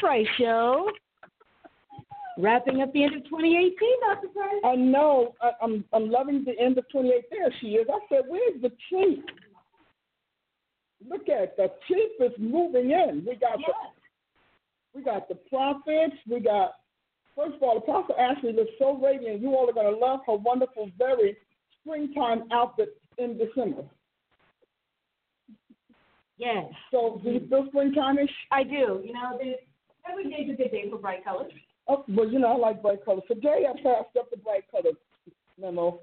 Price Show. Wrapping up the end of 2018, Dr. Price. I know. I, I'm I'm loving the end of 28. There she is. I said, "Where's the chief?" Look at the chief is moving in. We got Yes. the we got the prophets. We got first of all, Apostle Ashley looks so radiant. You all are going to love her wonderful, very springtime outfit in December. Yes, So do you feel springtime-ish? I do. You know, there's, every day's a good day for bright colors. Oh, well, you know I like bright colors. Today I passed up the bright colors memo.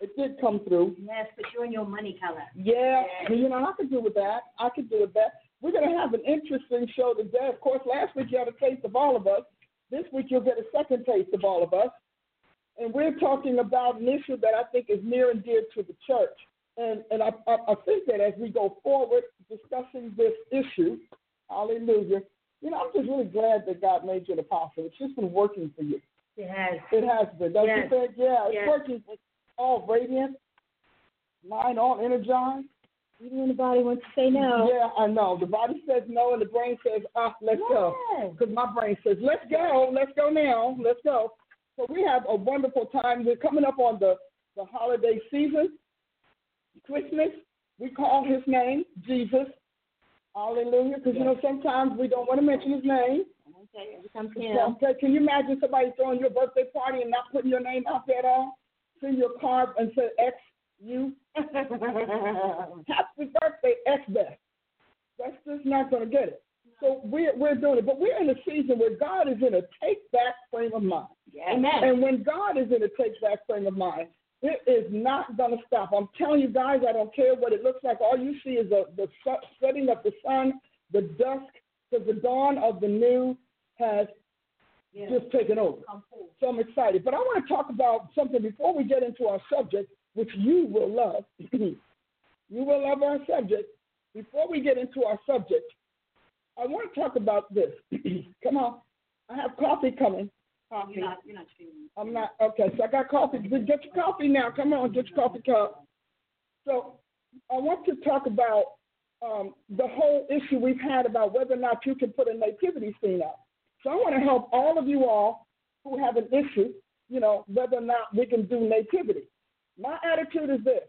It did come through. Yes, but you're in your money color. Yeah, Yeah. you know, I could do with that. I could do with that. We're going to have an interesting show today. Of course, last week you had a taste of all of us. This week you'll get a second taste of all of us. And we're talking about an issue that I think is near and dear to the church. And, and I, I, I think that as we go forward discussing this issue, hallelujah, you know, I'm just really glad that God made you an apostle. It's just been working for you. It has. It has been. Don't Yes. you think? Yeah, it's Yes. working. It's all radiant, mind all energized. Even when the body wants to say no. Yeah, I know. The body says no, and the brain says, ah, let's go. Because my brain says, let's go, let's go now, let's go. So we have a wonderful time. We're coming up on the, the holiday season, Christmas. We call his name Jesus. Hallelujah. Because, you know, sometimes we don't want to mention his name. Okay, it becomes him. Okay, can you imagine somebody throwing your birthday party and not putting your name out there at all? Send your card and say X you. Happy birthday, X Beth. That's just not going to get it. So we're, we're doing it. But we're in a season where God is in a take back frame of mind. Amen. And when God is in a take back frame of mind, it is not going to stop. I'm telling you guys, I don't care what it looks like. All you see is the, the setting of the sun, the dusk, because the dawn of the new has Yes. just taken over. Come forward. So I'm excited. But I want to talk about something before we get into our subject, which you will love. you will love our subject. Before we get into our subject, I want to talk about this. Come on. I have coffee coming. Coffee. You're not, you're not. I'm not okay. So I got coffee. Get your coffee now. Come on, get your coffee cup. So I want to talk about um, the whole issue we've had about whether or not you can put a nativity scene up. So I want to help all of you all who have an issue, you know, whether or not we can do nativity. My attitude is this,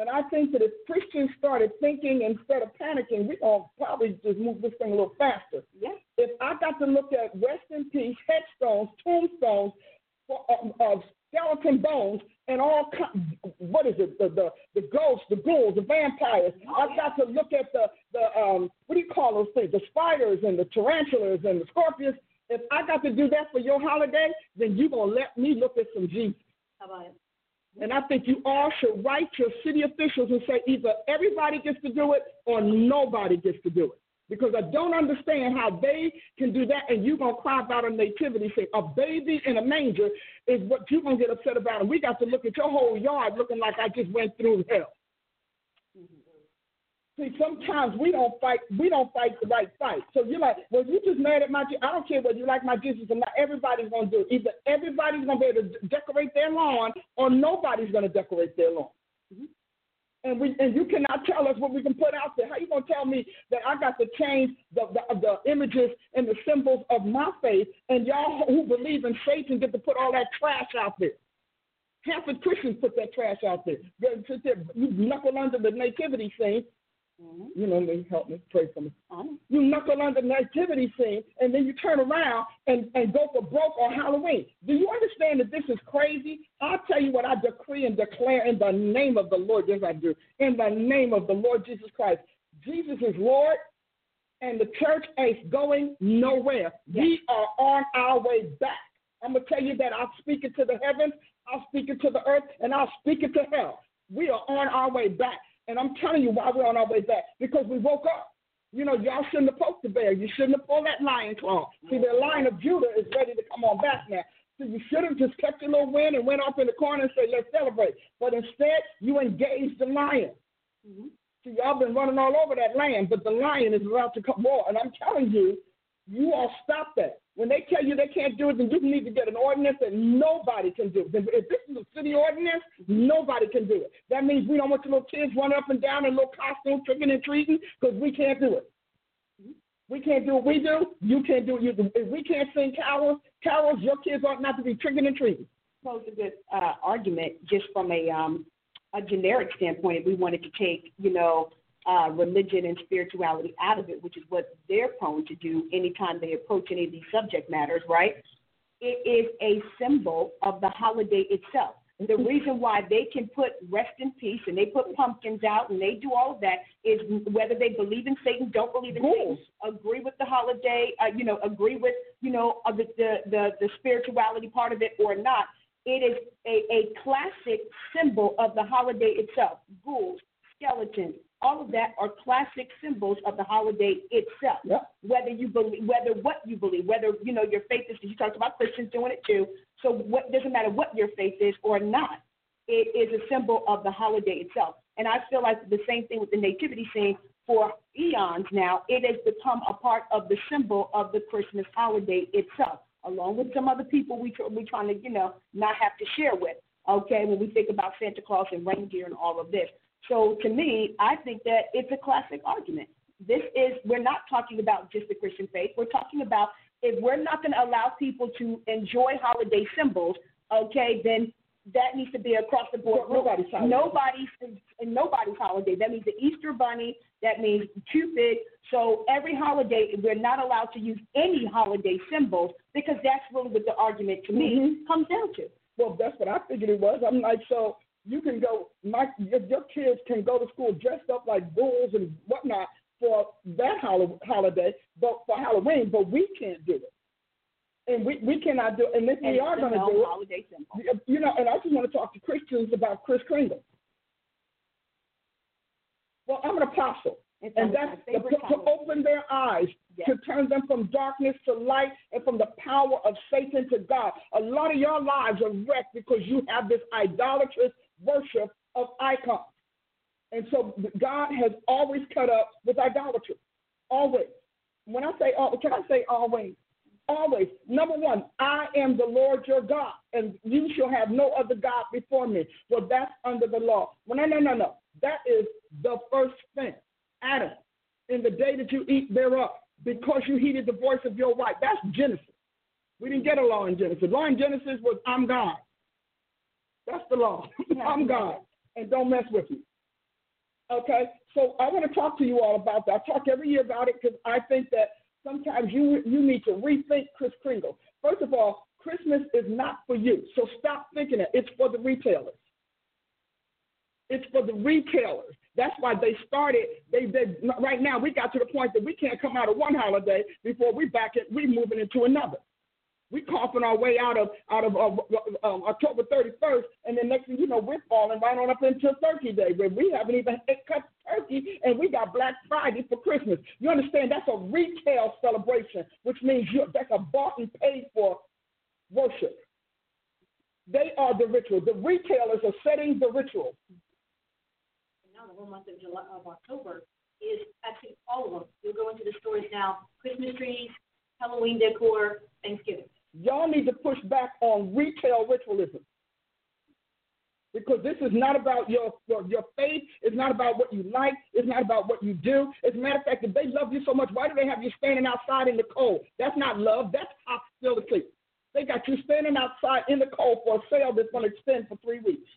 and I think that if Christians started thinking instead of panicking, we're going to probably just move this thing a little faster Yes. if I got to look at rest in peace headstones, tombstones for, um, of skeleton bones, and all what is it? The, the the ghosts, the ghouls, the vampires. I've got to look at the the um what do you call those things? The spiders and the tarantulas and the scorpions. If I got to do that for your holiday, then you're gonna let me look at some Jesus. How about it? And I think you all should write your city officials and say either everybody gets to do it or nobody gets to do it. Because I don't understand how they can do that and you're going to cry about a nativity thing. A baby in a manger is what you're going to get upset about. And we got to look at your whole yard looking like I just went through hell. Mm-hmm. See, sometimes we don't fight. We don't fight the right fight. So you're like, well, you just mad at my. I don't care whether you like my Jesus or not. Everybody's gonna do it. Either everybody's gonna be able to decorate their lawn, or nobody's gonna decorate their lawn. Mm-hmm. And we and you cannot tell us what we can put out there. How you gonna tell me that I got to change the the, the images and the symbols of my faith, and y'all who believe in Satan get to put all that trash out there? Half the Christians put that trash out there. They sit there, You knuckle under the nativity scene. Mm-hmm. You know, they help me pray for me. You knuckle under the nativity scene, and then you turn around and, and go for broke on Halloween. Do you understand that this is crazy? I'll tell you what I decree and declare in the name of the Lord. Yes, I do. In the name of the Lord Jesus Christ. Jesus is Lord, and the church ain't going nowhere. We are on our way back. I'm going to tell you that I'm speaking to the heavens. I'll speak it to the earth, and I'll speak it to hell. We are on our way back. And I'm telling you why we're on our way back. Because we woke up. You know, y'all shouldn't have poked the bear. You shouldn't have pulled that lion claw. See, the lion of Judah is ready to come on back now. So you should have just kept your little wind and went off in the corner and said, let's celebrate. But instead, you engaged the lion. Mm-hmm. See, y'all been running all over that land, but the lion is about to come more. And I'm telling you, you all stop that. When they tell you they can't do it, then you need to get an ordinance that nobody can do. If this is a city ordinance, nobody can do it. That means we don't want your little kids running up and down in little costumes, tricking and treating, because we can't do it. We can't do what we do. You can't do what you do. If we can't sing carols, carols, your kids ought not to be tricking and treating. Pose a good uh, argument just from a um, a generic standpoint. If we wanted to take, you know, uh, religion and spirituality out of it, which is what they're prone to do anytime they approach any of these subject matters, right? It is a symbol of the holiday itself. The reason why they can put rest in peace and they put pumpkins out and they do all of that is whether they believe in Satan, don't believe in Satan, agree with the holiday, uh, you know, agree with you know uh, the, the the the spirituality part of it or not. It is a, a classic symbol of the holiday itself. Ghouls, skeletons, all of that are classic symbols of the holiday itself. Yep. Whether you believe, whether what you believe, whether you know your faith is. You talked about Christians doing it too. So what doesn't matter what your faith is or not. It is a symbol of the holiday itself. And I feel like the same thing with the nativity scene for eons now. It has become a part of the symbol of the Christmas holiday itself, along with some other people we we trying to you know not have to share with. Okay, when we think about Santa Claus and reindeer and all of this. So to me, I think that it's a classic argument. This is, we're not talking about just the Christian faith. We're talking about if we're not going to allow people to enjoy holiday symbols, okay, then that needs to be across the board. Nobody's holiday. Nobody's, nobody's holiday. That means the Easter Bunny. That means Cupid. So every holiday, we're not allowed to use any holiday symbols because that's really what the argument to me mm-hmm. comes down to. Well, that's what I figured it was. I'm like, so you can go, my, your, your kids can go to school dressed up like bulls and whatnot for that holiday, but for Halloween, but we can't do it. And we, we cannot do it. And if and we are going to do it, you know, and I just want to talk to Christians about Kris Kringle. Well, I'm an apostle. It's and that's to, to, open their eyes, yes. to turn them from darkness to light and from the power of Satan to God. A lot of your lives are wrecked because you have this idolatrous worship of icons. And so God has always cut up with idolatry. Always. When I say always, can I say always? Always. Number one, I am the Lord your God, and you shall have no other God before me. Well, that's under the law. Well, no, no, no, no. That is the first thing. Adam, in the day that you eat thereof, because you heeded the voice of your wife. That's Genesis. We didn't get a law in Genesis. Law in Genesis was I'm God. That's the law. I'm God, and don't mess with me. Okay, so I want to talk to you all about that. I talk every year about it because I think that sometimes you you need to rethink Kris Kringle. First of all, Christmas is not for you, so stop thinking it. It's for the retailers. It's for the retailers. That's why they started. They, they right now we got to the point that we can't come out of one holiday before we back it. We moving into another. We coughing our way out of out of uh, um, October 31st, and then next thing you know, we're falling right on up into Turkey Day, where we haven't even cut turkey, and we got Black Friday for Christmas. You understand? That's a retail celebration, which means you that's a bought and paid for worship. They are the ritual. The retailers are setting the ritual. Now the whole month of July of October is actually all of them. You'll go into the stores now: Christmas trees, Halloween decor, Thanksgiving. Y'all need to push back on retail ritualism. Because this is not about your, your, your faith. It's not about what you like. It's not about what you do. As a matter of fact, if they love you so much, why do they have you standing outside in the cold? That's not love. That's hostility. They got you standing outside in the cold for a sale that's going to extend for three weeks.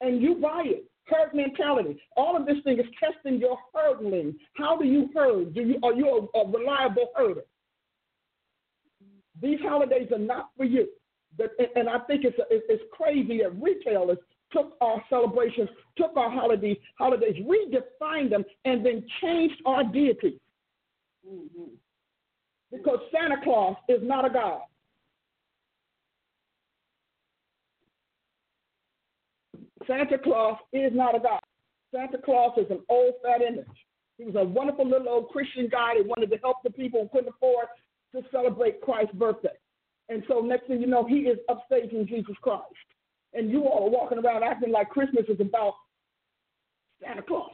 And you buy it. Herd mentality. All of this thing is testing your herding. How do you herd? Do you, are you a, a reliable herder? These holidays are not for you. But, and I think it's, it's crazy that retailers took our celebrations, took our holidays, holidays, redefined them, and then changed our deity. Mm-hmm. Because Santa Claus is not a god. Santa Claus is not a God. Santa Claus is an old fat image. He was a wonderful little old Christian guy that wanted to help the people who couldn't afford to celebrate Christ's birthday. And so next thing you know, he is upstaging Jesus Christ. And you all are walking around acting like Christmas is about Santa Claus.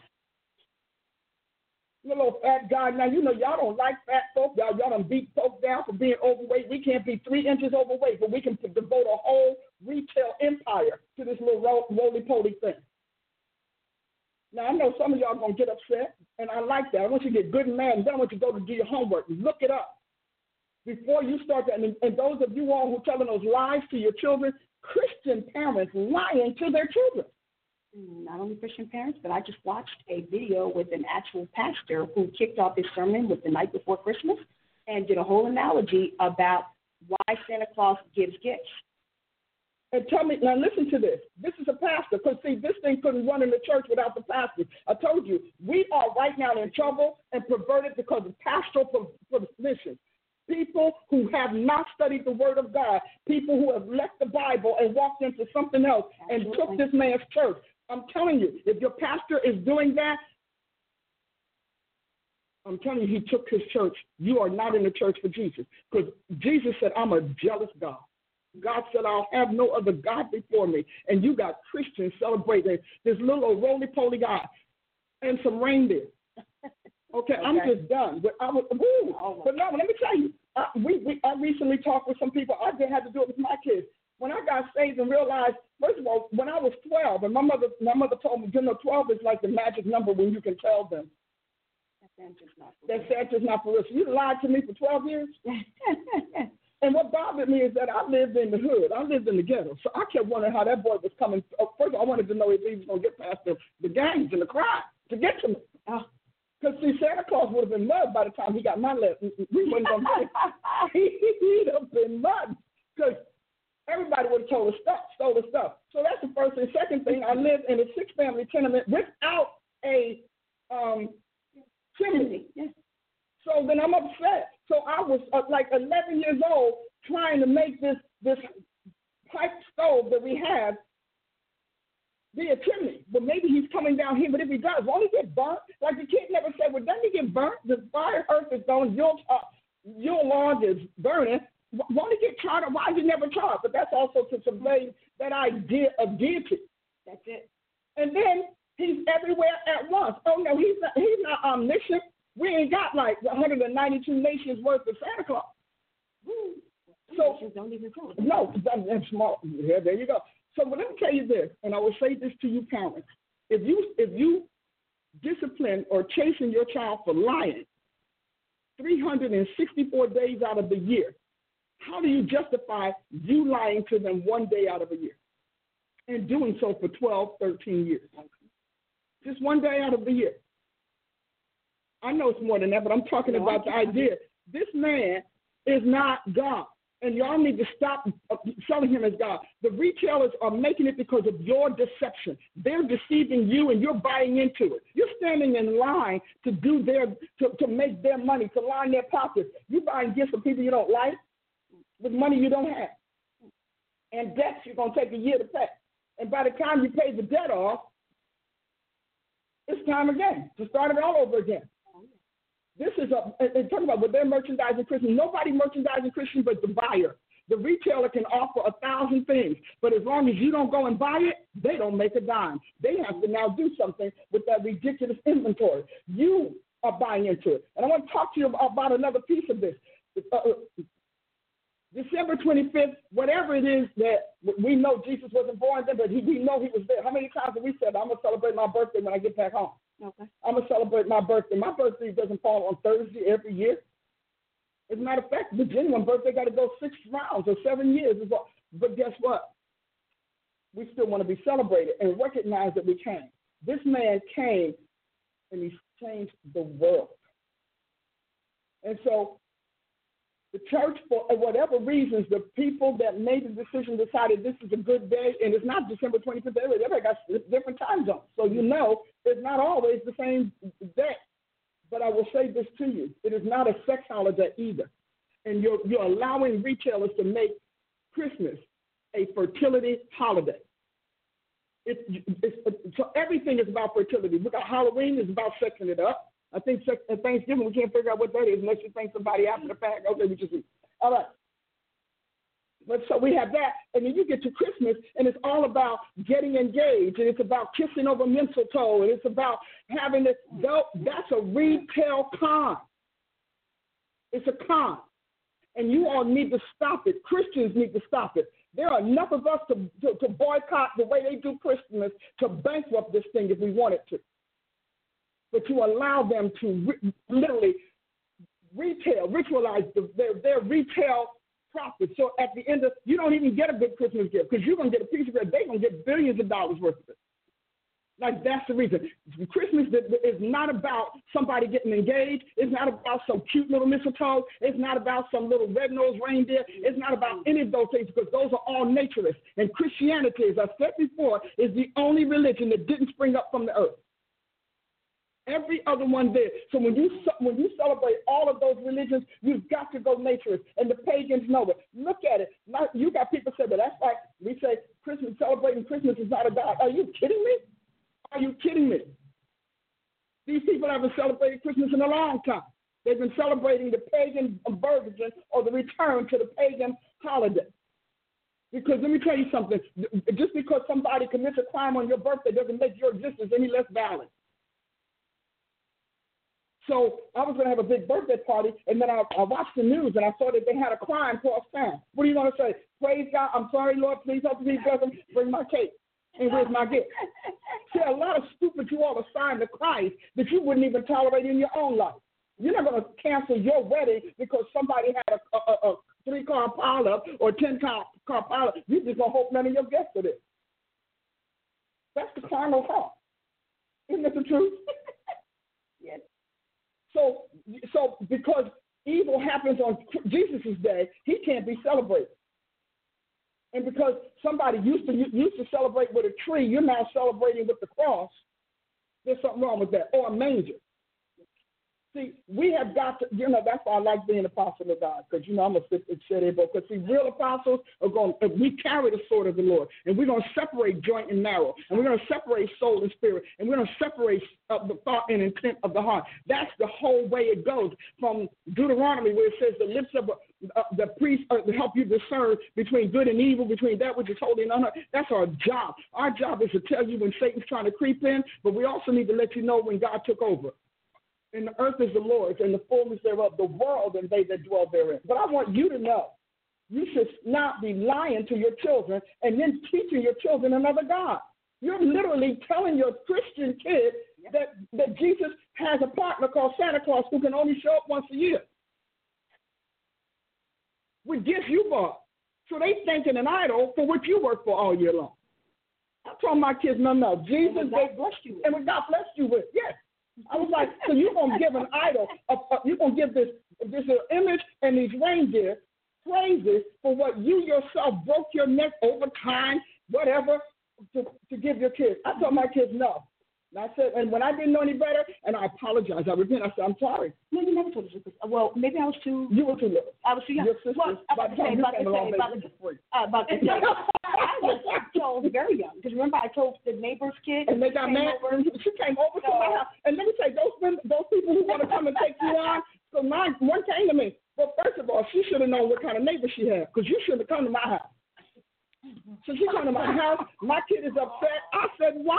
Little fat guy. Now you know y'all don't like fat folk. Y'all y'all don't beat folk down for being overweight. We can't be three inches overweight, but we can devote a whole retail empire to this little roly poly thing. Now I know some of y'all gonna get upset, and I like that. I want you to get good and mad, and then I want you to go to do your homework. Look it up before you start that. And, and those of you all who are telling those lies to your children, Christian parents lying to their children. Mm, not only Christian parents, but I just watched a video with an actual pastor who kicked off his sermon with the night before Christmas and did a whole analogy about why Santa Claus gives gifts. And tell me, now listen to this. This is a pastor, because see, this thing couldn't run in the church without the pastor. I told you, we are right now in trouble and perverted because of pastoral positions. People who have not studied the Word of God, people who have left the Bible and walked into something else and took this man's church. I'm telling you, if your pastor is doing that, I'm telling you, he took his church. You are not in the church for Jesus. Because Jesus said, I'm a jealous God. God said, I'll have no other God before me. And you got Christians celebrating this little old roly poly guy and some reindeer. Okay, okay, I'm just done. But I was, woo. Oh, but no, let me tell you, I, we, we, I recently talked with some people. I did have to do it with my kids. When I got saved and realized, first of all, when I was 12, and my mother, my mother told me, you know, 12 is like the magic number when you can tell them. That Santa's not That's just not for us. You lied to me for 12 years. and what bothered me is that I lived in the hood. I lived in the ghetto. So I kept wondering how that boy was coming. Oh, first of all, I wanted to know if he was going to get past the, the gangs and the crime to get to me. Uh, because see, Santa Claus would have been mud by the time he got my letter. We wouldn't have been. He'd have been mud because everybody would have told us stuff, stole the stuff. So that's the first thing. Second thing, I lived in a six-family tenement without a um, chimney. So then I'm upset. So I was uh, like 11 years old trying to make this this pipe stove that we have be a chimney. But maybe he's coming down here. But if he does, won't he get burnt? Like the kid never said, well, doesn't he get burnt? The fire earth is going, your, uh, your lawn is burning. Won't he get charred? Why is he never charred? But that's also to subvert that idea of deity. That's it. And then he's everywhere at once. Oh no, he's not. He's not omniscient. We ain't got like 192 nations worth of Santa Claus. So don't even No, that's small. Yeah, there you go. So let me tell you this, and I will say this to you parents. If you if you discipline or chasing your child for lying 364 days out of the year, how do you justify you lying to them one day out of a year and doing so for 12, 13 years? Just one day out of the year. I know it's more than that, but I'm talking about the idea. This man is not God and y'all need to stop uh, selling him as God. The retailers are making it because of your deception. They're deceiving you, and you're buying into it. You're standing in line to do their to, to make their money, to line their pockets. You're buying gifts for people you don't like with money you don't have, and debts you're gonna take a year to pay. And by the time you pay the debt off, it's time again to start it all over again. This is a, and talking about what they're merchandising Christian. Nobody merchandising Christian but the buyer. The retailer can offer a thousand things, but as long as you don't go and buy it, they don't make a dime. They have to now do something with that ridiculous inventory. You are buying into it. And I want to talk to you about another piece of this. Uh, uh December 25th, whatever it is that we know Jesus wasn't born then, but he, we know he was there. How many times have we said, I'm going to celebrate my birthday when I get back home? Okay. I'm gonna celebrate my birthday. My birthday doesn't fall on Thursday every year. As a matter of fact, the genuine birthday got to go six rounds or seven years. But guess what? We still want to be celebrated and recognize that we came. This man came and he changed the world. And so the church, for uh, whatever reasons, the people that made the decision decided this is a good day, and it's not December 25th. Everybody got different time zones, so you know it's not always the same day. But I will say this to you: it is not a sex holiday either, and you're you're allowing retailers to make Christmas a fertility holiday. It It's, so everything is about fertility. We got Halloween is about sexing it up. I think at Thanksgiving we can't figure out what that is unless you thank somebody after the fact. Okay, we just all right. But so we have that, and then you get to Christmas, and it's all about getting engaged, and it's about kissing over mistletoe, and it's about having it. That's a retail con. It's a con, and you all need to stop it. Christians need to stop it. There are enough of us to, to, to boycott the way they do Christmas to bankrupt this thing if we wanted to. But you allow them to re- literally retail, ritualize the, their, their retail profit. So at the end of, you don't even get a good Christmas gift because you're going to get a piece of it. They're going to get billions of dollars worth of it. Like that's the reason. Christmas is not about somebody getting engaged. It's not about some cute little mistletoe. It's not about some little red-nosed reindeer. It's not about any of those things because those are all naturalists. And Christianity, as I said before, is the only religion that didn't spring up from the earth. Every other one there. So when you when you celebrate all of those religions, you've got to go naturist, and the pagans know it. Look at it. Not, you got people say, "But that's like we say Christmas celebrating Christmas is not a god." Are you kidding me? Are you kidding me? These people haven't celebrated Christmas in a long time. They've been celebrating the pagan version or the return to the pagan holiday. Because let me tell you something just because somebody commits a crime on your birthday doesn't make your existence any less valid. So I was going to have a big birthday party, and then I, I watched the news and I saw that they had a crime across town. What are you going to say? Praise God. I'm sorry, Lord. Please help me, bless him. Bring my cake. And where's my gift? See, a lot of stupid you all assigned to Christ that you wouldn't even tolerate in your own life. You're not going to cancel your wedding because somebody had a, a, a three car pileup or ten car, car pileup. You're just going to hope none of your guests are there. That's the carnal heart. Isn't that the truth? yes. So, so because evil happens on Jesus' day, he can't be celebrated. And because somebody used to used to celebrate with a tree, you're now celebrating with the cross. There's something wrong with that, or a manger. See, we have got to, you know, that's why I like being apostle of God, because, you know, I'm a cerebral, because, see, real apostles are going, we carry the sword of the Lord, and we're going to separate joint and marrow, and we're going to separate soul and spirit, and we're going to separate uh, the thought and intent of the heart. That's the whole way it goes from Deuteronomy, where it says the lips of uh, the priest uh, help you discern between good and evil, between that which is holy and unholy. That's our job. Our job is to tell you when Satan's trying to creep in, but we also need to let you know when God took over and the earth is the Lord's, and the fullness thereof, the world and they that dwell therein. But I want you to know, you should not be lying to your children and then teaching your children another God. You're literally telling your Christian kid that, that Jesus has a partner called Santa Claus who can only show up once a year. With gifts you bought. So they thinking an idol for which you work for all year long. I told my kids, no, no, Jesus, they blessed you with. And what God blessed you with, yes. I was like, so you're gonna give an idol, a, a, you're gonna give this this image and these reindeer praises for what you yourself broke your neck over time, whatever, to, to give your kids. I told my kids no. And I said, and when I didn't know any better, and I apologized, I repent. I said, I'm sorry. No, you never told us. Well, maybe I was too. You were too little. I was too young. Your sister, well, about to say, about to say, about to say, uh, about to say. I was told very young because remember I told the neighbor's kid. And they got mad. Over. She came over to my house, and let me say, those those people who want to come and take you on. So my one came to me. Well, first of all, she should have known what kind of neighbor she had because you shouldn't have come to my house. So she came to my house. My kid is upset. I said, why?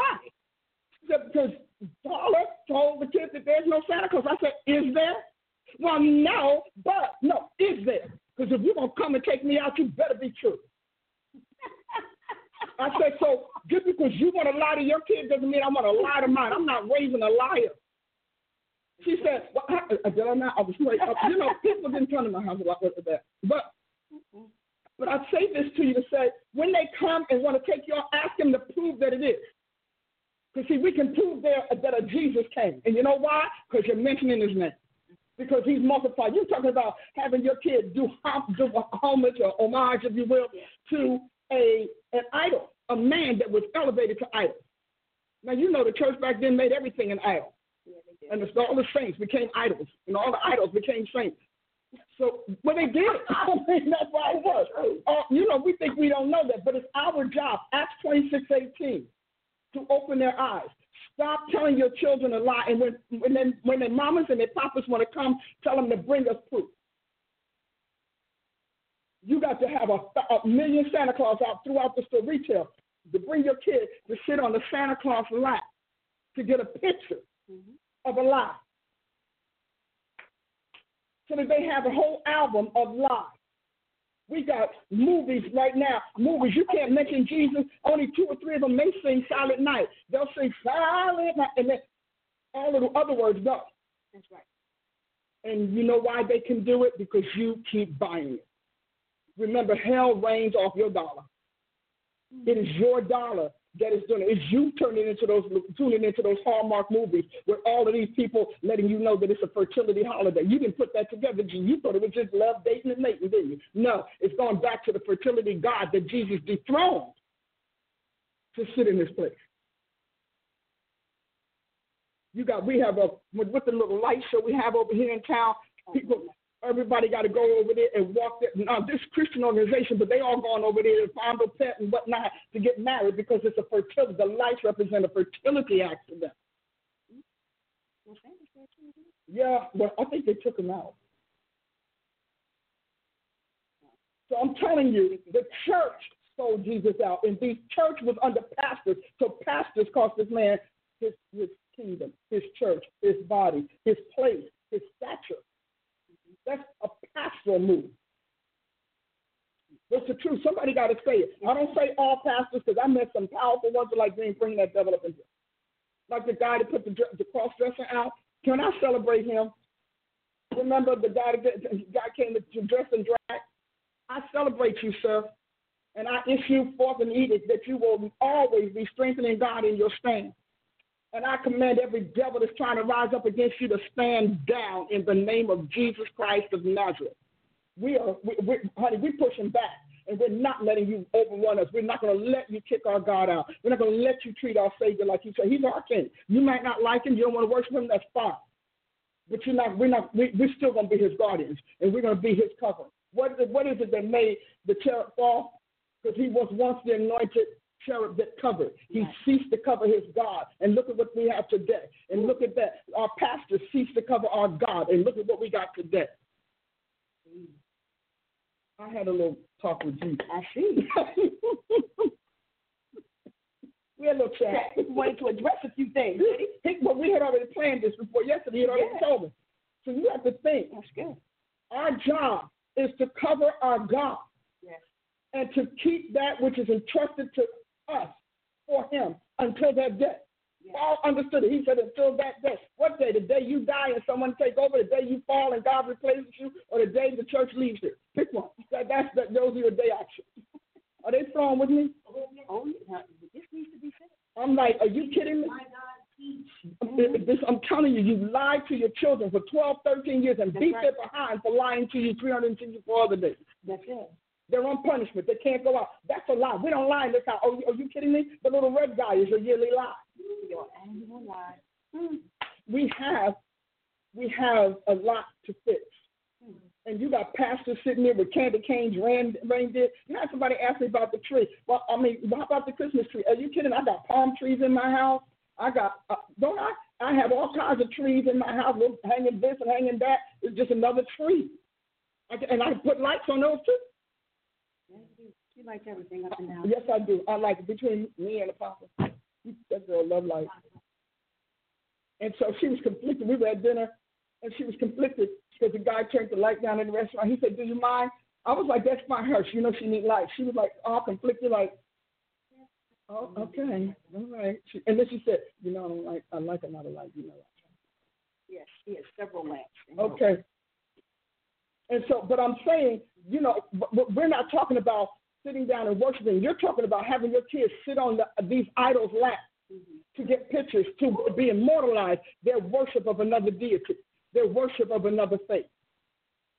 Because Paula told the kids that there's no Santa Claus. I said, is there? Well, no, but no, is there? Because if you're gonna come and take me out, you better be true. I said, so just because you want to lie to your kid doesn't mean I want to lie to mine. I'm not raising a liar. She said, well, I, uh, did I not? I was straight up. You know, people didn't come to my house a lot with that. But but I say this to you to say, when they come and want to take you out, ask them to prove that it is. Because, see, we can prove there that a Jesus came. And you know why? Because you're mentioning his name. Because he's multiplied. You're talking about having your kid do, do homage or homage, if you will, to a an idol, a man that was elevated to idol. Now, you know the church back then made everything an idol. Yeah, and all the saints became idols, and all the idols became saints. So, well, they did. I mean, that's why it was. Uh, you know, we think we don't know that, but it's our job. Acts 26, 18 to open their eyes. Stop telling your children a lie, and when when, they, when their mamas and their papas want to come, tell them to bring us proof. You got to have a, a million Santa Claus out throughout the store retail to bring your kid to sit on the Santa Claus lap to get a picture mm-hmm. of a lie. So that they have a whole album of lies. We got movies right now. Movies. You can't mention Jesus. Only two or three of them may sing Silent Night. They'll sing Silent Night, and then all of the other words go. That's right. And you know why they can do it? Because you keep buying it. Remember, hell rains off your dollar. It is your dollar that is doing it. It's you turning into those tuning into those Hallmark movies with all of these people letting you know that it's a fertility holiday. You didn't put that together. You thought it was just love, dating, and mating, didn't you? No, it's going back to the fertility God that Jesus dethroned to sit in this place. You got we have a with the little light show we have over here in town. People Everybody got to go over there and walk. Now, this Christian organization, but they all gone over there to find a pet and whatnot to get married because it's a fertility. The lights represent a fertility accident. Yeah, but I think they took him out. So I'm telling you, the church sold Jesus out, and the church was under pastors. So pastors cost this man his his kingdom, his church, his body, his place, his stature. That's a pastoral move. It's the truth. Somebody got to say it. I don't say all pastors because I met some powerful ones like me bringing that devil up in here. Like the guy that put the, the cross dresser out. Can I celebrate him? Remember the guy that the guy came to dress and drag? I celebrate you, sir. And I issue forth an edict that you will always be strengthening God in your stand. And I command every devil that's trying to rise up against you to stand down in the name of Jesus Christ of Nazareth. We are, we, we, honey, we're pushing back and we're not letting you overrun us. We're not going to let you kick our God out. We're not going to let you treat our Savior like you say. He's our King. You might not like him. You don't want to worship him. That's fine. But you're not. We're not. We, we're still going to be his guardians, and we're going to be his cover. What, what is it that made the cherub fall? Because he was once the anointed cherub that covered. He right. ceased to cover his God. And look at what we have today. And look at that. Our pastor ceased to cover our God. And look at what we got today. I had a little talk with you. I see. we had a little chat. We wanted to address a few things. Well, we had already planned this before yesterday. Had already told me. So you have to think. That's good. Our job is to cover our God. Yes. And to keep that which is entrusted to us for him until that day. Paul understood it. He said, until that day. What day? The day you die and someone take over, the day you fall and God replaces you, or the day the church leaves you. Pick one. That, that's that, those are your day actions. Are they flowing with me? Oh, yeah. This needs to be said. I'm like, are you kidding me? This, I'm telling you, you lied to your children for 12, 13 years and That's beat right. them behind for lying to you 364 other days. That's it. They're on punishment. They can't go out. That's a lie. We don't lie in this house. Oh, are you kidding me? The little red guy is a yearly lie. Your annual lie. Hmm. We have, we have a lot to fix. Hmm. And you got pastors sitting there with candy canes, rain, reindeer. You had somebody ask me about the tree. Well, I mean, how about the Christmas tree? Are you kidding? I got palm trees in my house. I got, uh, don't I? I have all kinds of trees in my house, hanging this and hanging that. It's just another tree. I, and I put lights on those too. She likes everything up and down. Yes, I do. I like it between me and Apostle. That girl love life. And so she was conflicted. We were at dinner, and she was conflicted because the guy turned the light down in the restaurant. He said, "Do you mind?" I was like, "That's my her. You know, she need light." She was like, all conflicted, like, "Oh, okay, all right." She, and then she said, "You know, I don't like. I like another light. You know." Yes, she has several lamps. Okay. And so, but I'm saying, you know, we're not talking about sitting down and worshiping. You're talking about having your kids sit on the, these idols' lap mm-hmm. to get pictures, to be immortalized, their worship of another deity, their worship of another faith.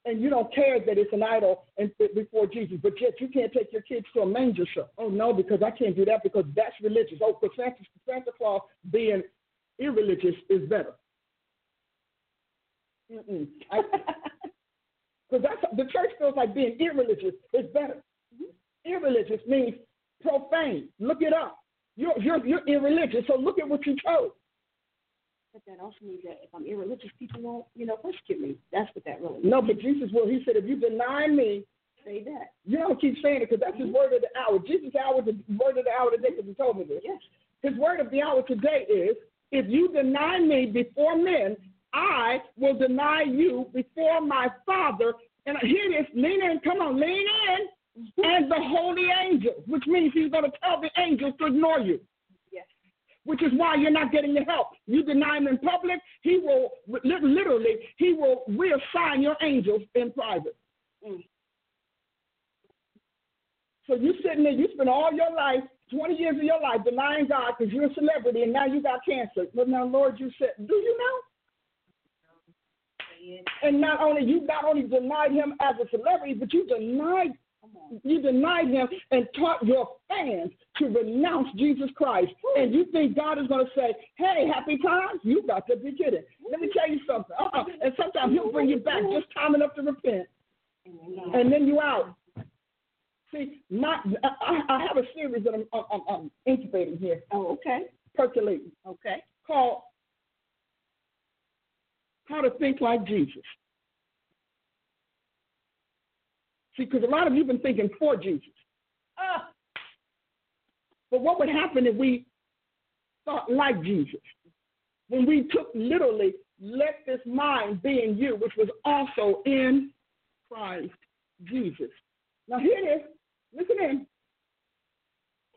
And you don't care that it's an idol and before Jesus, but yet you can't take your kids to a manger show. Oh no, because I can't do that because that's religious. Oh, because Santa, Santa Claus being irreligious is better. Because that's the church feels like being irreligious is better. Mm-hmm. Irreligious means profane. Look it up. You're, you're, you're irreligious. So look at what you chose. But that also means that if I'm irreligious, people won't, you know, persecute me. That's what that really means. No, but Jesus will. He said, if you deny me, Say that. you don't keep saying it because that's his mm-hmm. word of the hour. Jesus' hour is the word of the hour today because he told me this. Yes. His word of the hour today is, if you deny me before men, I will deny you before my Father. And here it is, lean in, come on, lean in, and the holy angels, which means he's going to tell the angels to ignore you. Yes. Which is why you're not getting the help. You deny him in public, he will literally he will reassign your angels in private. Mm. So you sitting there, you spend all your life, 20 years of your life denying God because you're a celebrity and now you got cancer. But now, Lord, you said, do you know? And not only you not only denied him as a celebrity, but you denied you denied him and taught your fans to renounce Jesus Christ. And you think God is going to say, "Hey, happy times"? You got to be kidding. Let me tell you something. Uh-uh. And sometimes He'll bring you back just time enough to repent, and then you out. See, my I, I have a series that I'm, I'm, I'm incubating here, Oh, okay. percolating, Okay. called "How to Think Like Jesus." See, because a lot of you have been thinking for Jesus. Ah. But what would happen if we thought like Jesus? When we took literally, let this mind be in you, which was also in Christ Jesus. Now here it is. Listen in.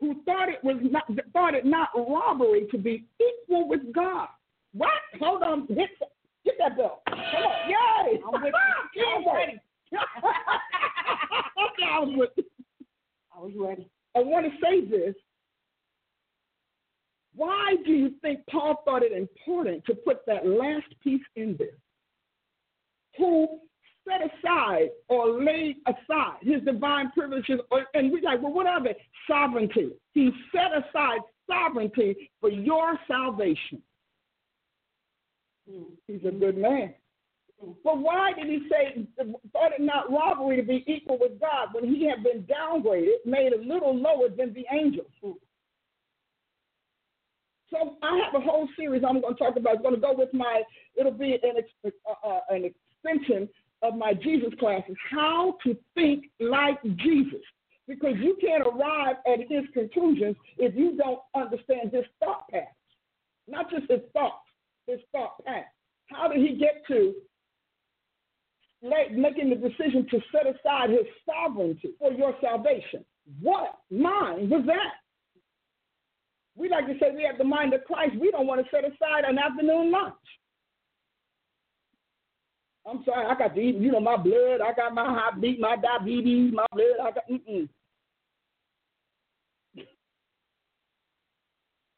Who thought it was not thought it not robbery to be equal with God. What? Hold on. Get that bell. Come on. Yay! I'm with you. I'm ready. I was with I was ready. I want to say this. Why do you think Paul thought it important to put that last piece in there? Who set aside or laid aside his divine privileges, or, and we're like, well, what are they? Sovereignty. He set aside sovereignty for your salvation. He's a good man. But why did he say, thought it not robbery to be equal with God when he had been downgraded, made a little lower than the angels? So I have a whole series I'm going to talk about. It's going to go with my, it'll be an, uh, uh, an extension of my Jesus classes, how to think like Jesus. Because you can't arrive at his conclusions if you don't understand his thought path. Not just his thoughts, thought path. How did he get to making the decision to set aside his sovereignty for your salvation? What mind was that? We like to say we have the mind of Christ. We don't want to set aside an afternoon lunch. I'm sorry, I got to eat, you know, my blood, I got my heart beat, my diabetes, my blood, I got, mm-mm.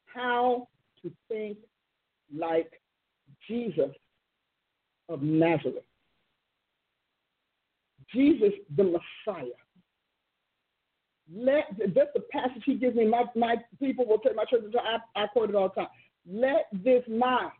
How to think like Jesus of Nazareth. Jesus the Messiah. Let that's the passage he gives me. My my people will take my church. I, I quote it all the time. Let this mind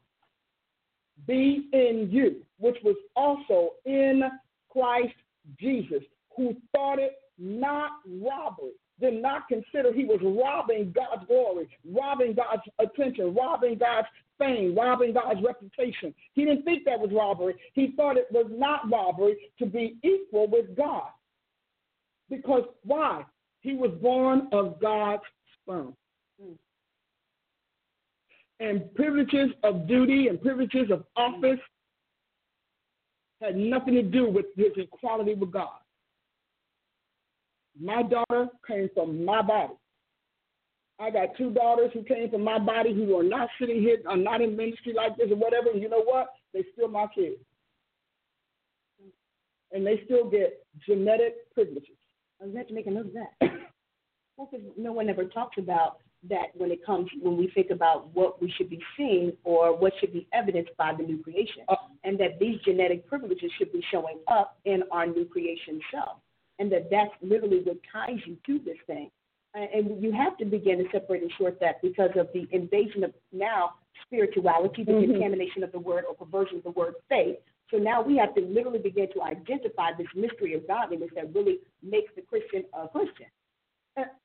be in you, which was also in Christ Jesus, who thought it not robbery, did not consider he was robbing God's glory, robbing God's attention, robbing God's fame, robbing God's reputation. He didn't think that was robbery. He thought it was not robbery to be equal with God. Because why? He was born of God's sperm. And privileges of duty and privileges of office had nothing to do with his equality with God. My daughter came from my body. I got two daughters who came from my body who are not sitting here, are not in ministry like this or whatever. And you know what? They still my kids. And they still get genetic privileges. I was have to make a note of that. Well, 'cause no one ever talks about that when it comes when we think about what we should be seeing or what should be evidenced by the new creation, Uh, and that these genetic privileges should be showing up in our new creation self, and that that's literally what ties you to this thing. And- you have to begin to separate and sort that because of the invasion of now spirituality, the Mhm. contamination of the word or perversion of the word faith. So now we have to literally begin to identify this mystery of godliness that really makes the Christian a Christian.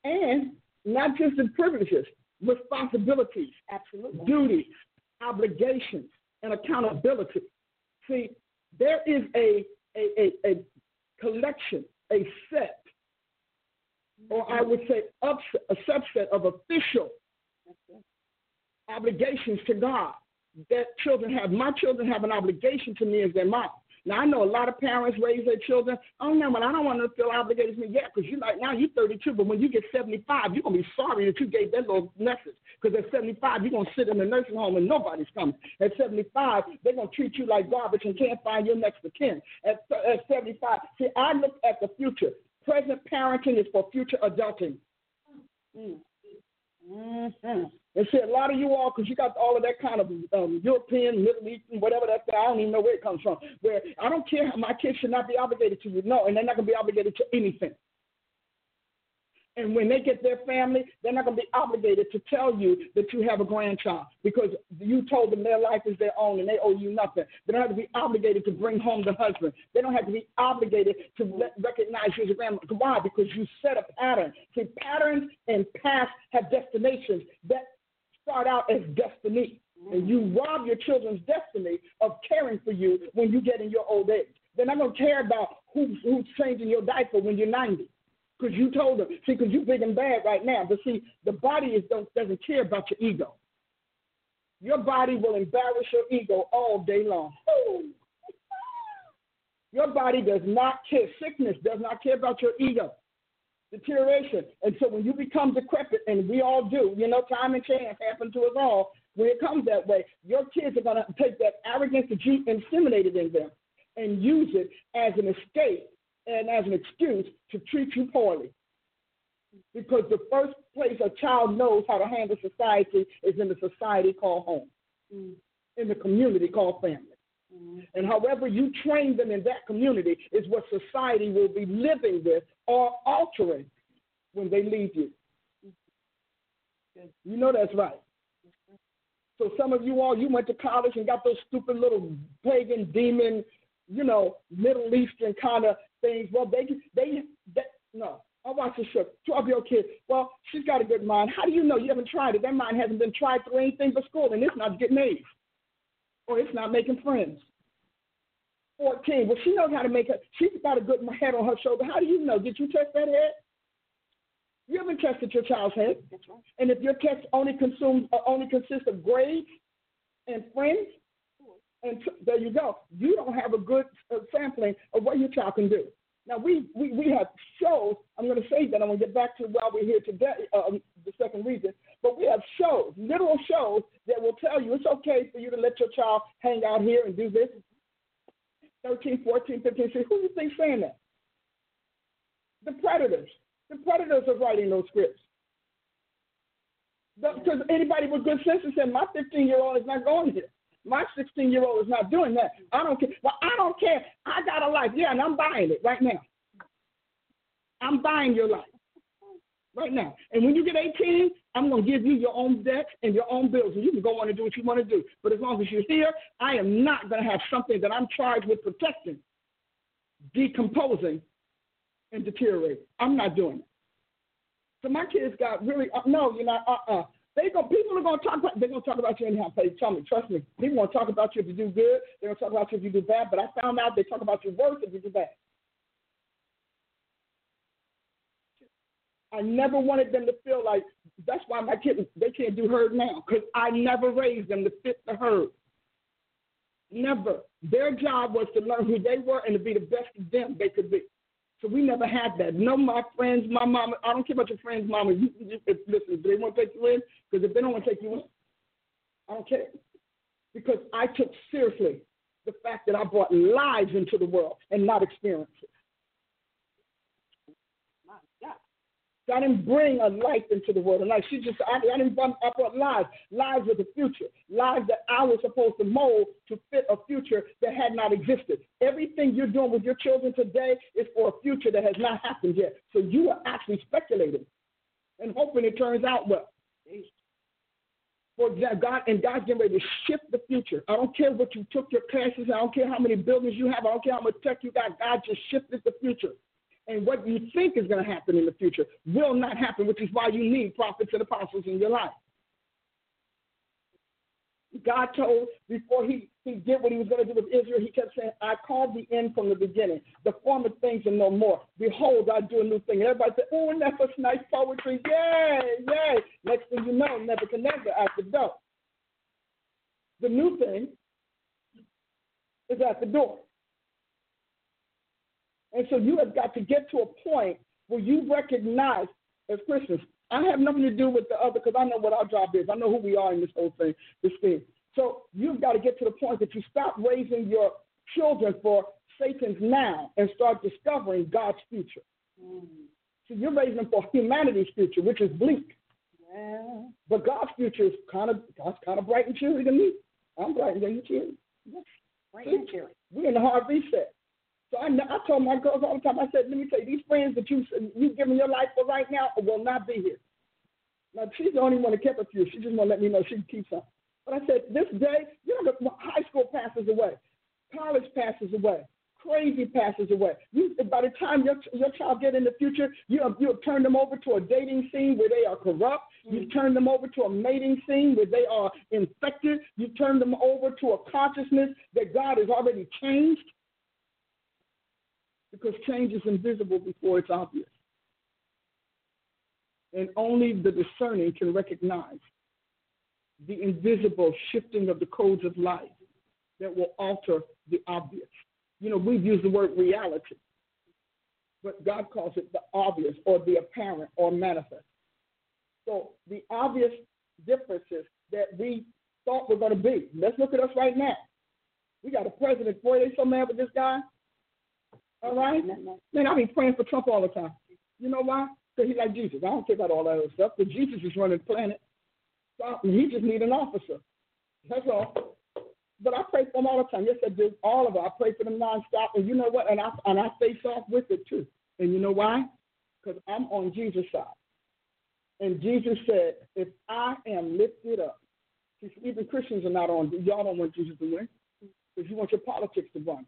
And not just the privileges, responsibilities, Absolutely. duties, obligations, and accountability. See, there is a a, a, a collection, a set, or I would say a subset of official obligations to God that children have. My children have an obligation to me as their mom. Now I know a lot of parents raise their children. Oh no, but I don't want them to feel obligated to me. Yeah, because you like now you're 32, but when you get 75, you're gonna be sorry that you gave that little message. Because at 75, you're gonna sit in a nursing home and nobody's coming. At 75, they're gonna treat you like garbage and can't find your next of kin. At, at 75, see, I look at the future. Present parenting is for future adulting. Mm. Mm-hmm. And see, a lot of you all, because you got all of that kind of um, European, Middle Eastern, whatever that's that I don't even know where it comes from. Where I don't care, my kids should not be obligated to you. No, and they're not going to be obligated to anything. And when they get their family, they're not going to be obligated to tell you that you have a grandchild because you told them their life is their own and they owe you nothing. They don't have to be obligated to bring home the husband. They don't have to be obligated to recognize you as a grandmother. Why? Because you set a pattern. See, patterns and past have destinations that start out as destiny. And you rob your children's destiny of caring for you when you get in your old age. They're not going to care about who's, who's changing your diaper when you're 90 because you told them. See, because you're big and bad right now. But see, the body is, don't, doesn't care about your ego. Your body will embarrass your ego all day long. Your body does not care. Sickness does not care about your ego. Deterioration. And so when you become decrepit, and we all do, you know, time and chance happen to us all. When it comes that way, your kids are going to take that arrogance that you inseminated in them and use it as an escape and as an excuse to treat you poorly. Because the first place a child knows how to handle society is in the society called home, Mm. in the community called family. Mm. And however you train them in that community is what society will be living with or altering when they leave you. You know that's right. So some of you all, you went to college and got those stupid little pagan demon, you know, Middle Eastern kind of things. Well, they, they, they no. I watch this show. 12 year old kid. Well, she's got a good mind. How do you know you haven't tried it? That mind hasn't been tried through anything but school, and it's not getting A's, or it's not making friends. 14. Well, she knows how to make it. She's got a good head on her shoulder. How do you know? Did you test that head? You haven't tested your child's head. That's right. And if your test only consumes uh, only consists of grades and friends, and there you go. You don't have a good uh, sampling of what your child can do. Now we we, we have shows. I'm going to say that. I'm going to get back to why we're here today. Uh, the second reason, but we have shows, literal shows that will tell you it's okay for you to let your child hang out here and do this. 13, 14, 15, 16. Who do you think saying that? The predators. The predators are writing those scripts. Because anybody with good sense saying, my 15 year old is not going here. My 16 year old is not doing that. I don't care. Well, I don't care. I got a life. Yeah, and I'm buying it right now. I'm buying your life right now. And when you get 18, I'm going to give you your own debts and your own bills, and you can go on and do what you want to do. But as long as you're here, I am not going to have something that I'm charged with protecting, decomposing, and deteriorating. I'm not doing it. So my kids got really uh, no, you're not. Uh, uh They go. People are gonna talk about. They're gonna talk about you anyhow. Please tell me. Trust me. People gonna talk about you if you do good. They're gonna talk about you if you do bad. But I found out they talk about you worse if you do bad. I never wanted them to feel like that's why my kids they can't do herd now because I never raised them to fit the herd. Never. Their job was to learn who they were and to be the best of them they could be. So we never had that. No, my friends, my mama. I don't care about your friends' mama. You, you, if, listen, if they want to take you in, because if they don't want to take you in, I don't care. Because I took seriously the fact that I brought lives into the world and not experiences. My God. So I didn't bring a life into the world. And like she just, I, I didn't bring, I brought lives, lives of the future, lives that I was supposed to mold to fit a future that had not existed. Everything you're doing with your children today is for a future that has not happened yet. So you are actually speculating and hoping it turns out well. For God and God's getting ready to shift the future. I don't care what you took your classes. I don't care how many buildings you have. I don't care how much tech you got. God just shifted the future. And what you think is going to happen in the future will not happen, which is why you need prophets and apostles in your life. God told before he, he did what he was going to do with Israel, he kept saying, I called the end from the beginning. The former things are no more. Behold, I do a new thing. And everybody said, Oh, that's nice poetry. Yay, yay. Next thing you know, Nebuchadnezzar at the door. The new thing is at the door. And so you have got to get to a point where you recognize as Christians, I have nothing to do with the other because I know what our job is. I know who we are in this whole thing, this thing. So you've got to get to the point that you stop raising your children for Satan's now and start discovering God's future. Mm. So you're raising them for humanity's future, which is bleak. Yeah. But God's future is kind of God's kind of bright and cheery to me. I'm bright and cheery. Yes. Bright and cheery. We're in the hard reset. So I, I told my girls all the time. I said, let me tell you, these friends that you you giving your life for right now will not be here. Now she's the only one that kept a few. She just want to let me know she can keep some. But I said, this day, you know, the high school passes away, college passes away, crazy passes away. You, by the time your your child get in the future, you have, you have turned them over to a dating scene where they are corrupt. Mm-hmm. You've turned them over to a mating scene where they are infected. You've turned them over to a consciousness that God has already changed because change is invisible before it's obvious. And only the discerning can recognize the invisible shifting of the codes of life that will alter the obvious. You know, we've used the word reality, but God calls it the obvious or the apparent or manifest. So the obvious differences that we thought were going to be. Let's look at us right now. We got a president. Boy, they so mad with this guy. All right? Man, I be praying for Trump all the time. You know why? Because he's like Jesus. I don't care about all that other stuff, because Jesus is running the planet. So he just need an officer. That's all. But I pray for them all the time. Yes, I do. All of them. I pray for them nonstop. And you know what? And I and I face off with it too. And you know why? Because I'm on Jesus' side. And Jesus said, if I am lifted up, even Christians are not on, y'all don't want Jesus to win because you want your politics to run.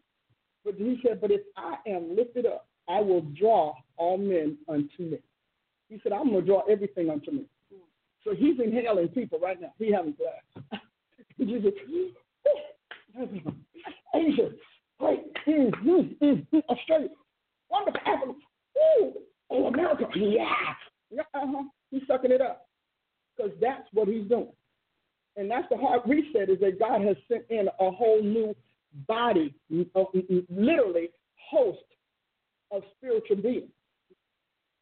But he said, But if I am lifted up, I will draw all men unto me. He said, I'm going to draw everything unto me. So he's inhaling people right now. He having class. Jesus, Asia, great, mm, mm, mm, Australia, wonderful Africa, oh, America, yeah. Uh-huh. He's sucking it up because that's what he's doing. And that's the hard reset is that God has sent in a whole new body, uh, literally host of spiritual beings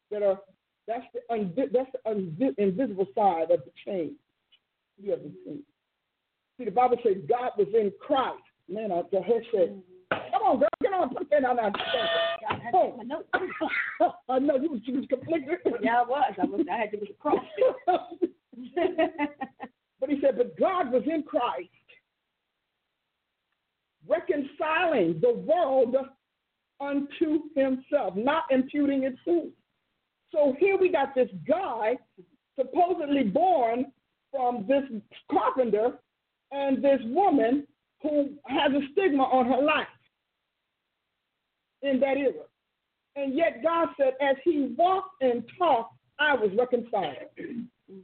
that are that's the that's the invisible side of the chain you haven't seen. See, the Bible says God was in Christ. Man, I the head said, "Come on, girl, get on, put that on that." Oh, I know you was, you was. Yeah, I was. I was. I had to be the cross. but he said, "But God was in Christ." Reconciling the world unto himself, not imputing its sin. So here we got this guy supposedly born from this carpenter and this woman who has a stigma on her life in that era. And yet God said, as he walked and talked, I was reconciled. Mm-hmm.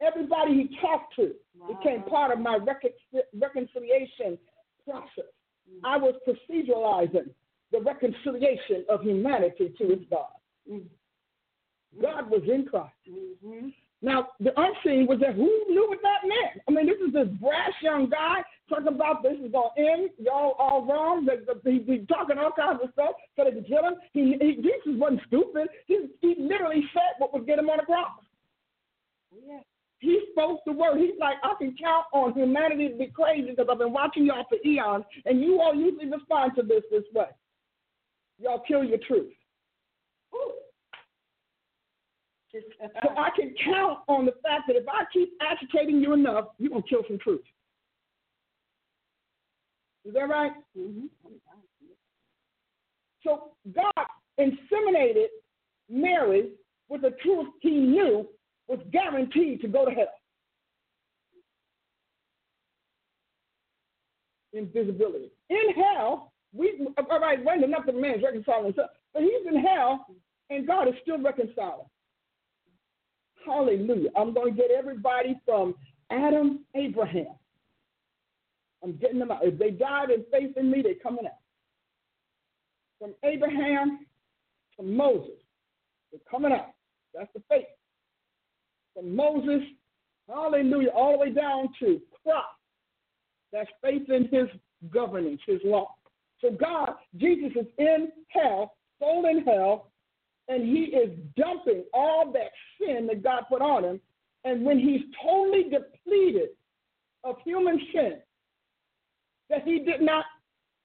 Everybody he talked to wow. became part of my recon- reconciliation process. Mm-hmm. I was proceduralizing the reconciliation of humanity to its God. Mm-hmm. God was in Christ. Mm-hmm. Now, the unseen was that who knew what that meant? I mean, this is this brash young guy talking about this is going to end. Y'all all wrong. He, he talking all kinds of stuff so they could kill him. He, he, Jesus wasn't stupid. He, he literally said what would get him on the cross. Yeah. He spoke the word. He's like, I can count on humanity to be crazy because I've been watching y'all for eons, and you all usually respond to this this way. Y'all kill your truth. so I can count on the fact that if I keep agitating you enough, you're going to kill some truth. Is that right? Mm-hmm. So God inseminated Mary with the truth he knew was guaranteed to go to hell. Invisibility. In hell, we all right, when enough the man's reconciling himself, but he's in hell and God is still reconciling. Hallelujah. I'm going to get everybody from Adam, Abraham, I'm getting them out. If they died in faith in me, they're coming out. From Abraham to Moses, they're coming out. That's the faith. From Moses, hallelujah, all the way down to Christ. That's faith in his governance, his law. So God, Jesus is in hell, soul in hell, and he is dumping all that sin that God put on him. And when he's totally depleted of human sin that he did not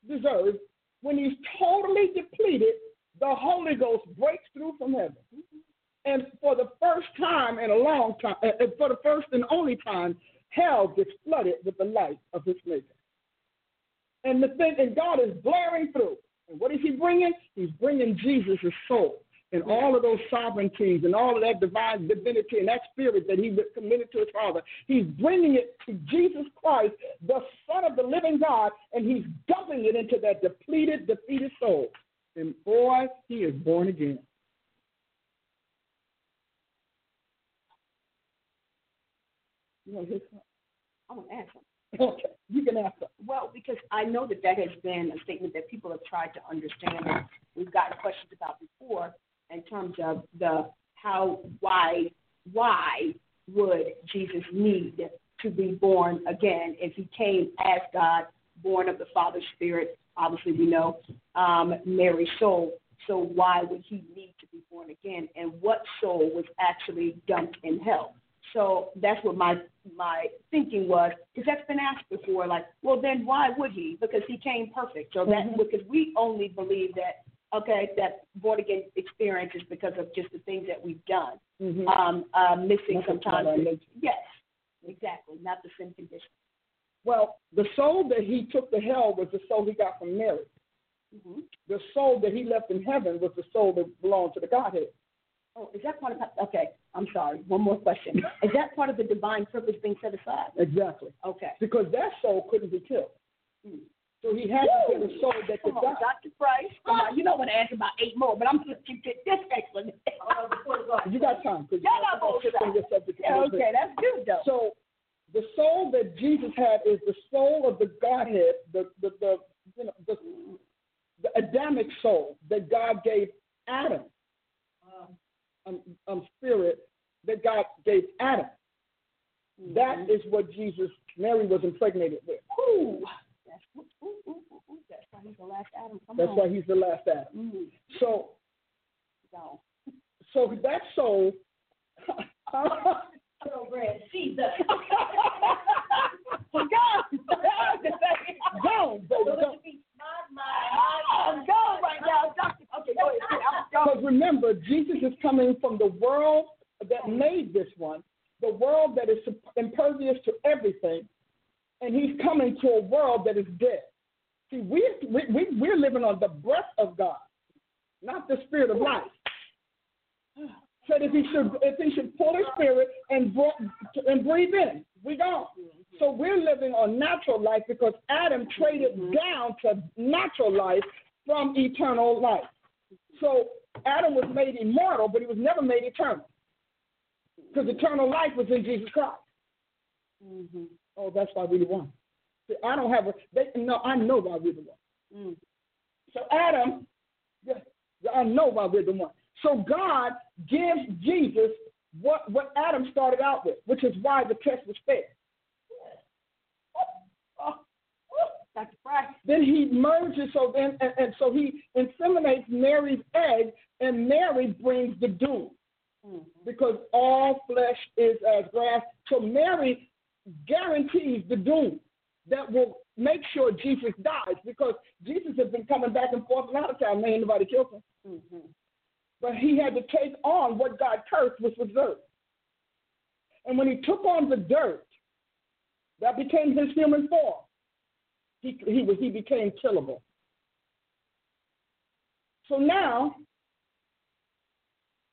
deserve, when he's totally depleted, the Holy Ghost breaks through from heaven. And for the first time in a long time, and for the first and only time, hell gets flooded with the light of his maker. And the thing, and God is blaring through. And what is he bringing? He's bringing Jesus' soul and all of those sovereignties and all of that divine divinity and that spirit that he committed to his Father. He's bringing it to Jesus Christ, the Son of the living God, and he's dumping it into that depleted, defeated soul. And boy, he is born again. You want to hear something? I want to ask something. Okay, you can ask something. Well, because I know that that has been a statement that people have tried to understand. and We've gotten questions about before in terms of the how, why, why would Jesus need to be born again if he came as God, born of the Father's Spirit? Obviously, we know um, Mary's soul. So why would he need to be born again? And what soul was actually dumped in hell? So that's what my my thinking was, because that's been asked before. Like, well, then why would he? Because he came perfect. So that Mhm. because we only believe that okay, that born again experience is because of just the things that we've done. Mm-hmm. Um, uh, missing sometimes. about our nature. Yes, exactly. Not the sin condition. Well, the soul that he took to hell was the soul he got from Mary. hmm The soul that he left in heaven was the soul that belonged to the Godhead. Oh, is that part of? Okay, I'm sorry. One more question. Is that part of the divine purpose being set aside? Exactly. Okay. Because that soul couldn't be killed. Mm. So he had to get a soul that could Come on, die. Dr. Price. Come on, you know what to ask about eight more, but I'm going to keep this explanation. You got time. Cause Yeah, I you know. shift on your subject Yeah, bit. okay, that's good though. So the soul that Jesus had is the soul of the Godhead, the the, the you know the, the Adamic soul that God gave Adam, um, um, spirit that God gave Adam. That is what Jesus, Mary was impregnated with. Ooh, that's, ooh, ooh, ooh, that's why he's the last Adam. Come That's on. why he's the last Adam. Mm, So, so. so that soul. So, Brad, Jesus. For God. Gone, baby, gone. I'm gone right now, Doctor. Okay, go ahead. Because remember, Jesus is coming from the world that made this one, the world that is impervious to everything, and he's coming to a world that is dead. See, we, we, we, we're living on the breath of God, not the spirit of life. Said if he should if he should pull his spirit and and breathe in, we don't. So we're living on natural life because Adam traded down to natural life from eternal life. So Adam was made immortal, but he was never made eternal. Because eternal life was in Jesus Christ. Mm-hmm. Oh, that's why we the one. See, I don't have a they no, I know why we're the one. Mm. So Adam, yeah, I know why we're the one. So God gives Jesus what, what Adam started out with, which is why the test was fair. Dr. Price. Then he merges, so then and, and so he inseminates Mary's egg, and Mary brings the doom Mm-hmm. because all flesh is as grass. So Mary guarantees the doom that will make sure Jesus dies because Jesus has been coming back and forth a lot of times. Ain't nobody killed him. Mm-hmm. But he had to take on what God cursed, which was dirt. And when he took on the dirt, that became his human form. He, he, he became killable. So now,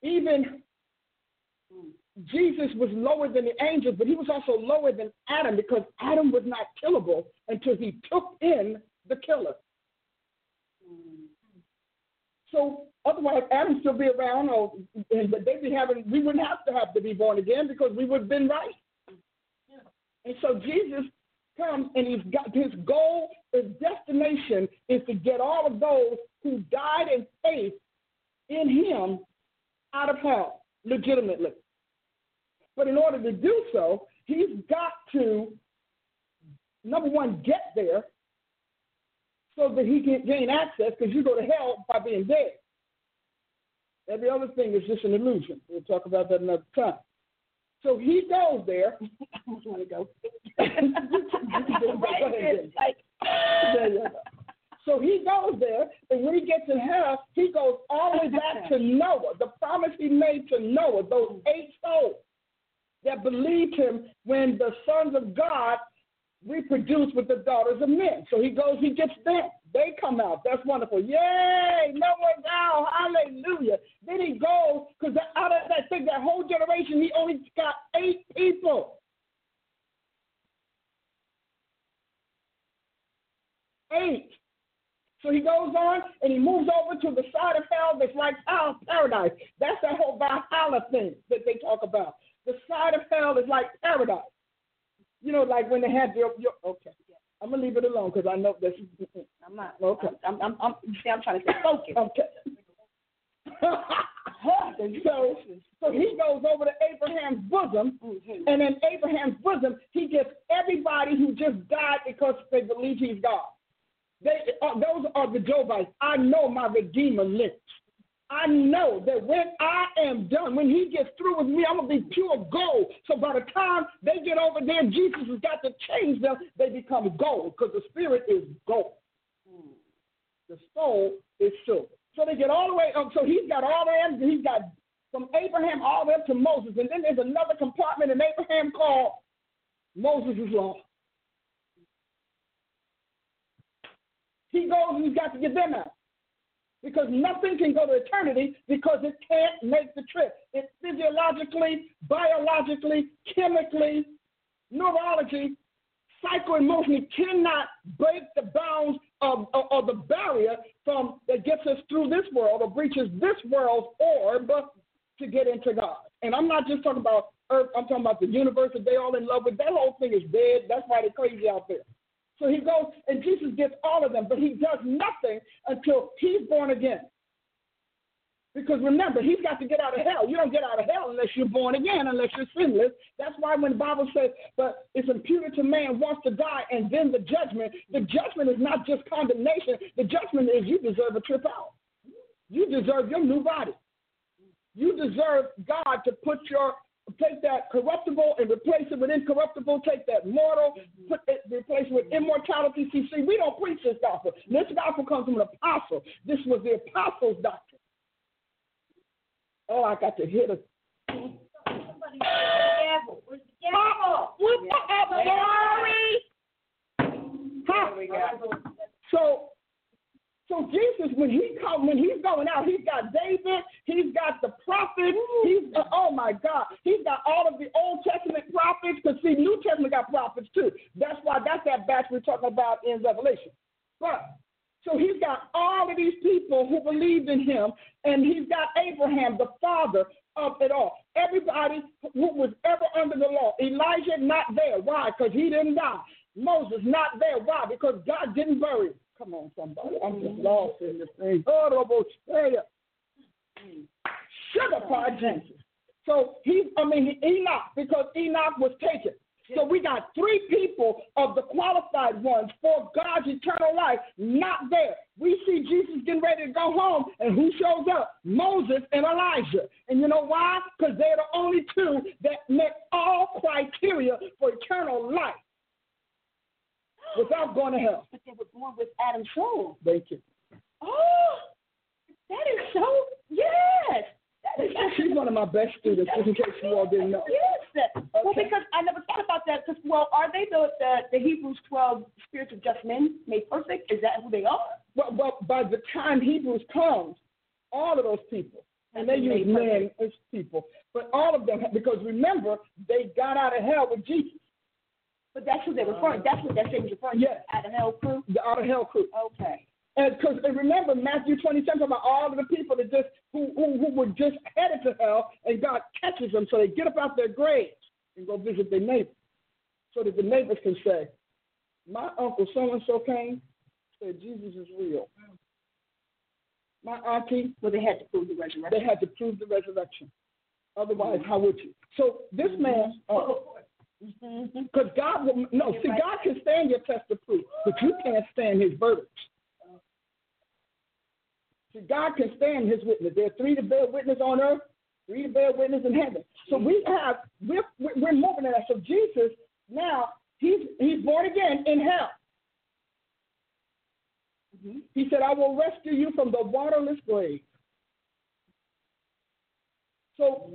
even Jesus was lower than the angels, but he was also lower than Adam because Adam was not killable until he took in the killer. So otherwise, Adam still be around, or and but they'd be having. We wouldn't have to have to be born again because we would have been right. And so Jesus comes and he's got his goal, his destination is to get all of those who died in faith in him out of hell legitimately. But in order to do so, he's got to, number one, get there so that he can gain access because you go to hell by being dead. Every other thing is just an illusion. We'll talk about that another time. So he goes there. I just want to go. Like, so he goes there, and when he gets in hell, he goes all the way back to Noah, the promise he made to Noah, those eight souls that believed him when the sons of God reproduced with the daughters of men. So he goes, he gets them. They come out. That's wonderful. Yay! No Noah's out. Hallelujah. Then he goes, because out of that thing, that whole generation, he only got eight people. Eight. So he goes on and he moves over to the side of hell that's like our paradise. That's that whole Valhalla thing that they talk about. The side of hell is like paradise. You know, like when they had your, your okay. I'm gonna leave it alone because I know this. I'm not. Okay. I'm. I'm. I'm, see, I'm trying to stay focused. Okay. so, so he goes over to Abraham's bosom, mm-hmm. and in Abraham's bosom, he gets everybody who just died because they believe he's God. They, uh, those are the Jobites. I know my Redeemer lives. I know that when I am done, when he gets through with me, I'm going to be pure gold. So by the time they get over there, Jesus has got to change them. They become gold because the spirit is gold. The soul is silver. So they get all the way up. So he's got all the. He's got from Abraham all the way up to Moses. And then there's another compartment in Abraham called Moses' Law. He goes and he's got to get them out. Because nothing can go to eternity because it can't make the trip. It physiologically, biologically, chemically, neurology, psycho-emotionally cannot break the bounds of, of, the barrier from that gets us through this world or breaches this world's orb to get into God. And I'm not just talking about Earth, I'm talking about the universe that they all in love with. That whole thing is dead. That's why they're crazy out there. So he goes and Jesus gets all of them, but he does nothing until he's born again. Because remember, he's got to get out of hell. You don't get out of hell unless you're born again, unless you're sinless. That's why when the Bible says, but it's imputed to man wants to die and then the judgment, the judgment is not just condemnation. The judgment is you deserve a trip out. You deserve your new body. You deserve God to put your take that corruptible and replace it with incorruptible, take that mortal, mm-hmm. put it, replace it with immortality. See, see, we don't preach this gospel. This gospel comes from an apostle. This was the apostle's doctrine. Oh, I got to hit a. Somebody gavel. Where's the gavel? What the Huh? So so Jesus, when he come, when he's going out, he's got David, he's got the prophet, he's uh, oh my God, he's got all of the Old Testament prophets. Because see, New Testament got prophets too. That's why that's that batch we're talking about in Revelation. But so he's got all of these people who believed in him, and he's got Abraham, the father of it all. Everybody who was ever under the law. Elijah not there. Why? Because he didn't die. Moses not there. Why? Because God didn't bury him. Come on, somebody. I'm just mm-hmm. lost in this thing. Horrible prayer. Sugar pie Jesus. So he, I mean, Enoch, because Enoch was taken. So we got three people of the qualified ones for God's eternal life not there. We see Jesus getting ready to go home, and who shows up? Moses and Elijah. And you know why? Because they're the only two that met all criteria for eternal life without going to hell. But they were born with Adam's soul. Thank you. Oh, that is so, yes. That is, She's one of my best students, just in case you all didn't know. Yes. Okay. Well, because I never thought about that. Because, well, are they the, the, the Hebrews 12 spirits of just men made perfect? Is that who they are? Well, well, by the time Hebrews comes, all of those people, and they use men as people, but all of them, because remember, they got out of hell with Jesus. But that's who they're referring. That's what that statement's referring yes. to. Out of hell crew. The out of hell crew. Okay. And because remember Matthew 27 about all of the people that just who, who who were just headed to hell, and God catches them, so they get up out their graves and go visit their neighbors, so that the neighbors can say, My uncle so and so came, said Jesus is real. My auntie, Well, they had to prove the resurrection. they had to prove the resurrection. Otherwise, mm-hmm. how would you? So this man, uh, Mm-hmm. because God will no, see, God can stand your test of proof, but you can't stand His verdict. See, God can stand His witness. There are three to bear witness on earth, three to bear witness in heaven. So we have we're we're moving in that. So Jesus now he's he's born again in hell. Mm-hmm. He said, I will rescue you from the waterless grave. So,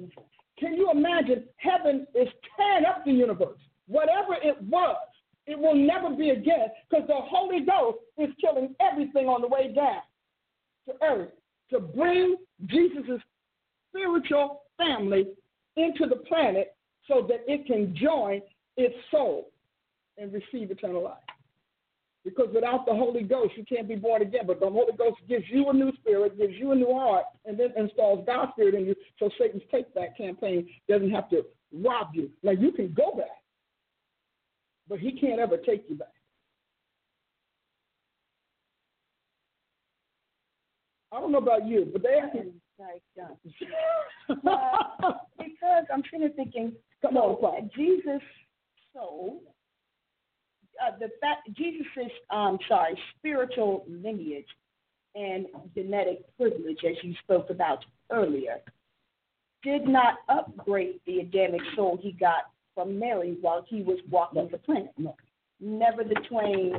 can you imagine? Heaven is tearing up the universe. Whatever it was, it will never be again because the Holy Ghost is killing everything on the way down to earth to bring Jesus' spiritual family into the planet so that it can join its soul and receive eternal life. Because without the Holy Ghost, you can't be born again. But the Holy Ghost gives you a new spirit, gives you a new heart, and then installs God's spirit in you. So Satan's take back campaign doesn't have to rob you. Now you can go back, but he can't ever take you back. I don't know about you, but they actually. Like, uh, because I'm sitting there thinking, Come on, so Paul. Jesus' soul, uh, the fact Jesus' um, sorry, spiritual lineage and genetic privilege, as you spoke about earlier, did not upgrade the Adamic soul he got from Mary while he was walking the planet. No. Never the twain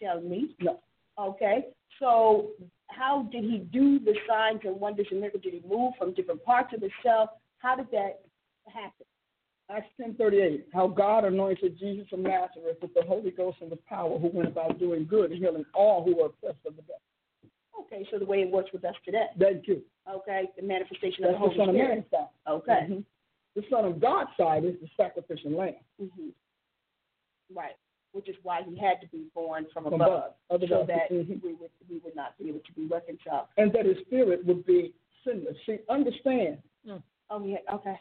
shall meet. No. Okay, so how did he do the signs and wonders and miracles? Did he move from different parts of himself? How did that happen? Acts ten thirty eight, how God anointed Jesus of Nazareth with the Holy Ghost and with power, who went about doing good and healing all who were oppressed of the devil. Okay, so the way it works with us today. Thank you. Okay, the manifestation That's of the Holy the Son of Spirit. Man's side. Okay. Mhm. The Son of God's side is the sacrificial lamb hmm Right, which is why he had to be born from from above, above. so Otherwise, that mhm. we would we would not be able to be reconciled. and that his spirit would be sinless. See, understand, Oh yeah, okay.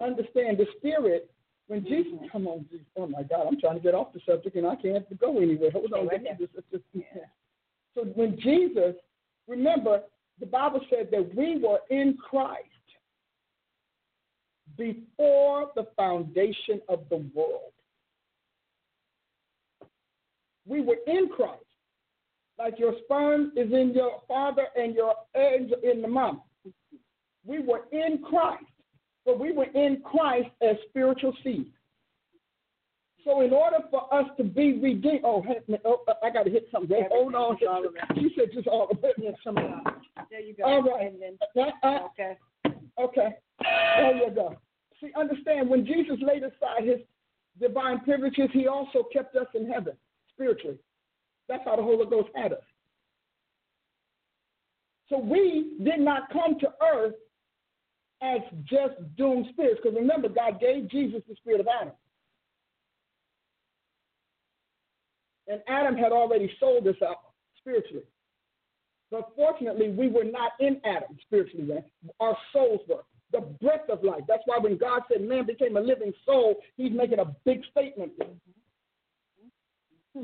Understand the spirit. When Jesus, Mhm. come on, Jesus, oh my God, I'm trying to get off the subject and I can't go anywhere. Hold on, right just, so when Jesus, remember, the Bible said that we were in Christ before the foundation of the world. We were in Christ. Like your sperm is in your father and your eggs in the mom. We were in Christ, but we were in Christ as spiritual seed. So in order for us to be redeemed, oh, oh I got to hit something. Hold on. Everything, all of it. She said just all of it. Yeah, some of that. There you go. All right. Then Uh, uh, okay. Okay, there you go. See, understand when Jesus laid aside his divine privileges, he also kept us in heaven spiritually. That's how the Holy Ghost had us. So we did not come to earth as just doomed spirits. Because remember, God gave Jesus the spirit of Adam. And Adam had already sold us out spiritually. But fortunately, we were not in Adam spiritually then. Our souls were. The breath of life. That's why when God said man became a living soul, he's making a big statement there.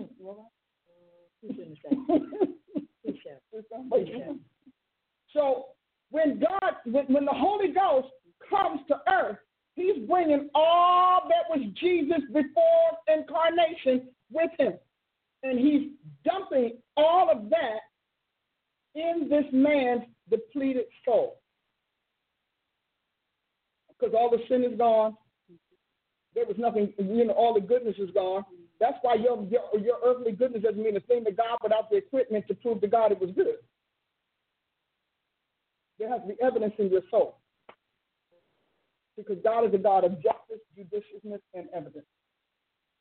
so when God, when, the Holy Ghost comes to earth, he's bringing all that was Jesus before incarnation with him. And he's dumping all of that in this man's depleted soul. Because all the sin is gone. There was nothing, you know, all the goodness is gone. That's why your, your, your earthly goodness doesn't mean a thing to God without the equipment to prove to God it was good. There has to be evidence in your soul. Because God is a God of justice, judiciousness, and evidence.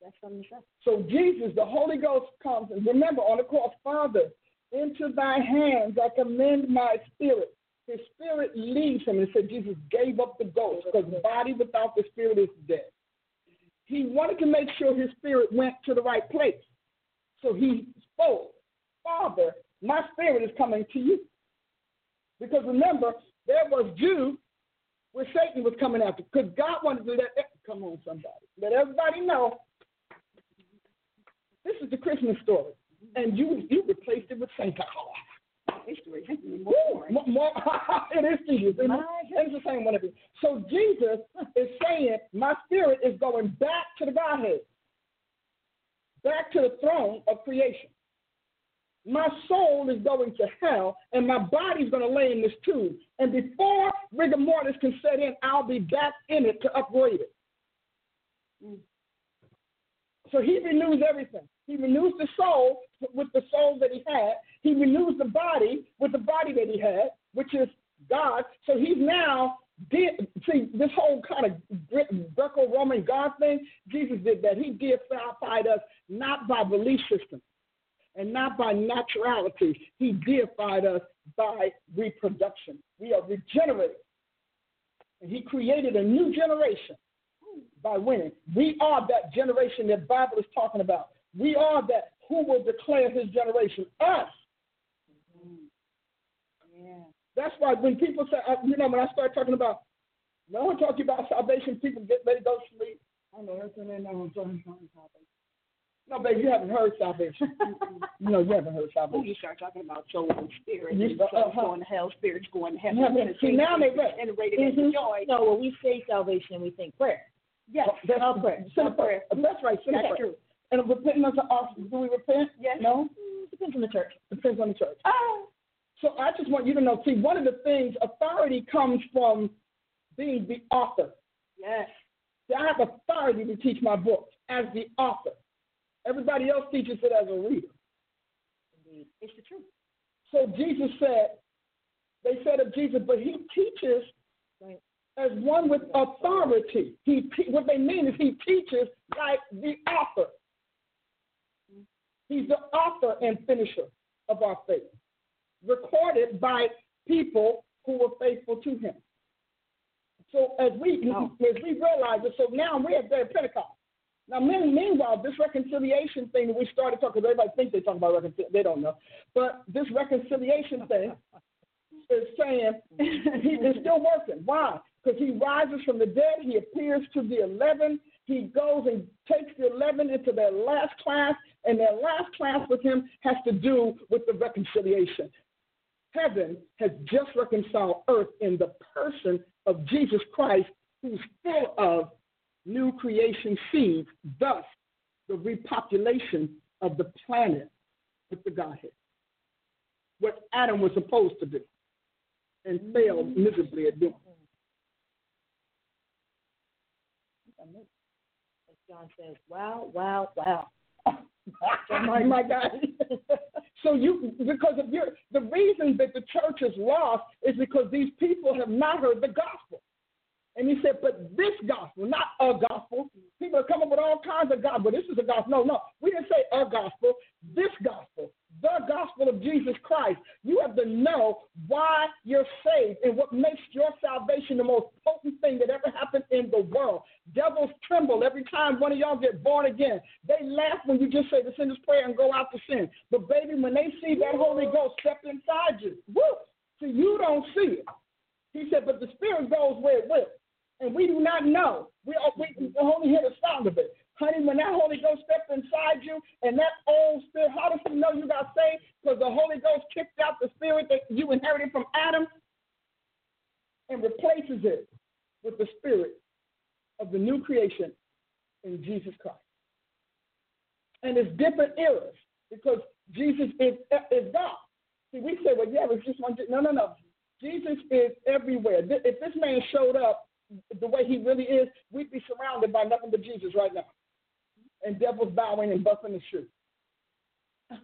That's from the show. So Jesus, the Holy Ghost comes, and remember on the cross, Father, into thy hands I commend my spirit. His spirit leaves him and said Jesus gave up the ghost because the body without the spirit is dead. He wanted to make sure his spirit went to the right place. So he spoke, Father, my spirit is coming to you. Because remember, there was Jew where Satan was coming after. Because God wanted to let, that come on, somebody, let everybody know this is the Christmas story, and you you replaced it with Santa Claus. History. More, more, it is Jesus. And it's the same one of you. So Jesus is saying, my spirit is going back to the Godhead, back to the throne of creation. My soul is going to hell, and my body's going to lay in this tube. And before rigor mortis can set in, I'll be back in it to upgrade it. Mm. So he renews everything. He renews the soul with the soul that he had. He renews the body with the body that he had, which is God. So he's now did see this whole kind of Greco-Roman God thing. Jesus did that. He deified us not by belief system and not by naturality. He deified us by reproduction. We are regenerated, and He created a new generation by winning. We are that generation that Bible is talking about. We are that who will declare his generation? Us. Yeah. That's why when people say, uh, you know, when I start talking about, when I want to talk about salvation, people get ready to go to sleep. I know everything they know. No, baby, you haven't heard salvation. no, you haven't heard salvation. When you start talking about soul and spirit, you, souls uh-huh. going to hell, spirits going to heaven. Yeah, see, now they ready. Generated mm-hmm. joy. No, when we say salvation, we think prayer. Yes, oh, that's all prayer. Simple prayer. That's right. Simple that's prayer. true. And repenting unto us, do we repent? Yes. No? Mm, depends on the church. Depends on the church. Oh. So I just want you to know, see, one of the things, authority comes from being the author. Yes. See, I have authority to teach my books as the author. Everybody else teaches it as a reader. Indeed. It's the truth. So Jesus said, they said of Jesus, but he teaches right. as one with authority. He what they mean is he teaches like the author. He's the author and finisher of our faith, recorded by people who were faithful to him. So as we oh. as we realize it, so now we're at the Pentecost. Now, meanwhile, this reconciliation thing that we started talking, because everybody thinks they talk about reconciliation, they don't know, but this reconciliation thing is saying is still working. Why? Because he rises from the dead, he appears to the eleven, he goes and takes the 11 into their last class, and their last class with him has to do with the reconciliation. Heaven has just reconciled earth in the person of Jesus Christ, who's full of new creation seeds, thus, the repopulation of the planet with the Godhead. What Adam was supposed to do and failed mm. miserably at doing. John says, wow, wow, wow. my, my God. so you because of your the reason that the church is lost is because these people have not heard the gospel. And he said, but this gospel, not a gospel. People are coming up with all kinds of gospel. This is a gospel. No, no. We didn't say a gospel. This gospel, the gospel of Jesus Christ. You have to know why you're saved and what makes your salvation the most potent thing that ever happened in the world. Devils tremble every time one of y'all get born again. They laugh when you just say the sinner's prayer and go out to sin. But baby, when they see that Holy Ghost step inside you, woo, see, you don't see it. He said, but the Spirit goes where it will and we do not know. We, we only hear the sound of it. Honey, when that Holy Ghost steps inside you and that old spirit, how does he know you got saved? Because the Holy Ghost kicked out the spirit that you inherited from Adam and replaces it with the spirit of the new creation in Jesus Christ. And it's different eras because Jesus is, is God. See, we say, well, yeah, it's just one. No, no, no. Jesus is everywhere. If this man showed up the way he really is, we'd be surrounded by nothing but Jesus right now. And devils bowing and busting the shoe.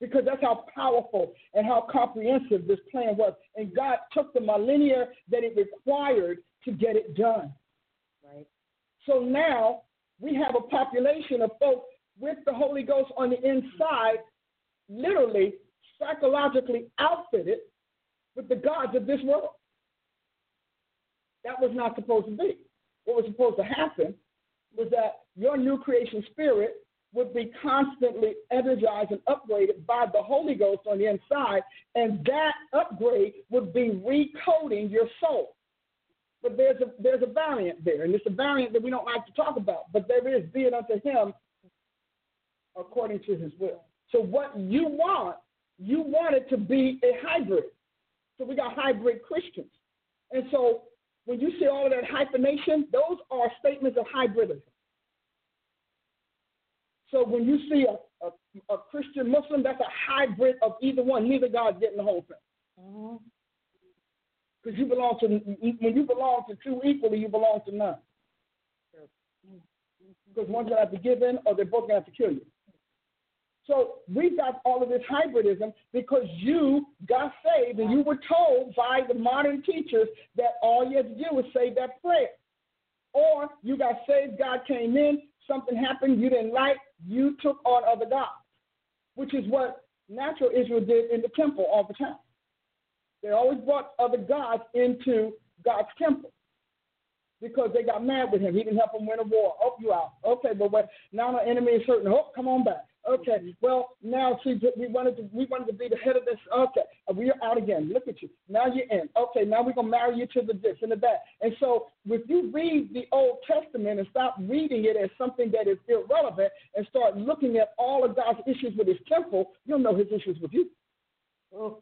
because that's how powerful and how comprehensive this plan was. And God took the millennia that it required to get it done. Right. So now we have a population of folks with the Holy Ghost on the inside, literally psychologically outfitted with the gods of this world. That was not supposed to be. What was supposed to happen was that your new creation spirit would be constantly energized and upgraded by the Holy Ghost on the inside, and that upgrade would be recoding your soul. But there's a there's a variant there, and it's a variant that we don't like to talk about. But there is, be it unto him according to his will. So what you want, you want it to be a hybrid. So we got hybrid Christians. And so when you see all of that hyphenation, those are statements of hybridism. So when you see a, a, a Christian Muslim, that's a hybrid of either one. Neither God's getting the whole thing. Mm-hmm. Because you belong to when you belong to two equally, you belong to none. Mm-hmm. Because one's gonna have to give in, or they're both gonna have to kill you. So we got all of this hybridism because you got saved and you were told by the modern teachers that all you had to do was say that prayer. Or you got saved, God came in, something happened you didn't like, you took on other gods, which is what natural Israel did in the temple all the time. They always brought other gods into God's temple because they got mad with him. He didn't help them win a war. Oh, you out. Okay, but when, now the enemy is hurting. Oh, come on back. Okay, well now see we wanted to we wanted to be the head of this. Okay, we're out again. Look at you. Now you're in. Okay, now we're gonna marry you to the this and the that. And so if you read the Old Testament and stop reading it as something that is irrelevant and start looking at all of God's issues with His temple, you'll know His issues with you. Oh,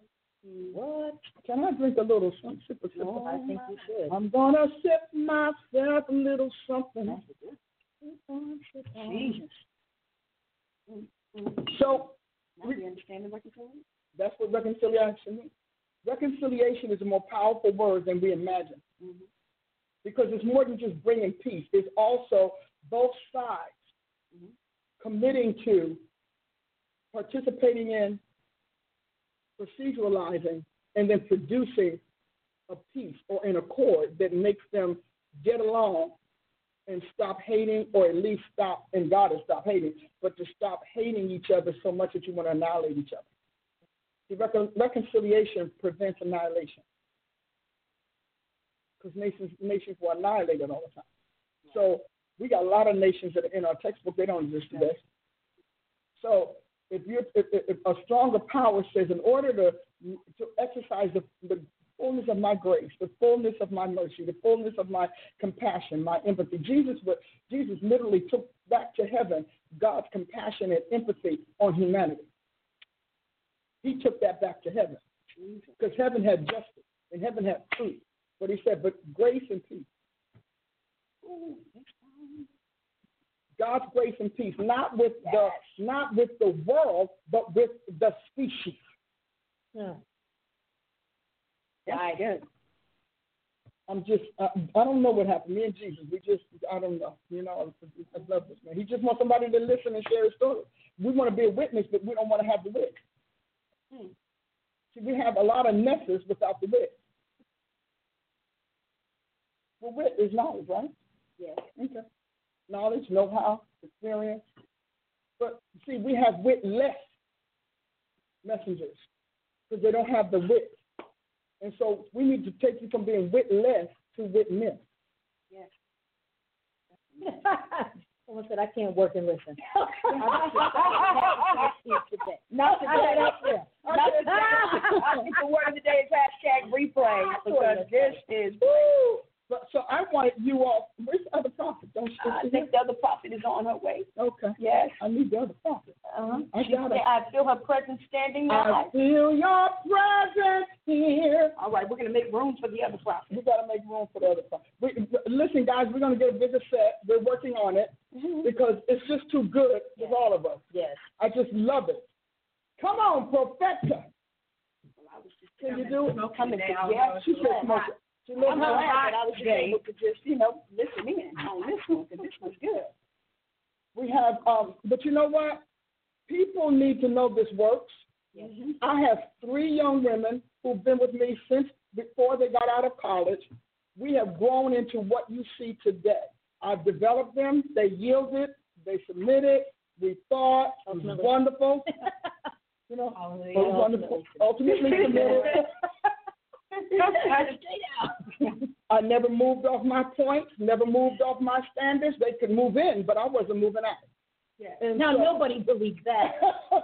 what? Can I drink a little something? Sip a sip. I think you should. I'm gonna sip myself a little something. Jesus. Mm. So Now we understand reconciliation. that's what reconciliation means. Reconciliation is a more powerful word than we imagine. Because it's more than just bringing peace. It's also both sides committing to, participating in, proceduralizing, and then producing a peace or an accord that makes them get along and stop hating, or at least stop, and God has stopped hating, but to stop hating each other so much that you want to annihilate each other. See, recon- reconciliation prevents annihilation. Because nations, nations were annihilated all the time. So we got a lot of nations that are in our textbook, they don't exist today. So if you if, if a stronger power says in order to to exercise the, the fullness of my grace, the fullness of my mercy, the fullness of my compassion, my empathy. Jesus Jesus literally took back to heaven God's compassion and empathy on humanity. He took that back to heaven because heaven had justice and heaven had truth. But he said, but grace and peace. God's grace and peace, not with the not with the world, but with the species. Yeah. Right. Again, I'm just, uh, I don't know what happened. Me and Jesus, we just, I don't know. You know, I, I love this man. He just wants somebody to listen and share his story. We want to be a witness, but we don't want to have the wit. Hmm. See, we have a lot of nesses without the wit. Well, wit is knowledge, right? Yes. Okay. Knowledge, know-how, experience. But see, we have witless messengers because they don't have the wit. And so we need to take you from being witless to witness. Yes. Someone said I can't work and listen. Not today. Not today. Not today. I think the word of the day is hashtag replay because this is woo. But so I want you all. Where's the other prophet? Don't you I think the other prophet is on her way. Okay. Yes. I need the other prophet. Uh-huh. I She got said, it. I feel her presence standing now. I feel your presence here. All right, we're gonna make room for the other prophet. We got to make room for the other prophet. We, listen, guys, we're going to get a bigger set. We're working on it because it's just too good with all of us. Yes. I just love it. Come on, Professor. I was just Can you do it? coming to yeah. She said smoke She I'm lives glad hot that I was today. able to just, you know, listen in on this one, because this one's good. We have, um, but you know what? People need to know this works. Mm-hmm. I have three young women who've been with me since before they got out of college. We have grown into what you see today. I've developed them. They yielded. They submitted. We thought it was wonderful. You know, it was wonderful. Ultimately submitted. I never moved off my points, never moved off my standards. They could move in, but I wasn't moving out. Yeah. And Now so- nobody believes that.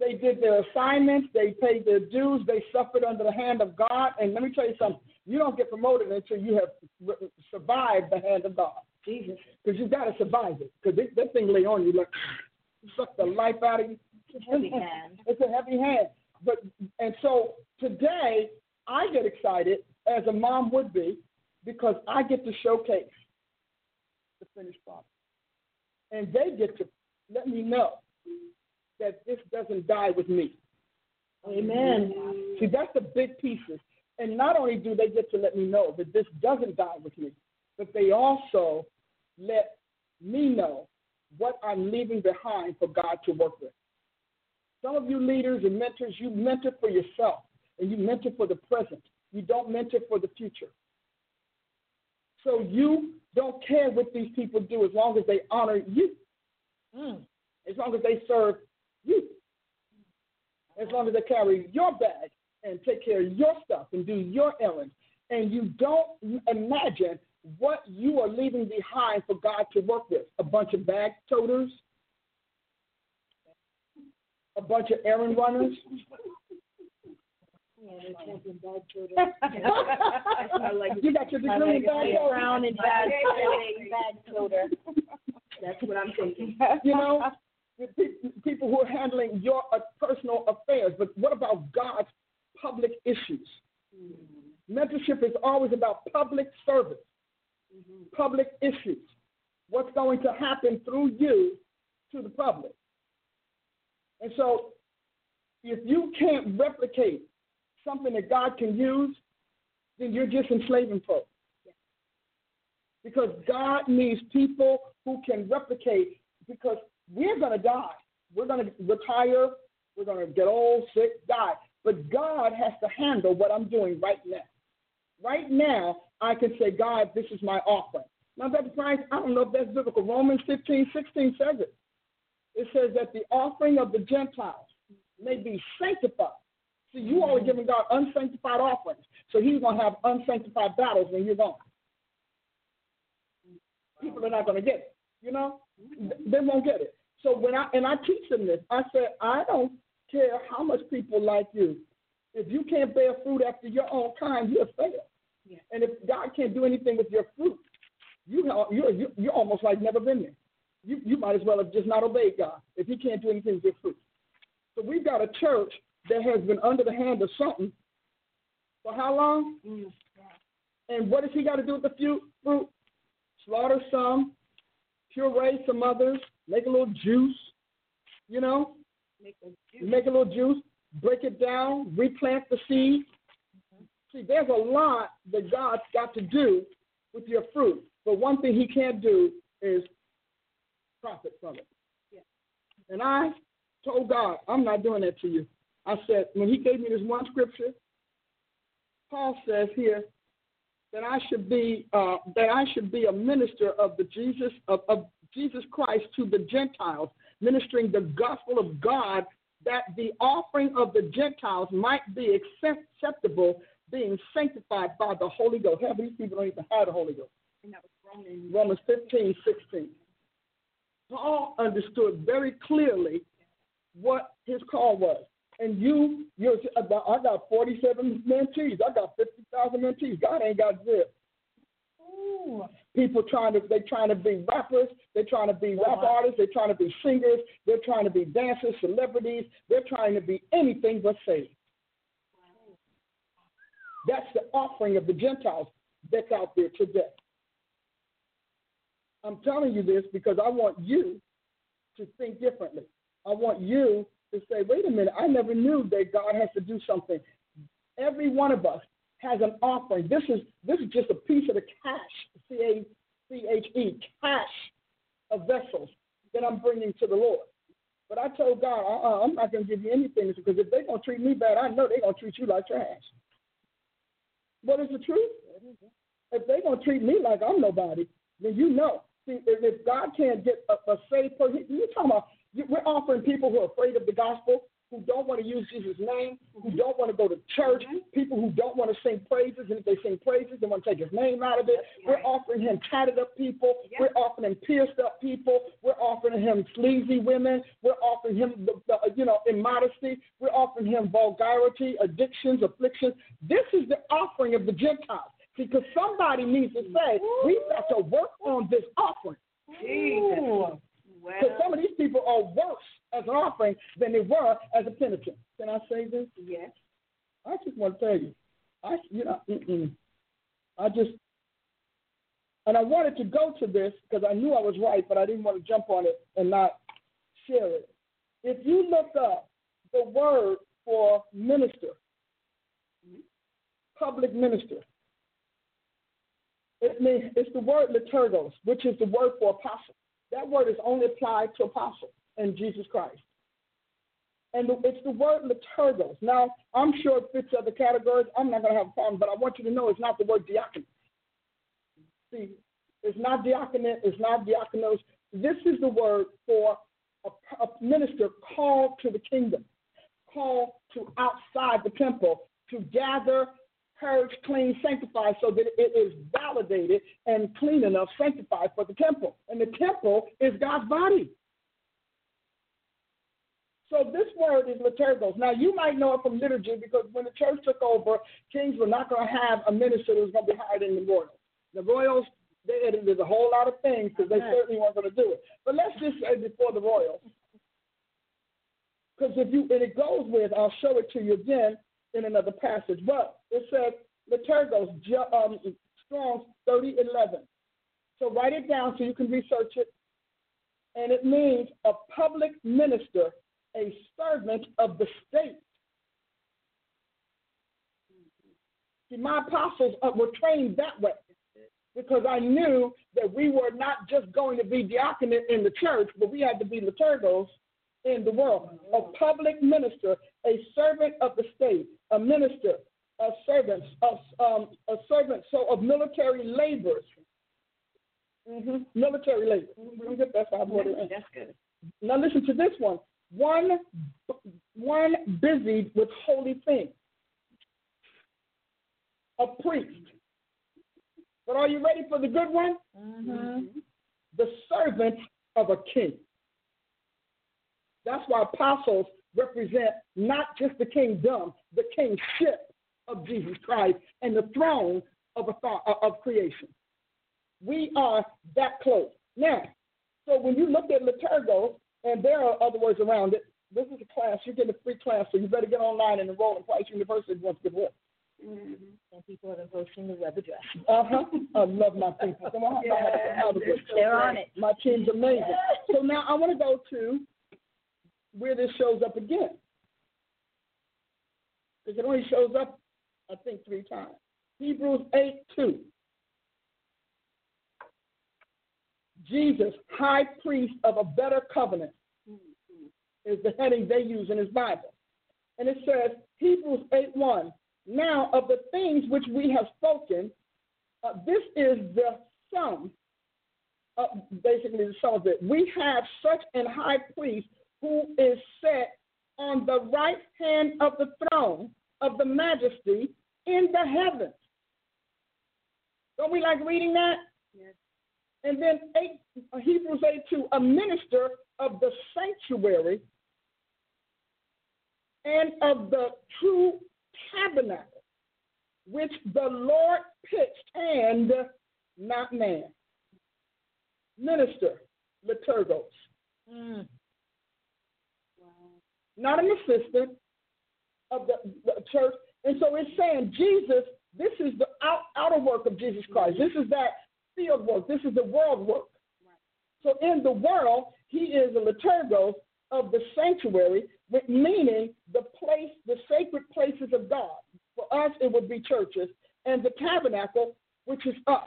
they did their assignments, they paid their dues, they suffered under the hand of God. And let me tell you something: you don't get promoted until you have survived the hand of God. Jesus. because you've got to survive it. Because that thing lay on you like suck the life out of you. Heavy hand. It's a heavy hand. But and so today I get excited as a mom would be because I get to showcase the finished product, and they get to let me know that this doesn't die with me. Amen. See, that's the big pieces. And not only do they get to let me know that this doesn't die with me, but they also let me know what I'm leaving behind for God to work with. Some of you leaders and mentors, you mentor for yourself and you mentor for the present. You don't mentor for the future. So you don't care what these people do as long as they honor you, Mm. as long as they serve you, as long as they carry your bag and take care of your stuff and do your errands. And you don't imagine what you are leaving behind for God to work with. A bunch of bag toters, a bunch of errand runners. Yeah, they're champion dog children. I like You got your degree like in it. bag Brown and bad, bad toter. That's what I'm thinking. You know, people who are handling your uh, personal affairs. But what about God's public issues? Mentorship is always about public service, public issues. What's going to happen through you to the public? And so, if you can't replicate something that God can use, then you're just enslaving folks. Because God needs people who can replicate, because we're going to die. We're going to retire. We're going to get old, sick, die. But God has to handle what I'm doing right now. Right now, I can say, God, this is my offering. Now, Dr. Price, I don't know if that's biblical. Romans 15, 16 says it. It says that the offering of the Gentiles may be sanctified. See, you all are mm-hmm. giving God unsanctified offerings, so He's going to have unsanctified battles when you're gone. People are not going to get it. You know, they won't get it. So when I and I teach them this, I said I don't care how much people like you. If you can't bear fruit after your own kind, you're a failure. Yeah. And if God can't do anything with your fruit, you you're, you're almost like never been there. You you might as well have just not obeyed God if He can't do anything with your fruit. So we've got a church that has been under the hand of something for how long? Mm. And what has He got to do with the few fruit? Slaughter some, puree some others, make a little juice, you know, Make a juice. make a little juice, break it down, replant the seed. See, there's a lot that God's got to do with your fruit. But one thing He can't do is profit from it. Yeah. And I told God, I'm not doing that to you. I said, when He gave me this one scripture, Paul says here that I should be uh, that I should be a minister of the Jesus of, of Jesus Christ to the Gentiles, ministering the gospel of God, that the offering of the Gentiles might be acceptable, being sanctified by the Holy Ghost. Half these people don't even have the Holy Ghost. And that was Romans. Romans 15, 16. Paul understood very clearly what his call was. And you, you're, I got 47 mentees. I got 50,000 mentees. God ain't got zip. People trying to, they trying to be rappers. They're trying to be rap artists. They're trying to be singers. They're trying to be dancers, celebrities. They're trying to be anything but saved. That's the offering of the Gentiles that's out there today. I'm telling you this because I want you to think differently. I want you to say, wait a minute, I never knew that God has to do something. Every one of us has an offering. This is this is just a piece of the cash, C A C H E, cash of vessels that I'm bringing to the Lord. But I told God, uh-uh, I'm not going to give you anything because if they're going to treat me bad, I know they're going to treat you like trash. What is the truth? If they're going to treat me like I'm nobody, then you know. See, if, if God can't get a, a saved person, you're talking about, we're offering people who are afraid of the gospel, who don't want to use Jesus' name, who don't want to go to church, mm-hmm. people who don't want to sing praises, and if they sing praises, they want to take his name out of it. We're offering him tatted up people. We're offering him pierced up people. We're offering him sleazy women. We're offering him, the, the, you know, immodesty. We're offering him vulgarity, addictions, afflictions. This is the offering of the Gentiles. See, because somebody needs to say, we've got to work on this offering. Jesus. Because some of these people are worse as an offering than they were as a penitent. Can I say this? Yes. I just want to tell you, I you know, mm-mm. I just, and I wanted to go to this because I knew I was right, but I didn't want to jump on it and not share it. If you look up the word for minister, public minister, it means it's the word liturgos, which is the word for apostle. That word is only applied to apostle and Jesus Christ. And it's the word liturgos. Now, I'm sure it fits other categories. I'm not going to have a problem, but I want you to know it's not the word diaconate. See, it's not diaconate, it's not diakonos. This is the word for a, a minister called to the kingdom, called to outside the temple to gather, purge, clean, sanctified, so that it is validated and clean enough, sanctified for the temple. And the temple is God's body. So this word is liturgos. Now you might know it from liturgy because when the church took over, kings were not going to have a minister that was going to be hired in the royals. The royals, they edited a whole lot of things because they certainly weren't going to do it. But let's just say before the royals. Because if you and it goes with, I'll show it to you again in another passage. But it says liturgos, um, Strong's 3011. So write it down so you can research it. And it means a public minister a servant of the state. See, my apostles uh, were trained that way because I knew that we were not just going to be diaconate in the church, but we had to be liturgos in the world. A public minister, a servant of the state, a minister, a servant, a, um, a servant, so of military laborers. Mm-hmm. Military labor. Mm-hmm. That's, that's good. Now listen to this one one, one busied with holy things. A priest. But are you ready for the good one? Mm-hmm. The servant of a king. That's why apostles represent not just the kingdom, the kingship of Jesus Christ and the throne of, of creation. We are that close. Now, so when you look at liturgos, and there are other words around it. This is a class. You're getting a free class, so you better get online and enroll in Price University if you want to get Mm-hmm. And people are posting the web address. Uh huh. I love my people. Come on, yeah, they're on it. My team's amazing. so now I want to go to where this shows up again, because it only shows up, I think, three times. Hebrews eight two. Jesus, high priest of a better covenant, is the heading they use in his Bible. And it says, Hebrews 8 1, now of the things which we have spoken, uh, this is the sum, uh, basically the sum of it. We have such an high priest who is set on the right hand of the throne of the majesty in the heavens. Don't we like reading that? Yes. And then eight, Hebrews 8 2, a minister of the sanctuary and of the true tabernacle, which the Lord pitched and not man. Minister, liturgos. Mm. Not an assistant of the, the church. And so it's saying Jesus, this is the out, outer work of Jesus Christ. This is that field work. This is the world work. So in the world, he is a liturgos of the sanctuary, meaning the place, the sacred places of God. For us, it would be churches, and the tabernacle, which is us.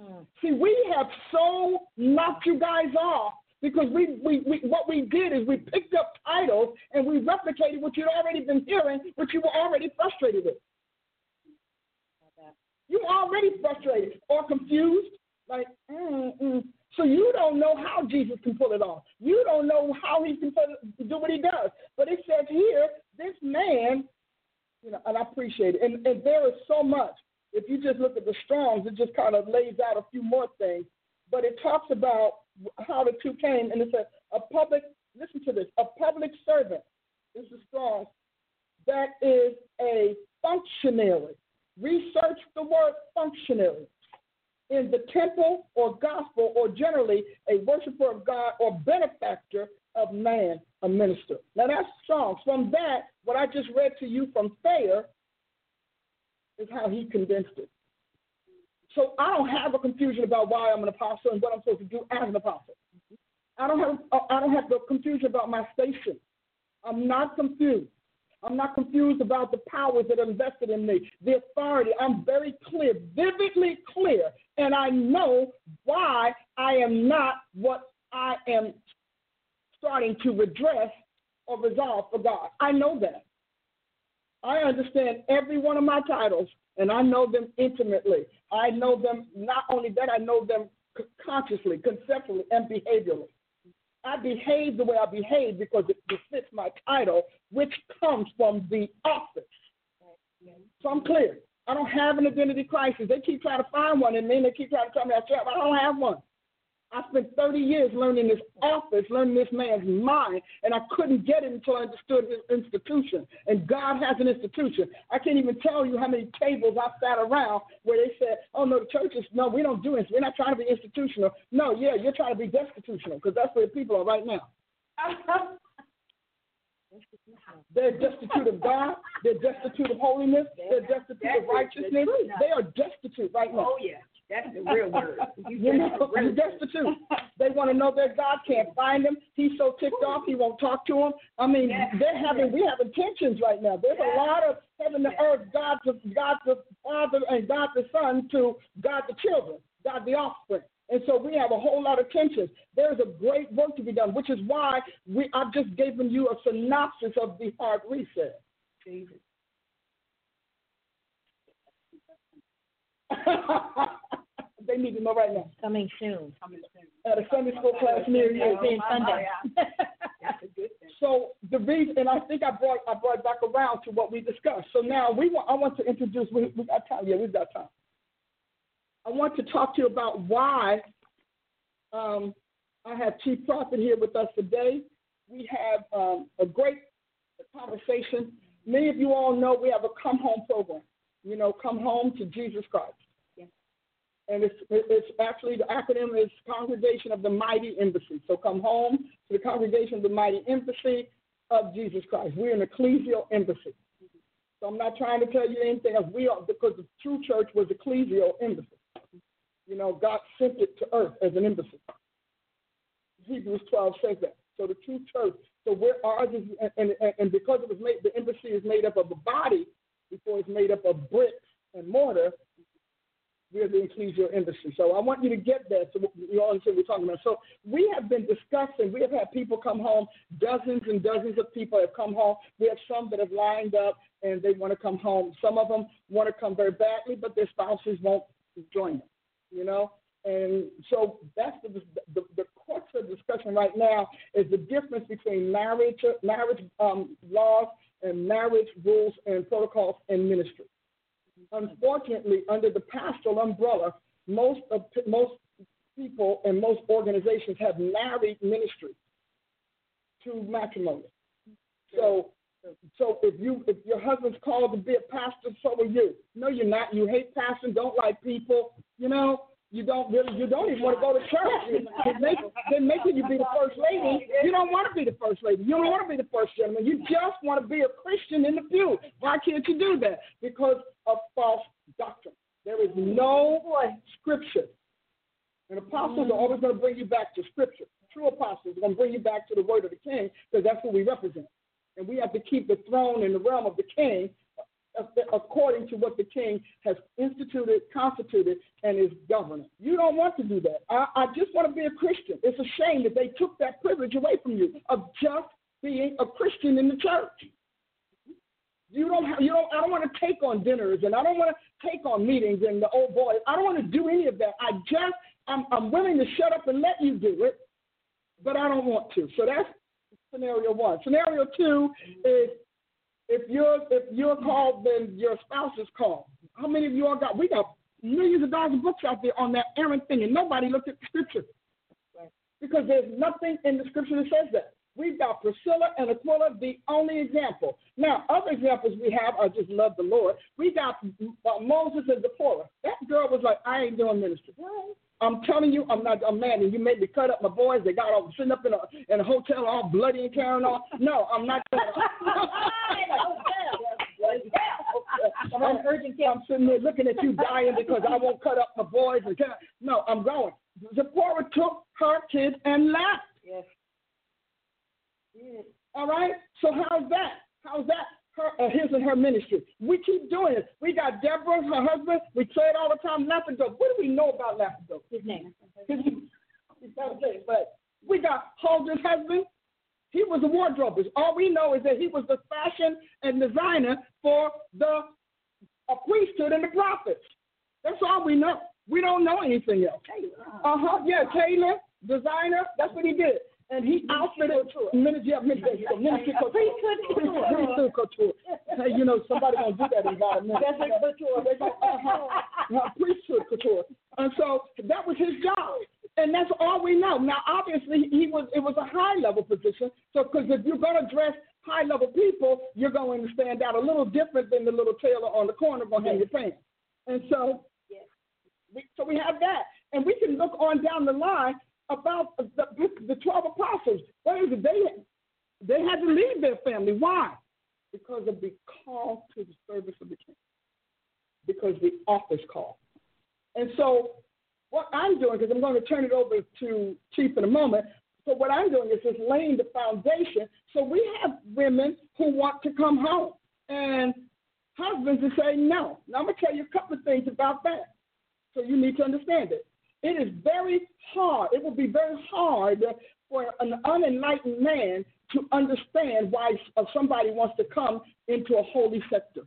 Mm-hmm. See, we have so knocked you guys off because we, we, we what we did is we picked up titles and we replicated what you'd already been hearing, what you were already frustrated with. You're already frustrated or confused. Like, mm-mm. so you don't know how Jesus can pull it off. You don't know how he can it, do what he does. But it says here, this man, you know, and I appreciate it. And, and there is so much. If you just look at the Strongs, it just kind of lays out a few more things. But it talks about how the two came, and it says a public. Listen to this: a public servant. This is Strong. that is a functionary. Research the word functionary. In the temple or gospel, or generally a worshiper of God or benefactor of man, a minister. Now that's strong. From that, what I just read to you from Thayer is how he condensed it. So I don't have a confusion about why I'm an apostle and what I'm supposed to do as an apostle. I don't have uh, I don't have the confusion about my station. I'm not confused. I'm not confused about the powers that are invested in me, the authority. I'm very clear, vividly clear, and I know why I am not what I am starting to redress or resolve for God. I know that. I understand every one of my titles, and I know them intimately. I know them, not only that, I know them consciously, conceptually, and behaviorally. I behave the way I behave because it befits my title, which comes from the office. So I'm clear. I don't have an identity crisis. They keep trying to find one in me, and they keep trying to tell me I don't have one. I spent 30 years learning this office, learning this man's mind, and I couldn't get it until I understood his institution. And God has an institution. I can't even tell you how many tables I sat around where they said, oh, no, the church is, no, we don't do this. We're not trying to be institutional. No, yeah, you're trying to be destitutional because that's where the people are right now. They're destitute of God. They're destitute of holiness. They're destitute of righteousness. They are destitute right now. Oh, yeah. That's the real word. You know, you're destitute. They want to know their God can't find them. He's so ticked off he won't talk to them. I mean, they're having we have tensions right now. There's a lot of heaven to earth, God to God the Father and God the Son to God the children, God the offspring. And so we have a whole lot of tensions. There's a great work to be done, which is why we I've just given you a synopsis of the hard reset. Jesus. they need to know right now. Coming soon. Coming soon. At a Sunday school class near you. Being Sunday. That's a good thing. So the reason, and I think I brought I brought back around to what we discussed. So now we want I want to introduce. We, we got time. Yeah, we've got time. I want to talk to you about why um, I have Chief Prophet here with us today. We have um, a great conversation. Many of you all know we have a come home program. You know, come home to Jesus Christ and it's, it's actually the acronym is Congregation of the Mighty Embassy. So come home to the Congregation of the Mighty Embassy of Jesus Christ. We're an ecclesial embassy. So I'm not trying to tell you anything else. We are because the true church was ecclesial embassy. You know, God sent it to earth as an embassy. Hebrews 12 says that. So the true church. So where ours is, and, and, and because it was made, the embassy is made up of a body before it's made up of bricks and mortar we're the ecclesial embassy. So I want you to get that so you all understand we're talking about. So we have been discussing, we have had people come home, dozens and dozens of people have come home. We have some that have lined up and they want to come home. Some of them want to come very badly, but their spouses won't join them, you know? And so that's the, the, the crux of discussion right now is the difference between marriage, marriage um, laws and marriage rules and protocols and ministry unfortunately, under the pastoral umbrella, most of most people and most organizations have married ministry to matrimony. So, so if you if your husband's called to be a pastor, so are you. No, you're not. You hate pastoring, don't like people. You know, you don't really, you don't even want to go to church. Then make, making you be the first lady. You don't want to be the first lady. You don't want to be the first gentleman. You just want to be a Christian in the pew. Why can't you do that? Because of false doctrine. There is no scripture. And apostles are always going to bring you back to scripture. True apostles are going to bring you back to the word of the king because that's what we represent. And we have to keep the throne in the realm of the king according to what the king has instituted, constituted, and is governing. You don't want to do that. I, I just want to be a Christian. It's a shame that they took that privilege away from you of just being a Christian in the church. You don't have, you don't I don't want to take on dinners and I don't want to take on meetings and the old boys. I don't want to do any of that. I just I'm I'm willing to shut up and let you do it, but I don't want to. So that's scenario one. Scenario two is if you're if you're called, then your spouse is called. How many of you all got? We got millions of dollars of books out there on that errant thing, and nobody looked at the scripture because there's nothing in the scripture that says that. We've got Priscilla and Aquila, the only example. Now, other examples we have, are just love the Lord. We got uh, Moses and Zipporah. That girl was like, I ain't doing ministry. I'm telling you, I'm not a man, and you made me cut up my boys. They got all sitting up in a in a hotel, all bloody and carrying on. No, I'm not. I'm, I'm sitting there looking at you dying because I won't cut up my boys. And no, I'm going. Zipporah took her kids and left. Yes. All right. So how's that? How's that? Her, uh, his and her ministry. We keep doing it. We got Deborah, her husband. We say it all the time. Lapidot. What do we know about Lapidot? His name. His, okay, but we got Huldah's husband. He was a wardrobe. All we know is that he was the fashion and designer for the a priesthood and the prophets. That's all we know. We don't know anything else. Uh huh. Yeah, tailor, designer. That's what he did. And he outfitted ministry, yeah, ministry, ministry couture. Priesthood couture. Hey, you know, somebody gonna do that in about a minute. That's like couture. Uh-huh. Priesthood couture. And so that was his job. And that's all we know. Now, obviously, he was it was a high level position. So, because if you're going to dress high level people, you're going to stand out a little different than the little tailor on the corner going to hang your pants. And so, Yes. we, so we have that, and we can look on down the line about the, the twelve apostles. What is it? They they had to leave their family. Why? Because of the call to the service of the king. Because the office call. And so, what I'm doing, because I'm going to turn it over to Chief in a moment. So what I'm doing is just laying the foundation. So we have women who want to come home, and husbands who say no. Now I'm going to tell you a couple of things about that. So you need to understand it. It is very hard. It will be very hard for an unenlightened man to understand why somebody wants to come into a holy sector.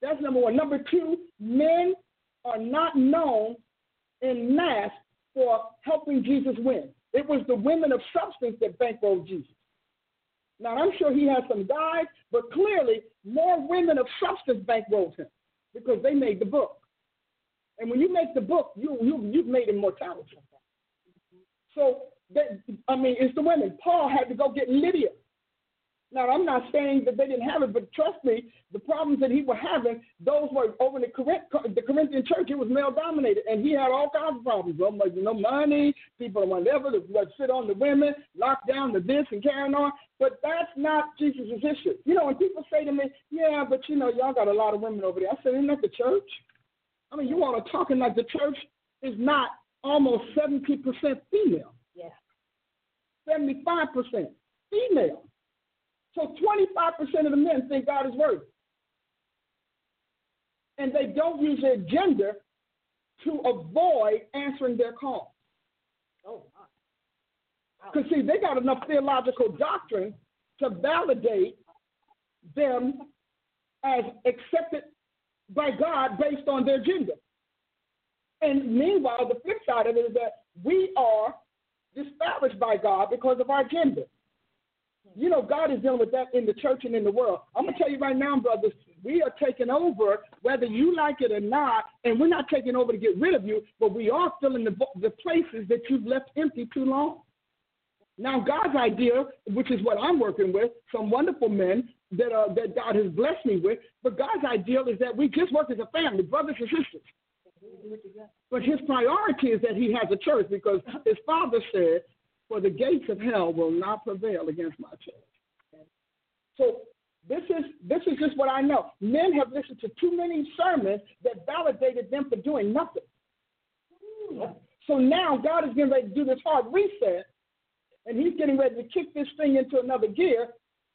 That's number one. Number two, men are not known in mass for helping Jesus win. It was the women of substance that bankrolled Jesus. Now, I'm sure he had some guys, but clearly more women of substance bankrolled him because they made the book. And when you make the book, you, you, you've made immortality. So, that, I mean, it's the women. Paul had to go get Lydia. Now, I'm not saying that they didn't have it, but trust me, the problems that he was having, those were over in the, Corinth, the Corinthian church, it was male dominated, and he had all kinds of problems. Know, money, people whatever, that sit on the women, lock down the this and carrying on. But that's not Jesus' issue. You know, when people say to me, yeah, but you know, y'all got a lot of women over there, I said, isn't that the church? I mean, you all are talking like the church is not almost 70% female. Yeah. 75% female. So 25% of the men think God is worthy. And they don't use their gender to avoid answering their call. Oh, Because, see, they got enough theological doctrine to validate them as accepted by God based on their gender. And meanwhile, the flip side of it is that we are disparaged by God because of our gender. You know, God is dealing with that in the church and in the world. I'm going to tell you right now, brothers, we are taking over whether you like it or not, and we're not taking over to get rid of you, but we are filling the, the places that you've left empty too long. Now, God's idea, which is what I'm working with, some wonderful men that, uh, that God has blessed me with, but God's ideal is that we just work as a family, brothers and sisters. But his priority is that he has a church because his father said, for the gates of hell will not prevail against my church. So this is this is just what I know. Men have listened to too many sermons that validated them for doing nothing. So now God is getting ready to do this hard reset, and He's getting ready to kick this thing into another gear,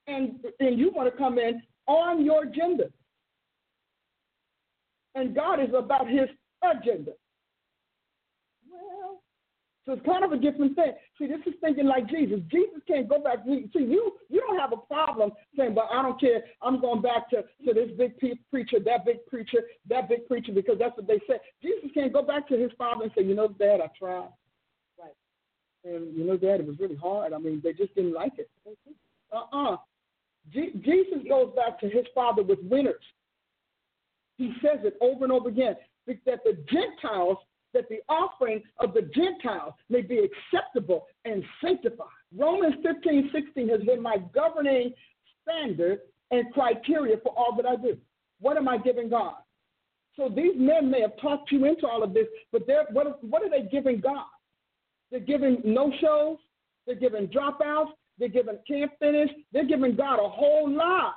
and and you want to come in on your agenda. And God is about His agenda. Well, so it's kind of a different thing. See, this is thinking like Jesus. Jesus can't go back. See, you you don't have a problem saying, "But I don't care. I'm going back to, to this big preacher, that big preacher, that big preacher," because that's what they said. Jesus can't go back to his father and say, "You know, Dad, I tried." Right. And you know, Dad, it was really hard. I mean, they just didn't like it. Uh-uh. Je- Jesus goes back to his father with winners. He says it over and over again that the Gentiles that the offering of the Gentiles may be acceptable and sanctified. Romans 15, 16 has been my governing standard and criteria for all that I do. What am I giving God? So these men may have talked you into all of this, but they're, what, what are they giving God? They're giving no shows, they're giving dropouts, they're giving can't finish, they're giving God a whole lot,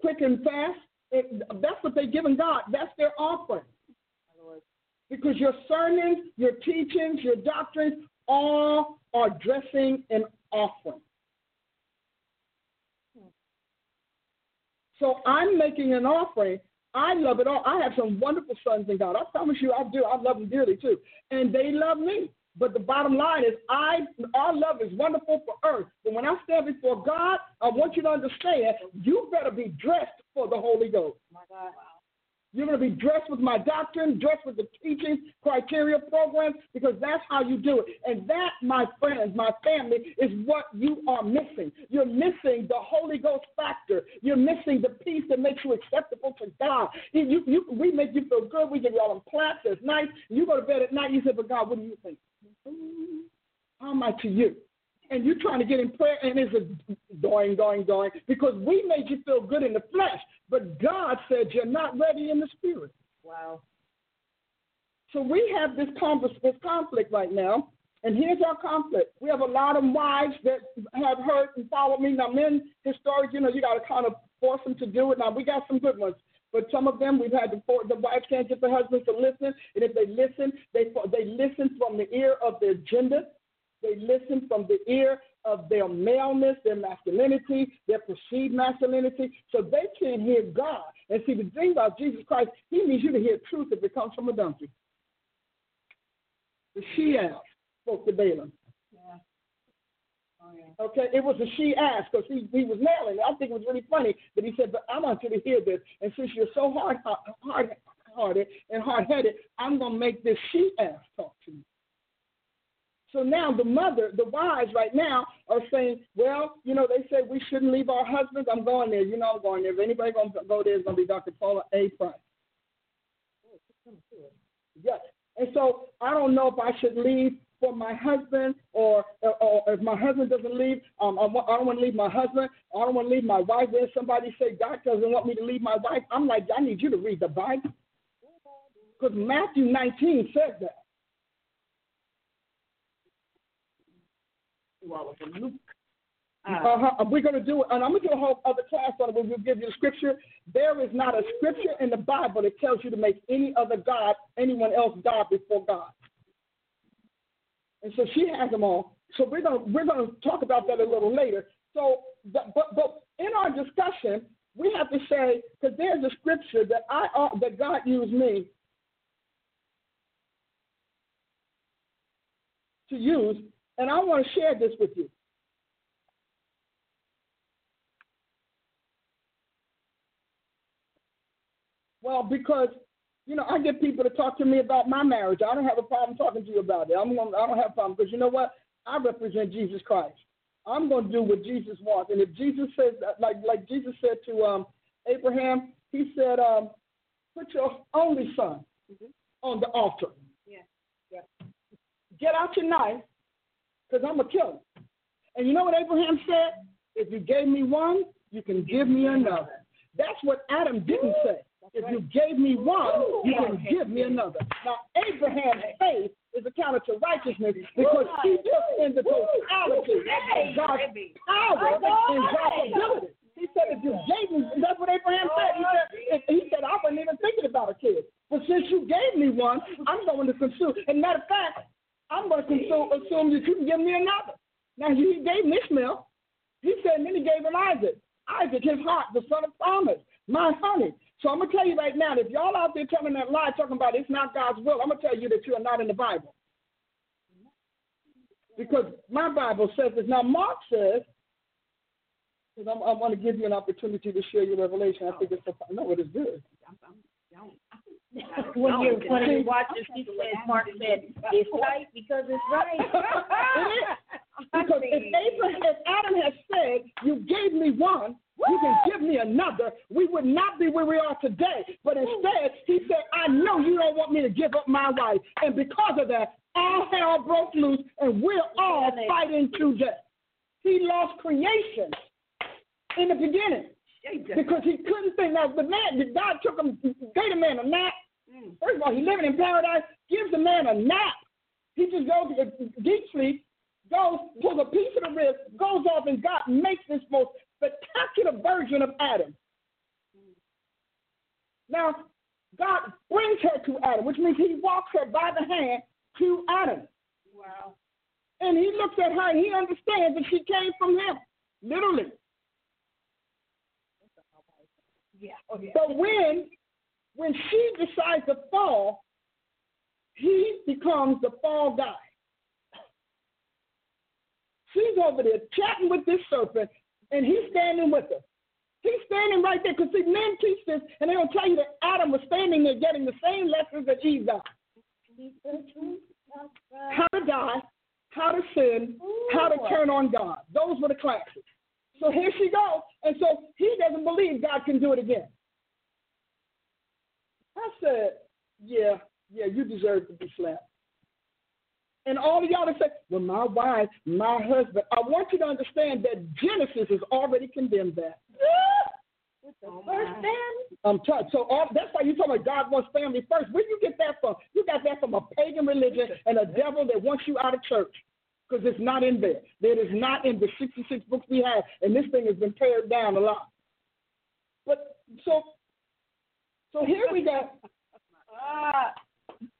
quick and fast. It, that's what they're giving God. That's their offering. Because your sermons, your teachings, your doctrines, all are dressing an offering. So I'm making an offering. I love it all. I have some wonderful sons in God. I promise you, I do. I love them dearly too, and they love me. But the bottom line is, I our love is wonderful for earth. But when I stand before God, I want you to understand, you better be dressed for the Holy Ghost. Oh my God. You're going to be dressed with my doctrine, dressed with the teaching criteria program, because that's how you do it. And that, my friends, my family, is what you are missing. You're missing the Holy Ghost factor. You're missing the peace that makes you acceptable to God. You, you, we make you feel good. We give you all them claps. It's nice. You go to bed at night. You say, "But God, what do you think? How am I to you?" and you're trying to get in prayer, and it's a going, going, going, because we made you feel good in the flesh, but God said you're not ready in the spirit. Wow. So we have this, this conflict right now, and here's our conflict. We have a lot of wives that have heard and followed me. Now, men, historic, you know, you got to kind of force them to do it. Now, we got some good ones. But some of them we've had to force, the wives can't get the husbands to listen, and if they listen, they they listen from the ear of their gender, they listen from the ear of their maleness, their masculinity, their perceived masculinity, so they can't hear God. And see, the thing about Jesus Christ, he needs you to hear truth if it comes from a donkey. The she ass spoke to Balaam. Oh. Okay, it was a she ass because he, he was nailing it. I think it was really funny that he said, "But I want you to hear this." And since you're so hard, hard hearted and hard headed, I'm gonna make this she ass talk to you. So now the mother, the wives right now are saying, well, you know, they said we shouldn't leave our husbands. I'm going there. You know, I'm going there. If anybody going to go there, it's going to be Dr. Paula A. Price. Oh, yes. And so I don't know if I should leave for my husband or, or, or if my husband doesn't leave, um, I, I don't want to leave my husband. I don't want to leave my wife. Then somebody say God doesn't want me to leave my wife. I'm like, I need you to read the Bible. Because Matthew 19 says that. Well, Luke. Uh-huh. We're going to do it, and I'm going to do a whole other class on it. We'll give you the scripture. There is not a scripture in the Bible that tells you to make any other God, anyone else God before God. And so she has them all. So we're to, we're to talk about that a little later. So, but, but, but in our discussion, we have to say because there's a scripture that I uh, that God used me to use and I want to share this with you. Well, because you know, I get people to talk to me about my marriage. I don't have a problem talking to you about it. I'm gonna, I don't have a problem because you know what? I represent Jesus Christ. I'm going to do what Jesus wants. And if Jesus says, like like Jesus said to um, Abraham, he said, um, "Put your only son mm-hmm. on the altar." Yeah. Yeah. Get out your knife because I'm going to kill him. And you know what Abraham said? If you gave me one, you can give me another. That's what Adam didn't say. If you gave me one, you can give me another. Now, Abraham's faith is accounted to righteousness because he took in the totality of God's power and God's ability. He said, if you gave me, that's what Abraham said. He said, he said, I wasn't even thinking about a kid. But since you gave me one, I'm going to consume. And matter of fact, I'm going to consume, assume that you can give me another. Now, he gave him Ishmael. He said, and then he gave him Isaac. Isaac, his heart, the son of promise, my honey. So I'm to tell you right now, if y'all out there telling that lie, talking about it's not God's will, I'm to tell you that you are not in the Bible. Because my Bible says this. Now, Mark says, because I want to give you an opportunity to share your revelation. I think it's, no, it is good. when you when you watch this, he said, Mark said, it's right because it's right. because if, Abraham, if Adam has said, you gave me one, you can give me another, we would not be where we are today. But instead, he said, I know you don't want me to give up my wife. And because of that, all hell broke loose and we're all fighting to death. He lost creation in the beginning because he couldn't think. Now, the man, God took him, gave the man a nap. First of all, he living in paradise, gives the man a nap. He just goes to deep sleep, goes, pulls a piece of the rib, goes off, and God makes this most spectacular version of Adam. Now, God brings her to Adam, which means he walks her by the hand to Adam. Wow. And he looks at her and he understands that she came from him, literally. Yeah. Oh, yeah. But when when she decides to fall, he becomes the fall guy. She's over there chatting with this serpent, and he's standing with her. He's standing right there because see, men teach this, and they don't tell you that Adam was standing there getting the same lessons that Eve got. How to die, how to sin, how to turn on God. Those were the classes. So here she goes, and so he doesn't believe God can do it again. I said, yeah, yeah, you deserve to be slapped. And all of y'all that say, well, my wife, my husband, I want you to understand that Genesis has already condemned that. it's Oh, First my. man, I'm t- so all, that's why you talking about God wants family first. Where you get that from? You got that from a pagan religion and a devil that wants you out of church because it's not in there. It is not in the 66 books we have, and this thing has been pared down a lot. But so, so here we go. Ah.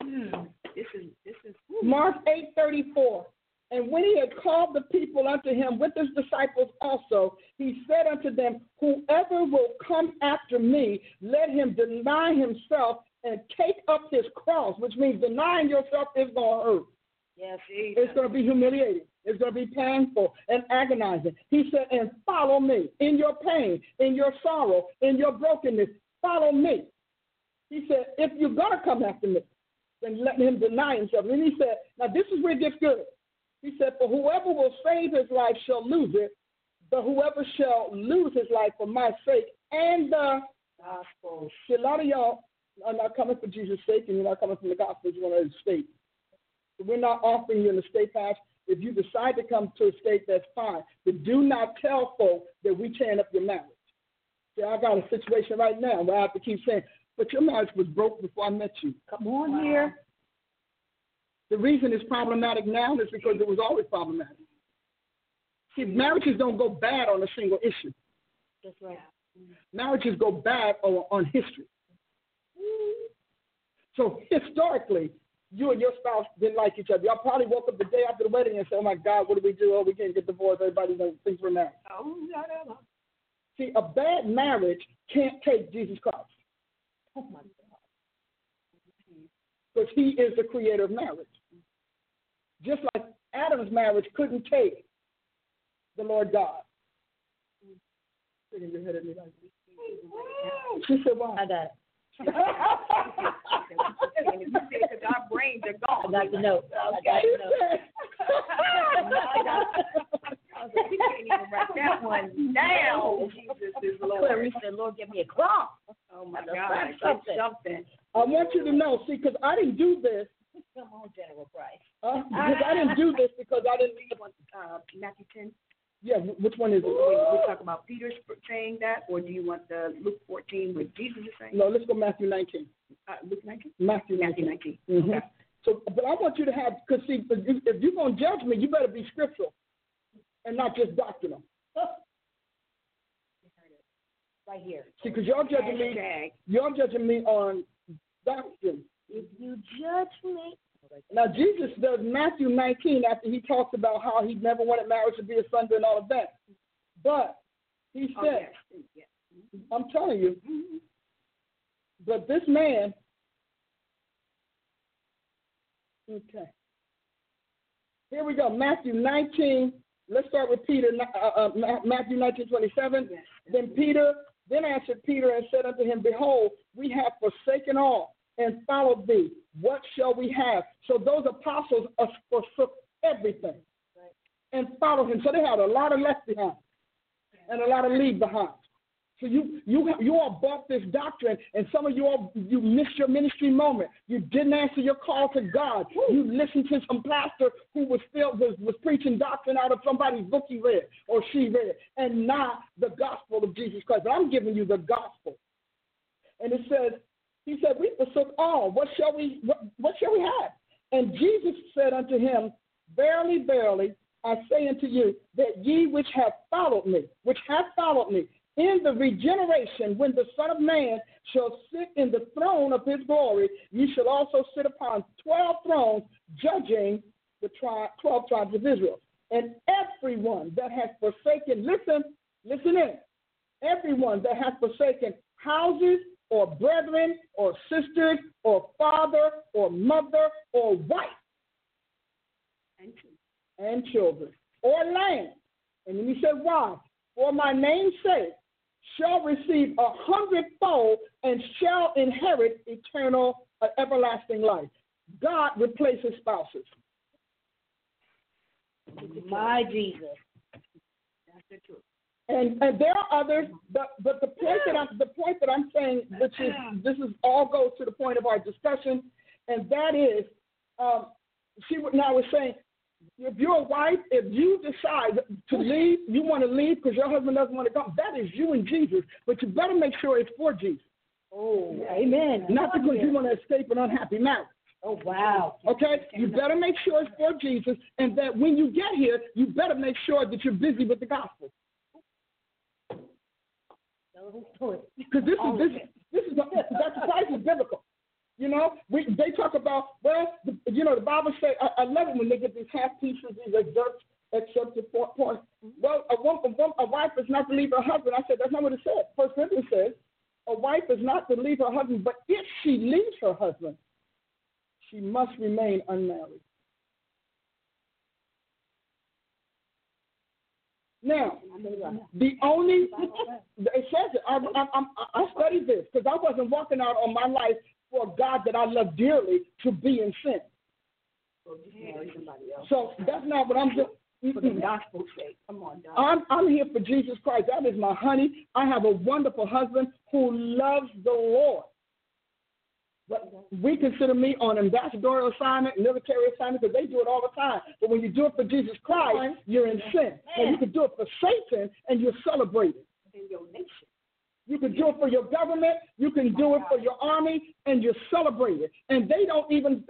Hmm. This is this is. Mark 8:34. And when he had called the people unto him with his disciples also, he said unto them, Whoever will come after me, let him deny himself and take up his cross, which means denying yourself is going to hurt. Yes, Jesus. It's going to be humiliating. It's going to be painful and agonizing. He said, and follow me in your pain, in your sorrow, in your brokenness. Follow me. He said, if you're going to come after me, then let him deny himself. And he said, now this is where it gets good. He said, for whoever will save his life shall lose it, but whoever shall lose his life for my sake and the gospel. See, a lot of y'all are not coming for Jesus' sake, and you're not coming from the gospel. You want to state. We're not offering you an estate pass. If you decide to come to a state, that's fine. But do not tell folks that we tearing up your marriage. See, I got a situation right now where I have to keep saying, but your marriage was broke before I met you. come on here. The reason it's problematic now is because it was always problematic. See, marriages don't go bad on a single issue. That's right. Marriages go bad on, on history. So historically, you and your spouse didn't like each other. Y'all probably woke up the day after the wedding and said, "Oh my God, what do we do? Oh, we can't get divorced. Everybody knows things were married." Oh, no, no, no. See, a bad marriage can't take Jesus Christ Oh my God. because He is the creator of marriage. Just like Adam's marriage couldn't take the Lord God. Shaking your head at me like. She said, "Why?" I got it. And if you say because our brains are I gone. got the note. I got the note. said, I was like, we can't even write that one down. Jesus is Lord. Clarice said, Lord, give me a cross. Oh my God, something. something. I want you to know, see, because I didn't do this. Come on, General Price. Uh, because I didn't do this because I didn't. You want, uh, Matthew ten? Yeah, which one is it? we talk about Peter saying that, or do you want the Luke fourteen where Jesus is saying? No, let's go Matthew 19. Uh, Luke nineteen? Matthew Matthew 19. nineteen. Mhm. Okay. So, but I want you to have, because see, if, you, if you're going to judge me, you better be scriptural and not just doctrinal. Right here. See, because y'all judging me, y'all judging me on doctrine. If you judge me. Now, Jesus does Matthew 19 after he talks about how he never wanted marriage to be a Sunday and all of that. But he Oh, said, yes, yes. I'm telling you, Mhm. but this man, okay. Here we go, Matthew 19. Let's start with Peter, uh, uh, Matthew 19, 27. Yes. Then Peter, then answered Peter and said unto him, Behold, we have forsaken all and followed thee. What shall we have? So those apostles uh, forsook everything and followed him. So they had a lot of left behind and a lot of leave behind. So you you you all bought this doctrine, and some of you all you missed your ministry moment. You didn't answer your call to God. You listened to some pastor who was still was, was preaching doctrine out of somebody's book he read or she read, and not the gospel of Jesus Christ. But I'm giving you the gospel, and it says, He said, "We forsook all. What shall we what, what shall we have?" And Jesus said unto him, Verily, verily, I say unto you that ye which have followed me, which have followed me, in the regeneration, when the Son of Man shall sit in the throne of his glory, ye shall also sit upon twelve thrones, judging the tri- twelve tribes of Israel. And everyone that has forsaken, listen, listen in, everyone that has forsaken houses or brethren or sisters or father or mother or wife And and children or land. And then he said, Why? For my name's sake shall receive a hundredfold and shall inherit eternal, uh, everlasting life. God replaces spouses. My Jesus. that's the truth. And and there are others, but but the point that I'm the point that I'm saying, which is this is all goes to the point of our discussion, and that is, um, she would now was saying, if you're a wife, if you decide to leave, you want to leave because your husband doesn't want to come. That is you and Jesus, but you better make sure it's for Jesus, Oh, amen. not because you want to escape an unhappy marriage. Oh, wow. Okay, you better make sure it's for Jesus, and that when you get here, you better make sure that you're busy with the gospel. Tell a little story. Because this is this this is. Price is biblical. You know, we they talk about well, the, you know, the Bible say I, I love it when they get these half pieces, these excerpts, excerpts of point. point. Mm-hmm. Well, a woman, a wife is not to leave her husband. I said that's not what it said. First Corinthians says a wife is not to leave her husband, but if she leaves her husband, she must remain unmarried. Now, the only it says it. I, I, I, I studied this because I wasn't walking out on my life for a God that I love dearly to be in sin. So just marry somebody else. So that's not what I'm doing. For the gospel's sake. Come on, Doc. I'm I'm here for Jesus Christ. That is my honey. I have a wonderful husband who loves the Lord. But we consider me on ambassadorial assignment, military assignment, because they do it all the time. But when you do it for Jesus Christ, you're in sin. And you can do it for Satan, and you're celebrating. In your nation. You can do it for your government. You can do it for your army, and you're celebrating. And they don't even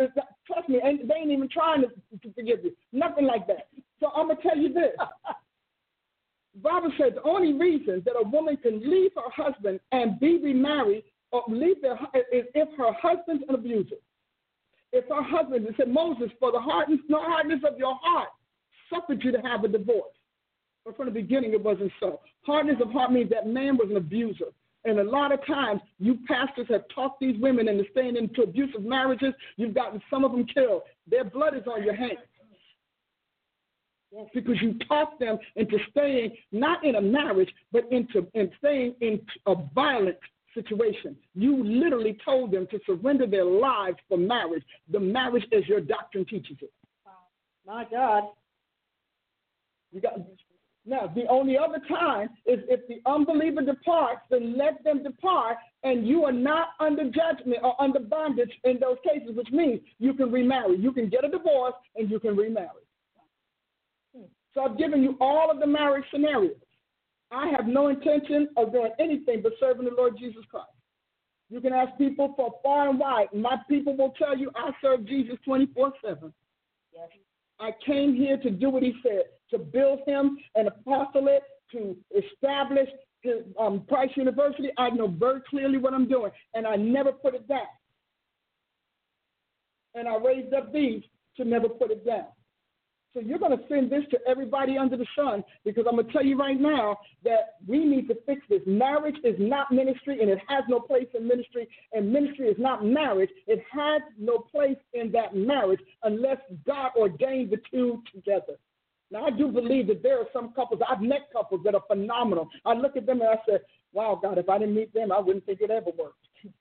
trust me. And they ain't even trying to, to forgive you. Nothing like that. So I'm gonna tell you this. Bible says the only reason that a woman can leave her husband and be remarried or leave their is if her husband's an abuser. If her husband, it said Moses, for the hardness, no hardness of your heart, suffered you to have a divorce. But from the beginning, it wasn't so. Hardness of heart means that man was an abuser. And a lot of times, you pastors have talked these women into staying into abusive marriages. You've gotten some of them killed. Their blood is on your hands. Because you talked them into staying not in a marriage, but into in staying in a violent situation. You literally told them to surrender their lives for marriage. The marriage as your doctrine teaches it. My God. You got now the only other time is if the unbeliever departs, then let them depart, and you are not under judgment or under bondage in those cases, which means you can remarry. You can get a divorce and you can remarry. Hmm. So I've given you all of the marriage scenarios. I have no intention of doing anything but serving the Lord Jesus Christ. You can ask people for far and wide. My people will tell you I serve Jesus 24 7. I came here to do what he said, to build him an apostolate, to establish his, um, University. I know very clearly what I'm doing, and I never put it down. And I raised up these to never put it down. So you're going to send this to everybody under the sun because I'm going to tell you right now that we need to fix this. Marriage is not ministry and it has no place in ministry, and ministry is not marriage. It has no place in that marriage unless God ordained the two together. Now, I do believe that there are some couples, I've met couples that are phenomenal. I look at them and I say, wow, God, if I didn't meet them, I wouldn't think it ever worked.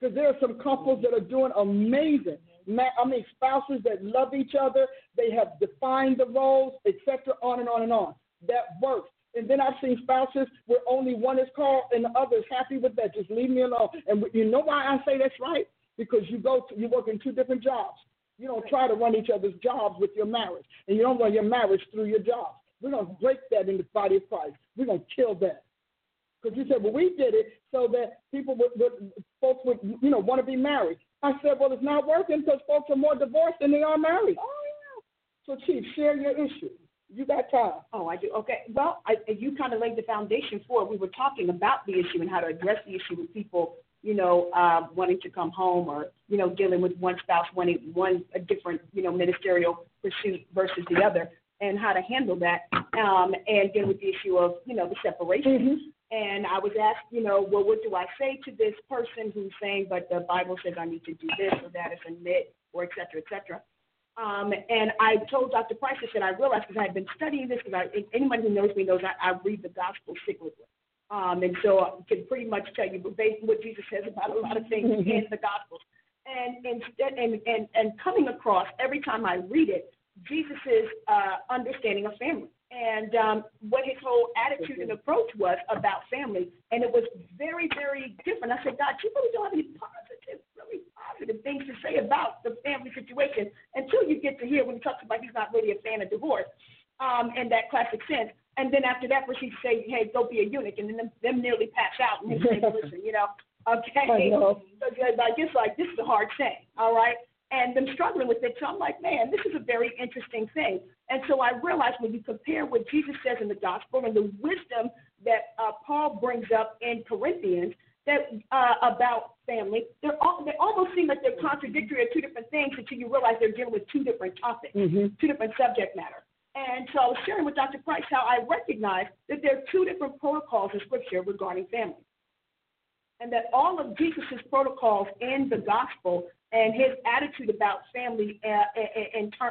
Because there are some couples that are doing amazing. I mean, spouses that love each other, they have defined the roles, etc., on and on and on. That works. And then I've seen spouses where only one is called and the other is happy with that. Just leave me alone. And you know why I say that's right? Because you go to, you work in two different jobs. You don't try to run each other's jobs with your marriage, and you don't run your marriage through your jobs. We're to break that in the body of Christ. We're to kill that. Because you said, well, we did it so that people would, would, folks would, you know, want to be married. I said, well, it's not working because folks are more divorced than they are married. Oh, yeah. So, Chief, share your issue. You got time. Oh, I do. Okay. Well, I, you kind of laid the foundation for it. We were talking about the issue and how to address the issue with people, you know, uh, wanting to come home or, you know, dealing with one spouse wanting one a different, you know, ministerial pursuit versus the other, and how to handle that, um, and deal with the issue of, you know, the separation. And I was asked, you know, well, what do I say to this person who's saying, but the Bible says I need to do this or that, as admit, or et cetera, et cetera. Um, and I told Dr. Price, I said, I realized because I had been studying this, because anybody who knows me knows I, I read the gospel cyclically. Um, and so I can pretty much tell you verbatim what Jesus says about a lot of things Mm-hmm. in the gospels. And instead, and, and, and coming across every time I read it, Jesus' uh, understanding of family and um, what his whole attitude and approach was about family. And it was very, very different. I said, God, you really don't have any positive, really positive things to say about the family situation until you get to hear when he talks about he's not really a fan of divorce um, in that classic sense. And then after that, proceeds to say, hey, go be a eunuch. And then them, them nearly pass out and they say, listen, you know, okay. I know. So I just like, this is a hard thing, all right? And them struggling with it. So I'm like, man, this is a very interesting thing. And so I realized when you compare what Jesus says in the gospel and the wisdom that uh, Paul brings up in Corinthians that uh, about family, they're all, they almost seem like they're contradictory or two different things until you realize they're dealing with two different topics, Mhm. two different subject matter. And so I was sharing with Dr. Price how I recognize that there are two different protocols in Scripture regarding family and that all of Jesus' protocols in the gospel and his attitude about family uh,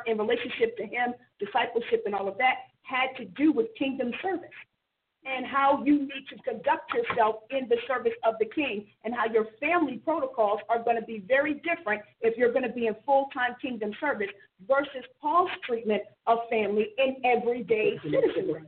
in relationship to him, discipleship, and all of that had to do with kingdom service and how you need to conduct yourself in the service of the king and how your family protocols are going to be very different if you're going to be in full-time kingdom service versus Paul's treatment of family in everyday citizenry.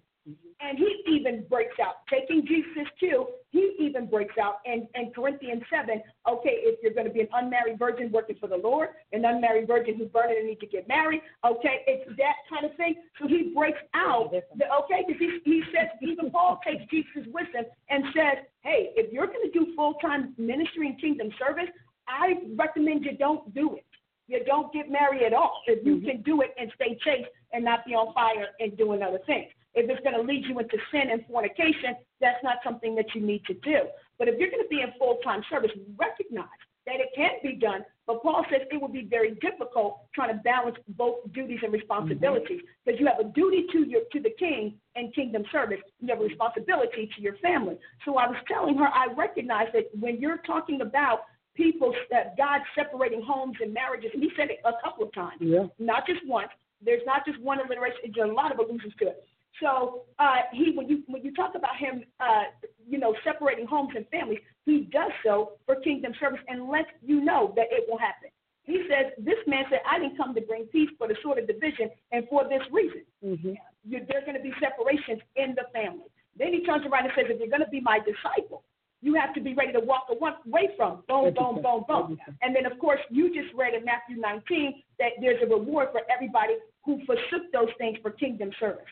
And he even breaks out, taking Jesus too, he even breaks out in, in Corinthians 7, okay, if you're going to be an unmarried virgin working for the Lord, an unmarried virgin who's burning and need to get married, okay, it's that kind of thing. So he breaks out, the, okay, because he, he says, even Paul takes Jesus' wisdom and says, hey, if you're going to do full-time ministry and kingdom service, I recommend you don't do it. You don't get married at all if you mm-hmm. can do it and stay chaste and not be on fire and doing other things. If it's going to lead you into sin and fornication, that's not something that you need to do. But if you're going to be in full time service, recognize that it can be done. But Paul says it would be very difficult trying to balance both duties and responsibilities mm-hmm. because you have a duty to your to the king and kingdom service. You have a responsibility to your family. So I was telling her I recognize that when you're talking about people that God separating homes and marriages, and he said it a couple of times, Yeah. not just once. There's not just one alliteration. There's a lot of allusions to it. So uh, he, when you when you talk about him, uh, you know, separating homes and families, he does so for kingdom service and lets you know that it will happen. He says, "This man said, I didn't come to bring peace, but a sort of division, and for this reason, Mm-hmm. you, there's going to be separations in the family." Then he turns around and says, "If you're going to be my disciple, you have to be ready to walk away from boom, boom, boom, boom." And then, of course, you just read in Matthew 19 that there's a reward for everybody who forsook those things for kingdom service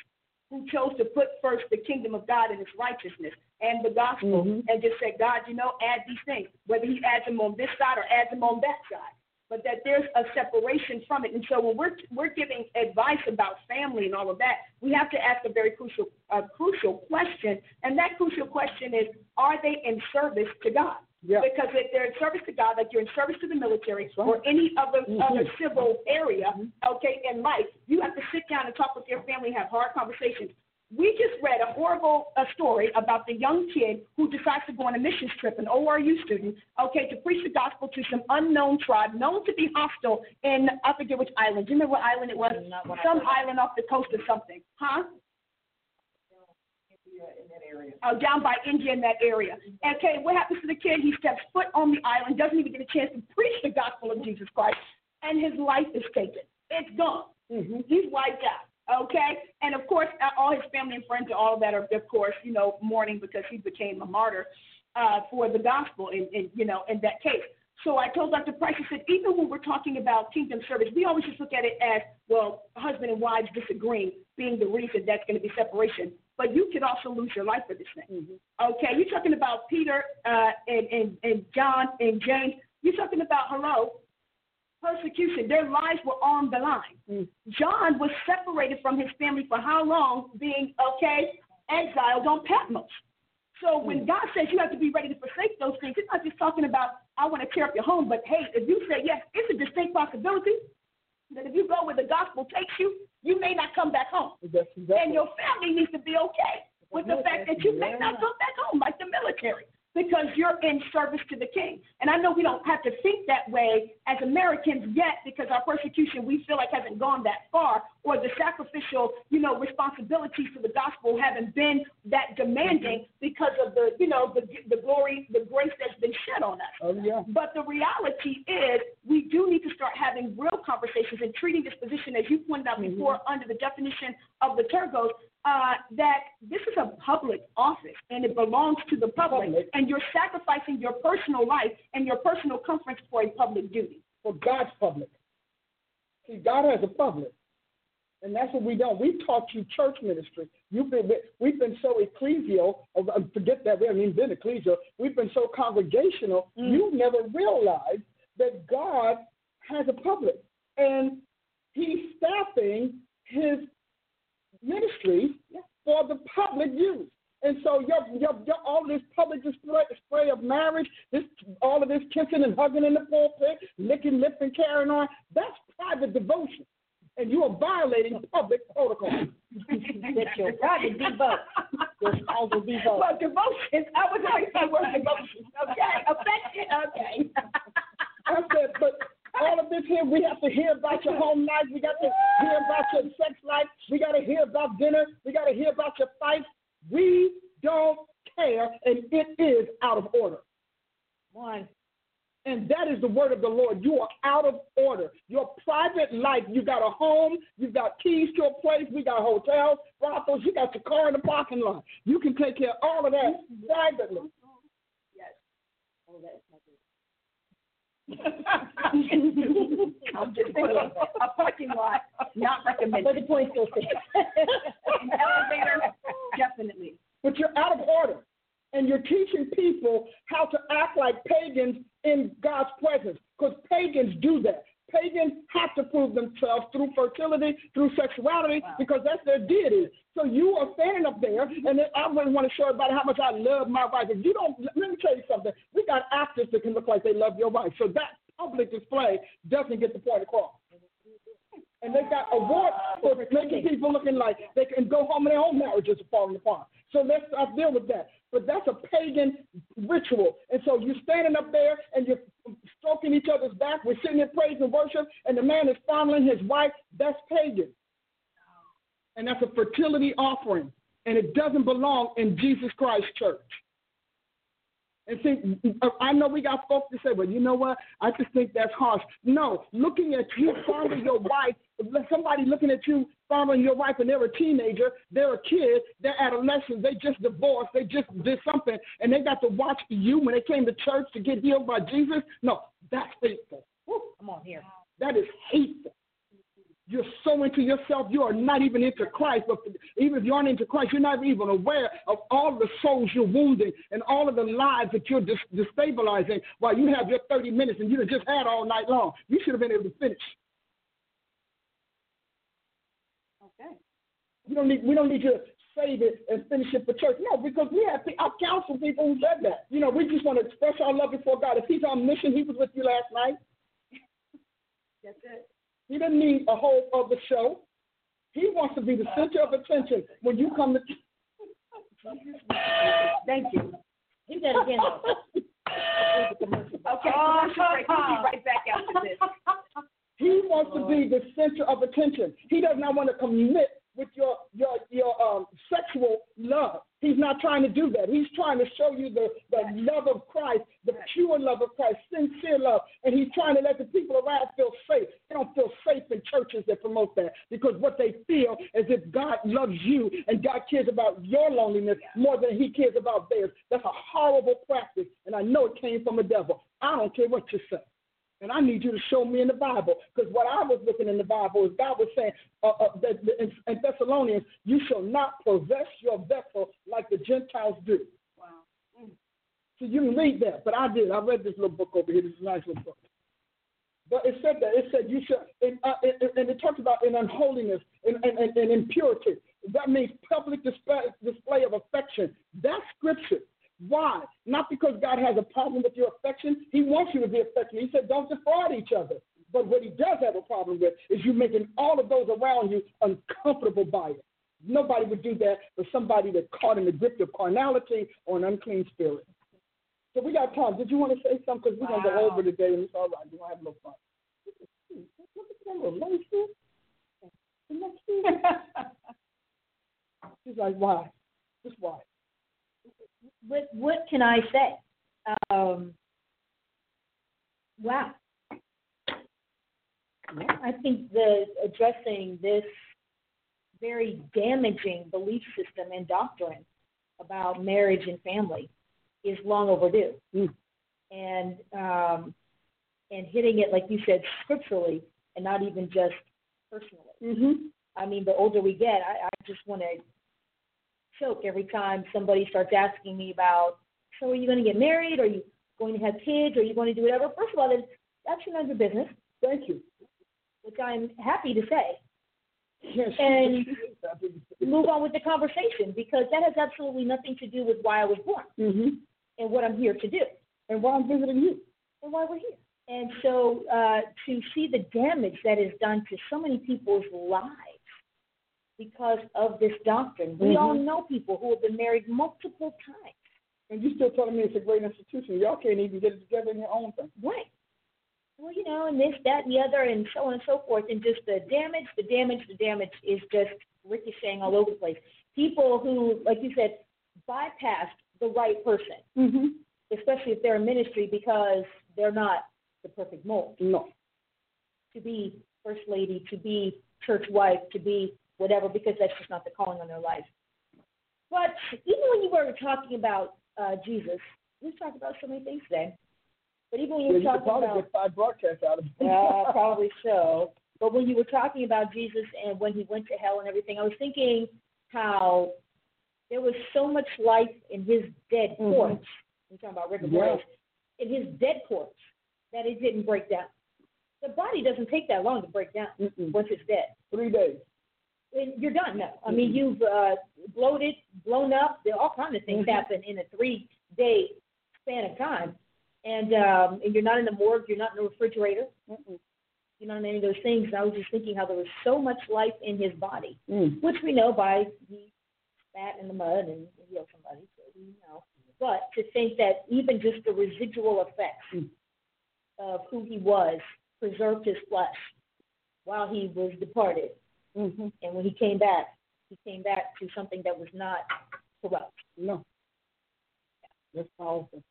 who chose to put first the kingdom of God and his righteousness and the gospel Mhm. and just said, God, you know, add these things, whether he adds them on this side or adds them on that side. But that there's a separation from it. And so when we're we're giving advice about family and all of that, we have to ask a very crucial a crucial question. And that crucial question is, are they in service to God? Yeah. Because if they're in service to God, like you're in service to the military right. or any other Mhm. other civil area, okay, in life, you have to sit down and talk with your family and have hard conversations. We just read a horrible uh, story about the young kid who decides to go on a missions trip, an ORU student, okay, to preach the gospel to some unknown tribe known to be hostile in, I forget which island. Do you remember what island it was? Some island off the coast or something. Huh? Oh, down by India in that area. Okay, what happens to the kid? He steps foot on the island, doesn't even get a chance to preach the gospel of Jesus Christ, and his life is taken. It's gone. Mm-hmm. He's wiped out. Okay, and of course, uh, all his family family and friends and all of that are, of course, you know, mourning because he became a martyr uh, for the gospel in, in, you know, in that case. So I told Dr. Price, I said, even when we're talking about kingdom service, we always just look at it as, well, husband and wives disagreeing being the reason that's going to be separation. But you could also lose your life for this thing. Mm-hmm. Okay, you're talking about Peter uh, and, and, and John and James. You're talking about, hello, persecution. Their lives were on the line. Mm. John was separated from his family for how long? Being, okay, exiled on Patmos. So when mm. God says you have to be ready to forsake those things, it's not just talking about I want to tear up your home, but hey, if you say yes, it's a distinct possibility that if you go where the gospel takes you, you may not come back home. Exactly. And your family needs to be okay with the fact that you may not come back home like the military because you're in service to the king. And I know we don't have to think that way as Americans yet because our persecution we feel like hasn't gone that far or the sacrificial, you know, responsibilities for the gospel haven't been that demanding because of the, you know, the the glory, the grace that's been shed on us. Oh, yeah. But the reality is we do need to start having real conversations and treating this position, as you pointed out mm-hmm. before, under the definition of the leitourgos, uh, that this is a public office and it belongs to the public, public, and you're sacrificing your personal life and your personal comforts for a public duty. For God's public. See, God has a public. And that's what we don't. We've taught you church ministry. You've been, we've been so ecclesial, forget that we haven't even been ecclesial. We've been so congregational, mm. you never realized that God has a public. And he's staffing his ministry for the public use. And so your, your, your, all this public display, display of marriage, this all of this kissing and hugging in the pulpit, licking lip and carrying on, that's private devotion. And you are violating public protocol. That's your private devotion. There's also devotion. Well, devotion, I was going to say word devotion. Okay, affection, okay. I said, but all of this here, we have to hear about your home life. We got to hear about your sex life. We got to hear about dinner. We got to hear about your fights. We don't care, and it is out of order. One. And that is the word of the Lord. You are out of order. Your private life, you got a home, you got keys to a place, we got hotels, brothels, you got your car in the parking lot. You can take care of all of that privately. Yes. Oh, that's I'm just saying, a parking lot, not recommended. But the point still stands. An elevator, definitely. But you're out of order. And you're teaching people how to act like pagans in God's presence. Because pagans do that. Pagans have to prove themselves through fertility, through sexuality, wow. because that's their deity. So you are standing up there, and then I really want to show everybody how much I love my wife. If you don't, let me tell you something. We got actors that can look like they love your wife. So that public display doesn't get the point across. And they got awards for making people looking like they can go home and their own marriages are falling apart. So let's not deal with that. But that's a pagan ritual. And so you're standing up there and you're stroking each other's back. We're sitting there praise and worship, and the man is fondling his wife. That's pagan. And that's a fertility offering. And it doesn't belong in Jesus Christ church. And see, I know we got folks to say, well, you know what? I just think that's harsh. No, looking at you fondling your wife, somebody looking at you fondling your wife and they're a teenager, they're a kid, they're adolescents, they just divorced, they just did something, and they got to watch you when they came to church to get healed by Jesus. No, that's hateful. Come on here. That is hateful. You're so into yourself, you are not even into Christ. But even if you aren't into Christ, you're not even aware of all the souls you're wounding and all of the lives that you're destabilizing while you have your 30 minutes and you just had all night long. You should have been able to finish. Okay. We don't need we don't need to save it and finish it for church. No, because we have I counsel people who said that. You know, we just want to express our love before God. If he's on mission, he was with you last night. That's it. He doesn't need a whole other show. He wants to be the center of attention when you come to. Thank you. He said again. okay, oh, break. We'll be right back after this. He wants to be the center of attention. He does not want to commit with your your your um, sexual love. He's not trying to do that. He's trying to show you the, the love of Christ, the pure love of Christ, sincere love. And he's trying to let the people around feel safe. They don't feel safe in churches that promote that because what they feel is if God loves you and God cares about your loneliness more than he cares about theirs. That's a horrible practice, and I know it came from the devil. I don't care what you say. And I need you to show me in the Bible. Because what I was looking in the Bible is God was saying uh, uh, that in, in Thessalonians, you shall not possess your vessel like the Gentiles do. Wow. Mm. So you can read that. But I did. I read this little book over here. This is a nice little book. But it said that. It said you should, and, uh, it, and it talks about in unholiness and, and, and, and impurity. That means public display, display of affection. That's scripture. Why? Not because God has a problem with your affection. He wants you to be affectionate. He said, don't defraud each other. But what he does have a problem with is you making all of those around you uncomfortable by it. Nobody would do that for somebody that's caught in the grip of carnality or an unclean spirit. So we got time. Did you want to say something? Because we're going to go over today, and it's all right. We're going to have a little fun. Look at that little. She's like, why? Just why? What what can I say? Um, wow. I think the addressing this very damaging belief system and doctrine about marriage and family is long overdue. Mm. And um, and hitting it like you said scripturally and not even just personally. Mm-hmm. I mean, the older we get, I, I just want to choke every time somebody starts asking me about, so are you going to get married? Are you going to have kids? Are you going to do whatever? First of all, that's, that's none of your business. Thank you. Which I'm happy to say. Yes. And move on with the conversation because that has absolutely nothing to do with why I was born mm-hmm. and what I'm here to do and why I'm visiting you and why we're here. And so uh, to see the damage that is done to so many people's lives because of this doctrine. We Mhm. all know people who have been married multiple times. And you still telling me it's a great institution. Y'all can't even get it together in your own thing. Right. Well, you know, and this, that, and the other, and so on and so forth, and just the damage, the damage, the damage is just ricocheting all over the place. People who, like you said, bypassed the right person, Mm-hmm. especially if they're in ministry because they're not the perfect mold No. to be first lady, to be church wife, to be whatever, because that's just not the calling on their life. But even when you were talking about uh, Jesus, we've talked about so many things today. But even when you Yeah, were you could talking probably about get five broadcasts out of it. uh, probably so. But when you were talking about Jesus and when he went to hell and everything, I was thinking how there was so much life in his dead Mhm. corpse. I'm talking about rigor Yeah. mortis. In his dead corpse, that it didn't break down. The body doesn't take that long to break down Mm-mm. once it's dead. Three days. And you're done now. I mean, you've uh, bloated, blown up. There all kinds of things Mhm. happen in a three-day span of time, and um, and you're not in the morgue. You're not in the refrigerator. Mm-mm. You know, any of those things. And I was just thinking how there was so much life in his body, Mm. which we know by he spat in the mud and healed somebody, so we know. But to think that even just the residual effects Mm. of who he was preserved his flesh while he was departed, Mm-hmm. and when he came back, he came back to something that was not corrupt. No. That's powerful.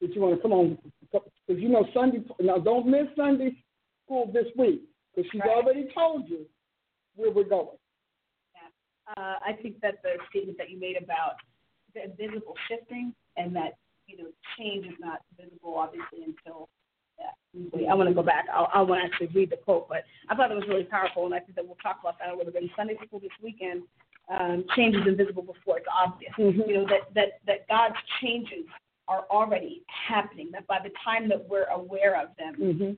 But you want to come on, because you know Sunday. Now don't miss Sunday school this week because she's Right. already told you where we're going. Uh, I think that the statement that you made about the invisible shifting and that, you know, change is not visible obviously until. Wait, I want to go back. I'll, I want to actually read the quote, but I thought it was really powerful, and I think that we'll talk about that a little bit in Sunday school this weekend. Um, change is invisible before it's obvious. Mhm. You know that that that God's changes are already happening. That by the time that we're aware of them, Mm-hmm.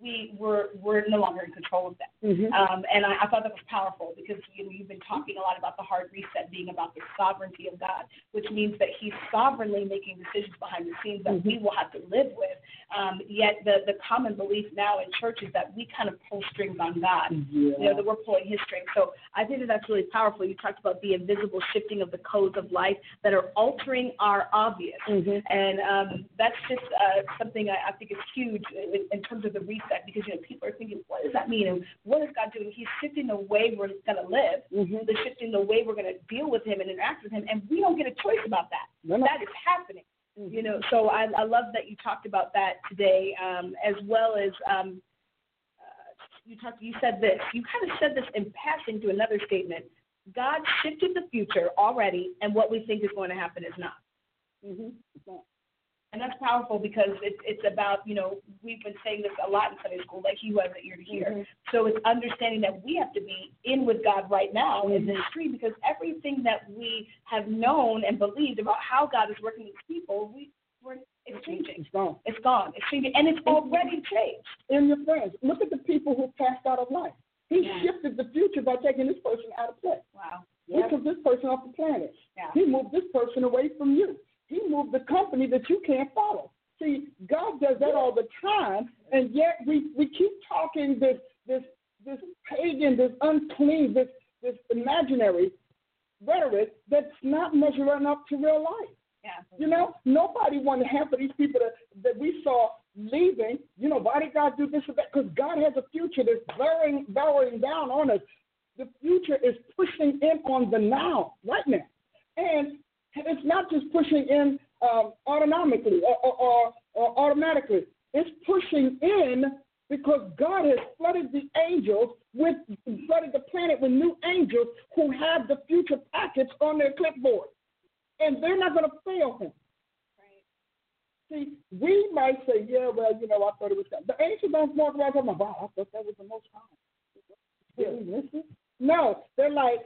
We we're we're no longer in control of that. Mm-hmm. Um, and I, I thought that was powerful because you know, you've been talking a lot about the hard reset being about the sovereignty of God, which means that He's sovereignly making decisions behind the scenes that we will have to live with. Um, yet the, the common belief now in church is that we kind of pull strings on God. Yeah. You know, that we're pulling his strings. So I think that that's really powerful. You talked about the invisible shifting of the codes of life that are altering our obvious. Mhm. And um, that's just uh, something I, I think is huge in, in terms of the reset because you know people are thinking, what does that mean? And what is God doing? He's shifting the way we're going to live. Mhm. The shifting the way we're going to deal with Him and interact with Him, and we don't get a choice about that. No, no. That is happening. You know, so I, I love that you talked about that today, um, as well as um, uh, you talked, you said this. You kind of said this in passing to another statement. God shifted the future already, and what we think is going to happen is not. Mm-hmm. And that's powerful because it's it's about you know we've been saying this a lot in Sunday school like he was an ear to hear. Mm-hmm. So it's understanding that we have to be in with God right now in Mm-hmm. this tree because everything that we have known and believed about how God is working with people, we we're, it's changing. It's gone. It's gone. It's changing, and it's already changed. In your friends, look at the people who passed out of life. He Yeah. shifted the future by taking this person out of play. Wow. He took this person off the planet. Yeah. He moved this person away from you. He moved the company that you can't follow. See, God does that all the time, and yet we, we keep talking this this this pagan, this unclean, this this imaginary rhetoric that's not measuring up to real life. Yeah. You know, nobody wanted half of these people that, that we saw leaving. You know, why did God do this or that? Because God has a future that's bearing, bearing down on us. The future is pushing in on the now, right now. And it's not just pushing in um, autonomically or, or, or, or automatically. It's pushing in because God has flooded the angels with, flooded the planet with new angels who have the future packets on their clipboard and they're not going to fail him. See, we might say, yeah, well, you know, I thought it was God. The angels don't walk around talking about, wow, I thought that was the most high. Did we miss it? No, they're like,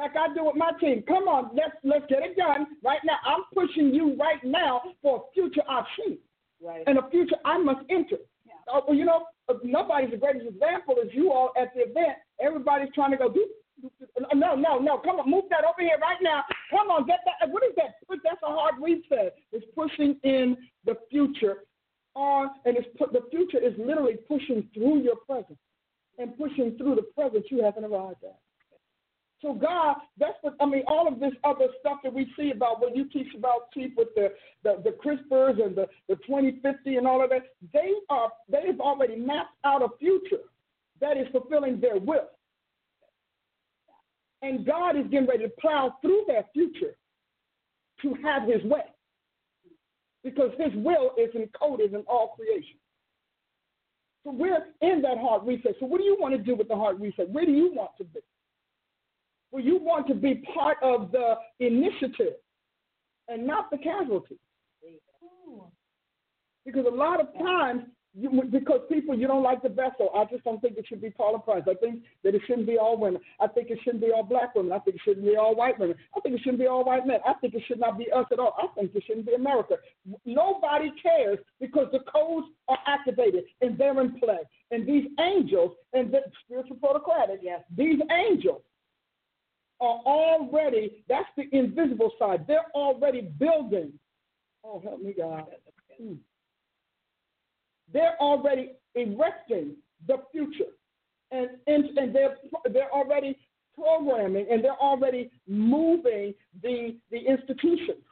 like I do with my team. Come on, let's let's get it done right now. I'm pushing you right now for a future I've seen, Right. and a future I must enter. Yeah. Uh, well, you know, uh, nobody's the greatest example as you all at the event. Everybody's trying to go do. No, no, no. Come on, move that over here right now. Come on, get that. What is that? That's a hard reset. It's pushing in the future on, and it's put, the future is literally pushing through your present and pushing through the present you haven't arrived at. So God, that's what I mean. All of this other stuff that we see about what you teach about chief with the the, the CRISPRs and the the 2050 and all of that, they are they have already mapped out a future that is fulfilling their will. And God is getting ready to plow through that future to have his way. Because his will is encoded in all creation. So we're in that heart reset. So what do you want to do with the heart reset? Where do you want to be? Well, you want to be part of the initiative and not the casualty. Because a lot of times, you, because people, you don't like the vessel. I just don't think it should be Paula Price. I think that it shouldn't be all women. I think it shouldn't be all black women. I think it shouldn't be all white women. I think it shouldn't be all white men. I think it should not be us at all. I think it shouldn't be America. Nobody cares because the codes are activated and they're in play. And these angels and the spiritual protocratic, yes, these angels are already, that's the invisible side. They're already building. Oh, help me, God. Hmm. They're already erecting the future. And, and, and they're, they're already programming and they're already moving the, the institutions.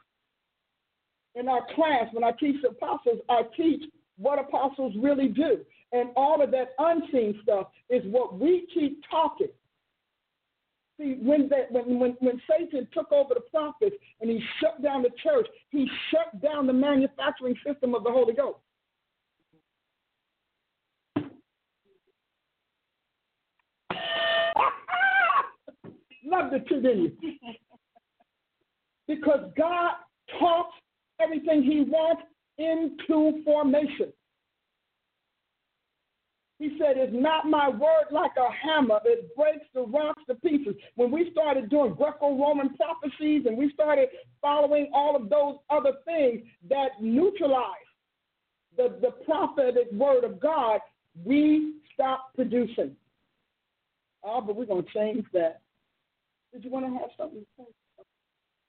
In our class, when I teach apostles, I teach what apostles really do. And all of that unseen stuff is what we keep talking. See, when, that, when, when, when Satan took over the prophets and he shut down the church, he shut down the manufacturing system of the Holy Ghost. It too, didn't you? Because God talks everything he wants into formation. He said, It's not my word like a hammer. It breaks the rocks to pieces. When we started doing Greco Roman prophecies and we started following all of those other things that neutralize the, the prophetic word of God, we stopped producing. Oh, but we're going to change that. Did you want to have something to say?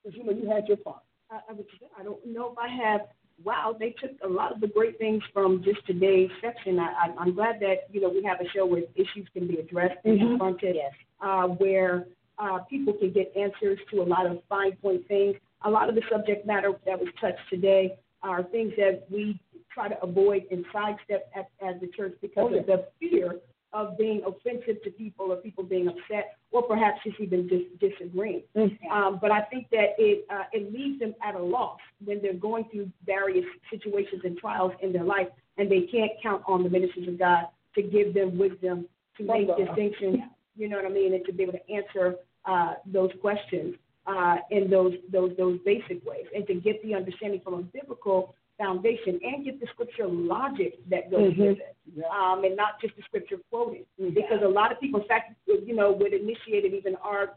Because you know you had your part. I, I, would, I don't know if I have. Wow, they took a lot of the great things from just today's section. I, I, I'm glad that you know we have a show where issues can be addressed and Mhm. confronted, uh, where uh, people can get answers to a lot of fine point things. A lot of the subject matter that was touched today are things that we try to avoid and sidestep as, as the church because Oh, of the fear of being offensive to people or people being upset or perhaps just even dis- disagreeing. Um, but I think that it uh, it leaves them at a loss when they're going through various situations and trials in their life, and they can't count on the ministers of God to give them wisdom to make distinctions, you know what I mean, and to be able to answer uh, those questions uh, in those those those basic ways, and to get the understanding from a biblical foundation and get the scripture logic that goes mm-hmm. with it, yeah. um, and not just the scripture quoted. Mm-hmm. Because a lot of people, in fact, you know, would initiate it even our,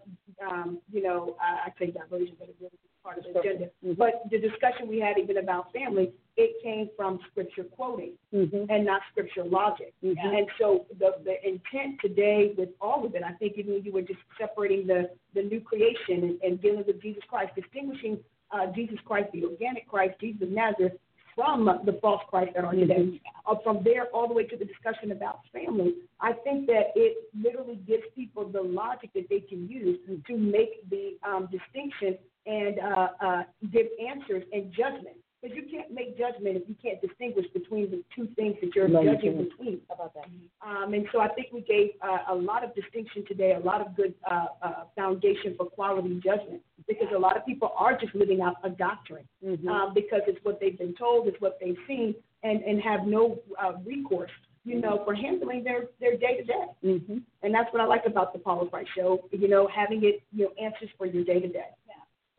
um, you know, uh, I say diversion, but it really is part of the agenda. Mm-hmm. But the discussion we had even about family, it came from scripture quoting mm-hmm. and not scripture logic. Mm-hmm. And so the the intent today with all of it, I think even when you were just separating the the new creation and, and dealing with Jesus Christ, distinguishing uh, Jesus Christ, the organic Christ, Jesus of Nazareth, from the false Christ that are today. Mm-hmm. Uh, from there all the way to the discussion about family, I think that it literally gives people the logic that they can use to make the um, distinction and uh, uh, give answers and judgment because you can't make judgment if you can't distinguish between the two things that you're no, judging you between. About that? Um, and so I think we gave uh, a lot of distinction today, a lot of good uh, uh, foundation for quality judgment, because a lot of people are just living out a doctrine mm-hmm. um, because it's what they've been told, it's what they've seen, and, and have no uh, recourse you know, for handling their their day to day. And that's what I like about the Paula Price Show. You know, having it, you know, answers for your day to day.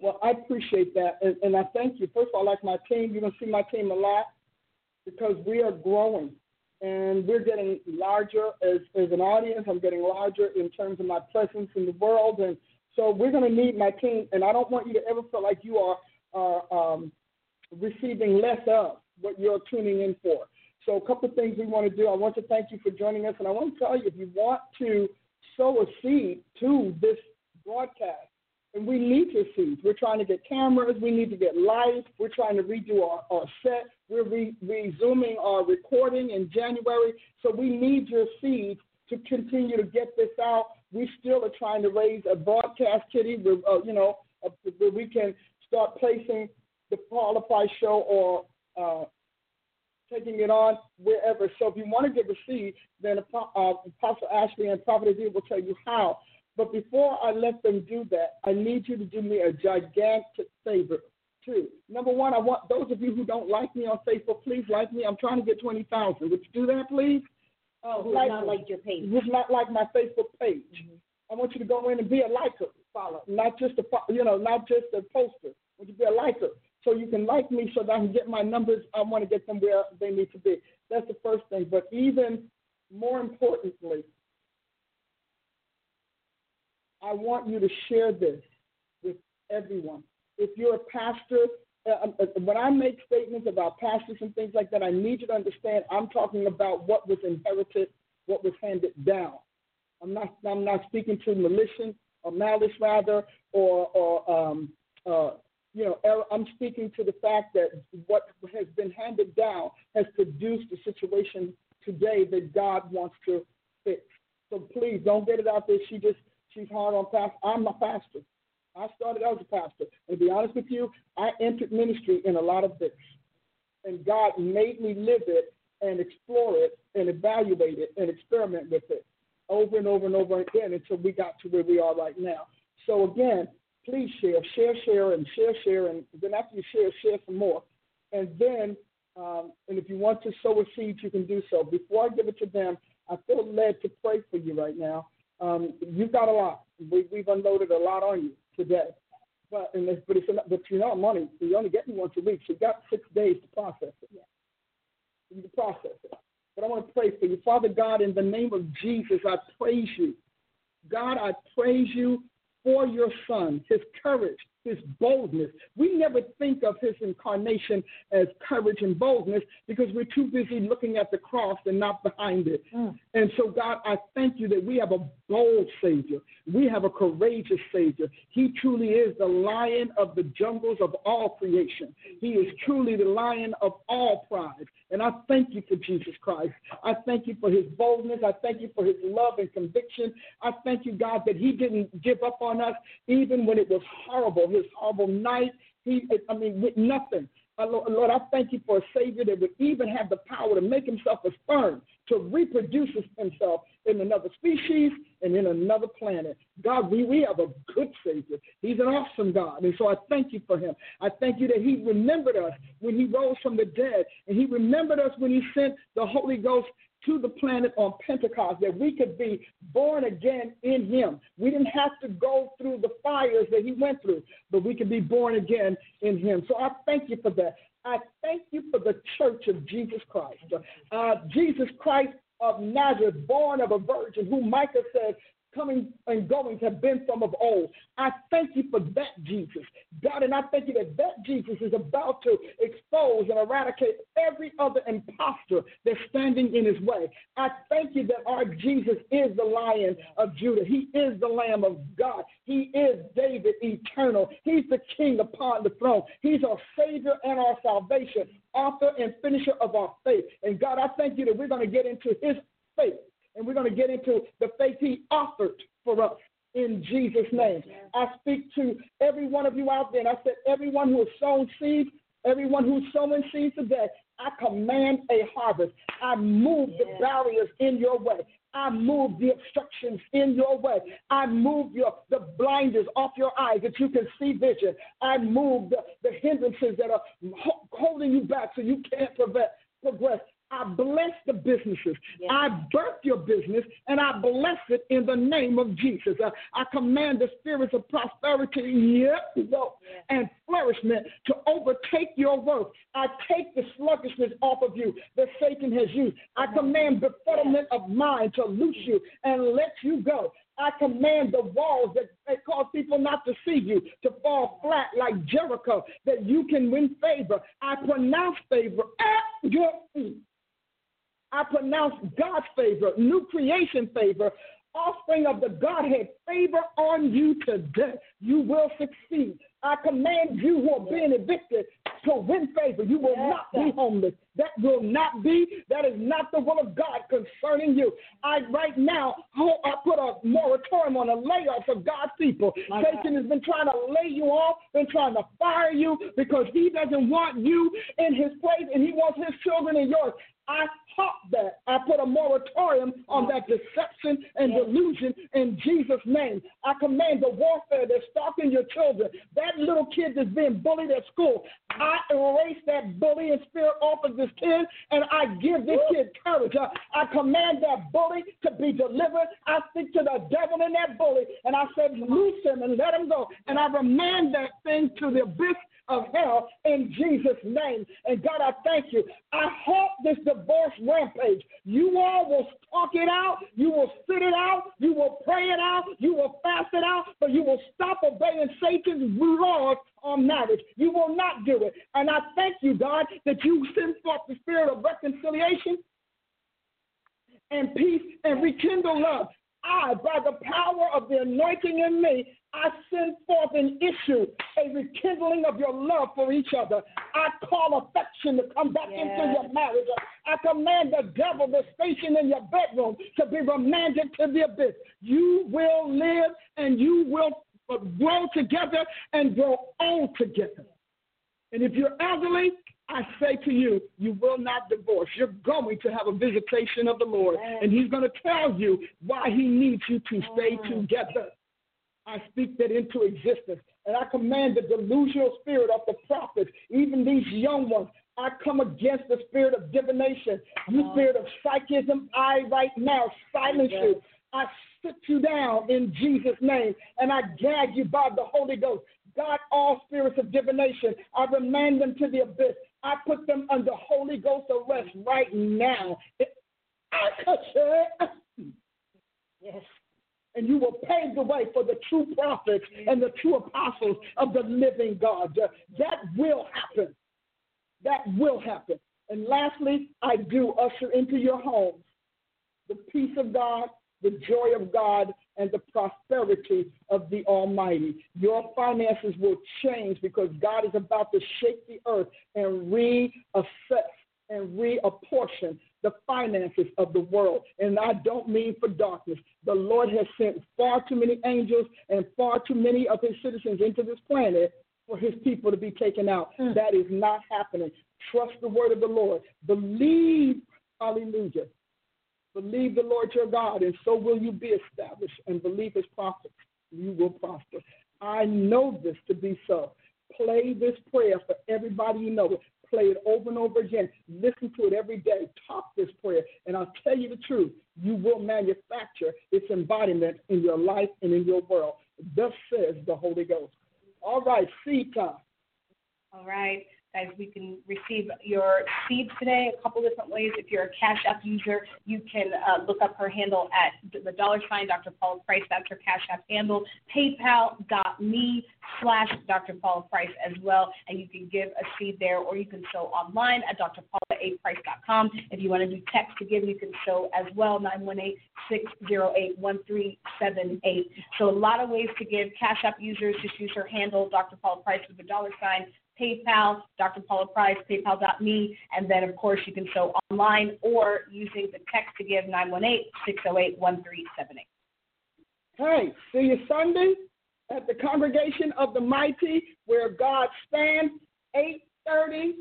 Well, I appreciate that, and, and I thank you. First of all, I like my team. You're gonna see my team a lot because we are growing and we're getting larger as as an audience. I'm getting larger in terms of my presence in the world, and so we're gonna need my team. And I don't want you to ever feel like you are are um, receiving less of what you're tuning in for. So a couple of things we want to do. I want to thank you for joining us, and I want to tell you if you want to sow a seed to this broadcast and we need your seeds. We're trying to get cameras. We need to get lights. We're trying to redo our, our set. We're re- resuming our recording in January. So we need your seeds to continue to get this out. We still are trying to raise a broadcast kitty, where, uh, you know, uh, where we can start placing the Price show or uh, taking it on wherever. So if you want to give a seed, then uh, Apostle Ashley and Prophet Azir will tell you how. But before I let them do that, I need you to do me a gigantic favor, too. Number one, I want those of you who don't like me on Facebook, please like me. I'm trying to get 20,000. Would you do that, please? Oh, who's like not like your page? Who's not like my Facebook page? Mm-hmm. I want you to go in and be a liker, follow, not just a you know, not just a poster. I want you to be a liker, so you can like me, so that I can get my numbers. I want to get them where they need to be. That's the first thing. But even more importantly, I want you to share this with everyone. If you're a pastor, uh, um, uh, when I make statements about pastors and things like that, I need you to understand I'm talking about what was inherited, what was handed down. I'm not I'm not speaking to malicious or malice rather, or or um, uh, you know. I'm speaking to the fact that what has been handed down has produced a situation today that God wants to fix. So please don't get it out there. She just She's hard on pastor. I'm a pastor. I started out as a pastor. And to be honest with you, I entered ministry in a lot of this. And God made me live it and explore it and evaluate it and experiment with it over and over and over again until we got to where we are right now. So again, please share, share, share, and share, share, and then after you share, share some more. And then, um, and if you want to sow a seed, you can do so. Before I give it to them, I feel led to pray for you right now. Um, you've got a lot. We, we've unloaded a lot on you today. But and it's, but it's but you know money. You only get me once a week. So you've got six days to process it. Yeah. You can process it. But I want to pray for you, Father God. In the name of Jesus, I praise you. God, I praise you for your Son, His courage, his boldness. We never think of his incarnation as courage and boldness because we're too busy looking at the cross and not behind it. Mm. And so, God, I thank you that we have a bold Savior. We have a courageous Savior. He truly is the lion of the jungles of all creation. He is truly the lion of all pride. And I thank you for Jesus Christ. I thank you for his boldness. I thank you for his love and conviction. I thank you, God, that he didn't give up on us even when it was horrible his horrible night. He, I mean, with nothing. Uh, Lord, I thank you for a Savior that would even have the power to make himself a sperm, to reproduce himself in another species and in another planet. God, we, we have a good Savior. He's an awesome God. And so I thank you for him. I thank you that he remembered us when he rose from the dead, and he remembered us when he sent the Holy Ghost to the planet on Pentecost that we could be born again in Him. We didn't have to go through the fires that He went through, but we could be born again in Him. So I thank you for that. I thank you for the church of Jesus Christ. Uh, Jesus Christ of Nazareth, born of a virgin, who Micah said coming and goings have been from of old. I thank you for that, Jesus. God, and I thank you that that Jesus is about to expose and eradicate every other impostor that's standing in his way. I thank you that our Jesus is the lion of Judah. He is the Lamb of God. He is David eternal. He's the king upon the throne. He's our Savior and our salvation, author and finisher of our faith. And God, I thank you that we're going to get into his faith and we're going to get into the faith he offered for us in Jesus' name. I speak to every one of you out there, and I said, everyone who has sown seeds, everyone who's sowing seeds today, I command a harvest. I move the barriers in your way. I move the obstructions in your way. I move your the blinders off your eyes that you can see vision. I move the, the hindrances that are holding you back so you can't prevent, progress. I bless the businesses. Yes. I birth your business and I bless it in the name of Jesus. I, I command the spirits of prosperity yep, and flourishment to overtake your work. I take the sluggishness off of you that Satan has used. I command the settlement of mind to loose you and let you go. I command the walls that, that cause people not to see you to fall flat like Jericho, that you can win favor. I pronounce favor ah, at your feet. I pronounce God's favor, new creation favor, offspring of the Godhead favor on you today. You will succeed. I command you who are being evicted to win favor. You will yes, not be homeless. That will not be, that is not the will of God concerning you. I right now, I put a moratorium on the layoffs of God's people. My Satan God. has been trying to lay you off, been trying to fire you because he doesn't want you in his place and he wants his children in yours. I stop that. I put a moratorium on that deception and delusion in Jesus' name. I command the warfare that's stalking your children. That little kid that's being bullied at school, I erase that bullying spirit off of this kid and I give this kid courage. I command that bully to be delivered. I speak to the devil in that bully and I said, loose him and let him go. And I remand that thing to the abyss of hell in Jesus' name. And God, I thank you. I hope this divorce rampage, you all will talk it out, you will sit it out, you will pray it out, you will fast it out, but you will stop obeying Satan's laws on marriage. You will not do it. And I thank you, God, that you send forth the spirit of reconciliation and peace and rekindle love. I, by the power of the anointing in me, I send forth an issue, a rekindling of your love for each other. I call affection to come back yes. into your marriage. I command the devil that's stationed in your bedroom to be remanded to the abyss. You will live and you will uh, grow together and grow old together. And if you're elderly, I say to you, you will not divorce. You're going to have a visitation of the Lord, and He's going to tell you why He needs you to stay together. I speak that into existence. And I command the delusional spirit of the prophets, even these young ones. I come against the spirit of divination, you uh-huh. spirit of psychism. I right now silence you. I sit you down in Jesus' name, and I gag you by the Holy Ghost. God, all spirits of divination, I remand them to the abyss. I put them under Holy Ghost arrest right now. Yes and you will pave the way for the true prophets mm. and the true apostles of the living God. That will happen. That will happen. And lastly, I do usher into your homes the peace of God, the joy of God, and the prosperity of the Almighty. Your finances will change because God is about to shake the earth and reassess and reapportion the finances of the world. And I don't mean for darkness. The Lord has sent far too many angels and far too many of his citizens into this planet for his people to be taken out. Mm. That is not happening. Trust the word of the Lord. Believe, hallelujah. Believe the Lord your God, and so will you be established. And believe his prophets, you will prosper. I know this to be so. Play this prayer for everybody you know play it over and over again. Listen to it every day. Talk this prayer. And I'll tell you the truth. You will manufacture its embodiment in your life and in your world. Thus says the Holy Ghost. All right, seed time. All right. Guys, we can receive your seeds today a couple different ways. If you're a Cash App user, you can uh, look up her handle at the dollar sign Dr. Paula Price. That's her Cash App handle. PayPal.me slash Dr. Paula Price as well. And you can give a seed there or you can sow online at drpaulaaprice.com. If you want to do text to give, you can sow as well, 918 608 1378. So a lot of ways to give. Cash App users just use her handle, Dr. Paula Price with the dollar sign. PayPal, Dr. Paula Price, PayPal.me, and then of course you can show online or using the text to give 918-608-1378. Hey, see you Sunday at the Congregation of the Mighty where God stands, 8.30.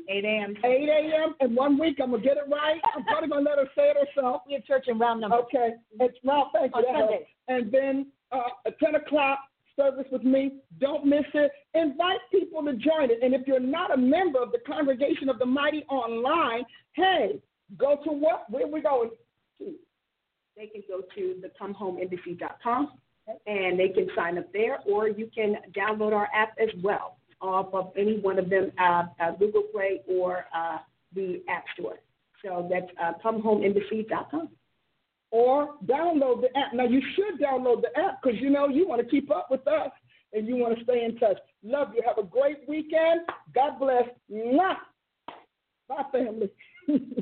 8 a.m. 8 a.m. And one week I'm gonna get it right. I'm probably gonna let her say it herself. We have church in round number. Okay, it's round. Thank you. On that And then uh, at 10 o'clock service with me. Don't miss it. Invite people to join it. And if you're not a member of the Congregation of the Mighty online, hey, go to what? Where we going? To? They can go to the comehomeembassy.com and they can sign up there, or you can download our app as well off of any one of them, uh, uh, Google Play or uh, the App Store. So that's uh, comehomeembassy.com. or download the app. Now, you should download the app because you know you want to keep up with us and you want to stay in touch. Love you. Have a great weekend. God bless. Mwah. Bye, family.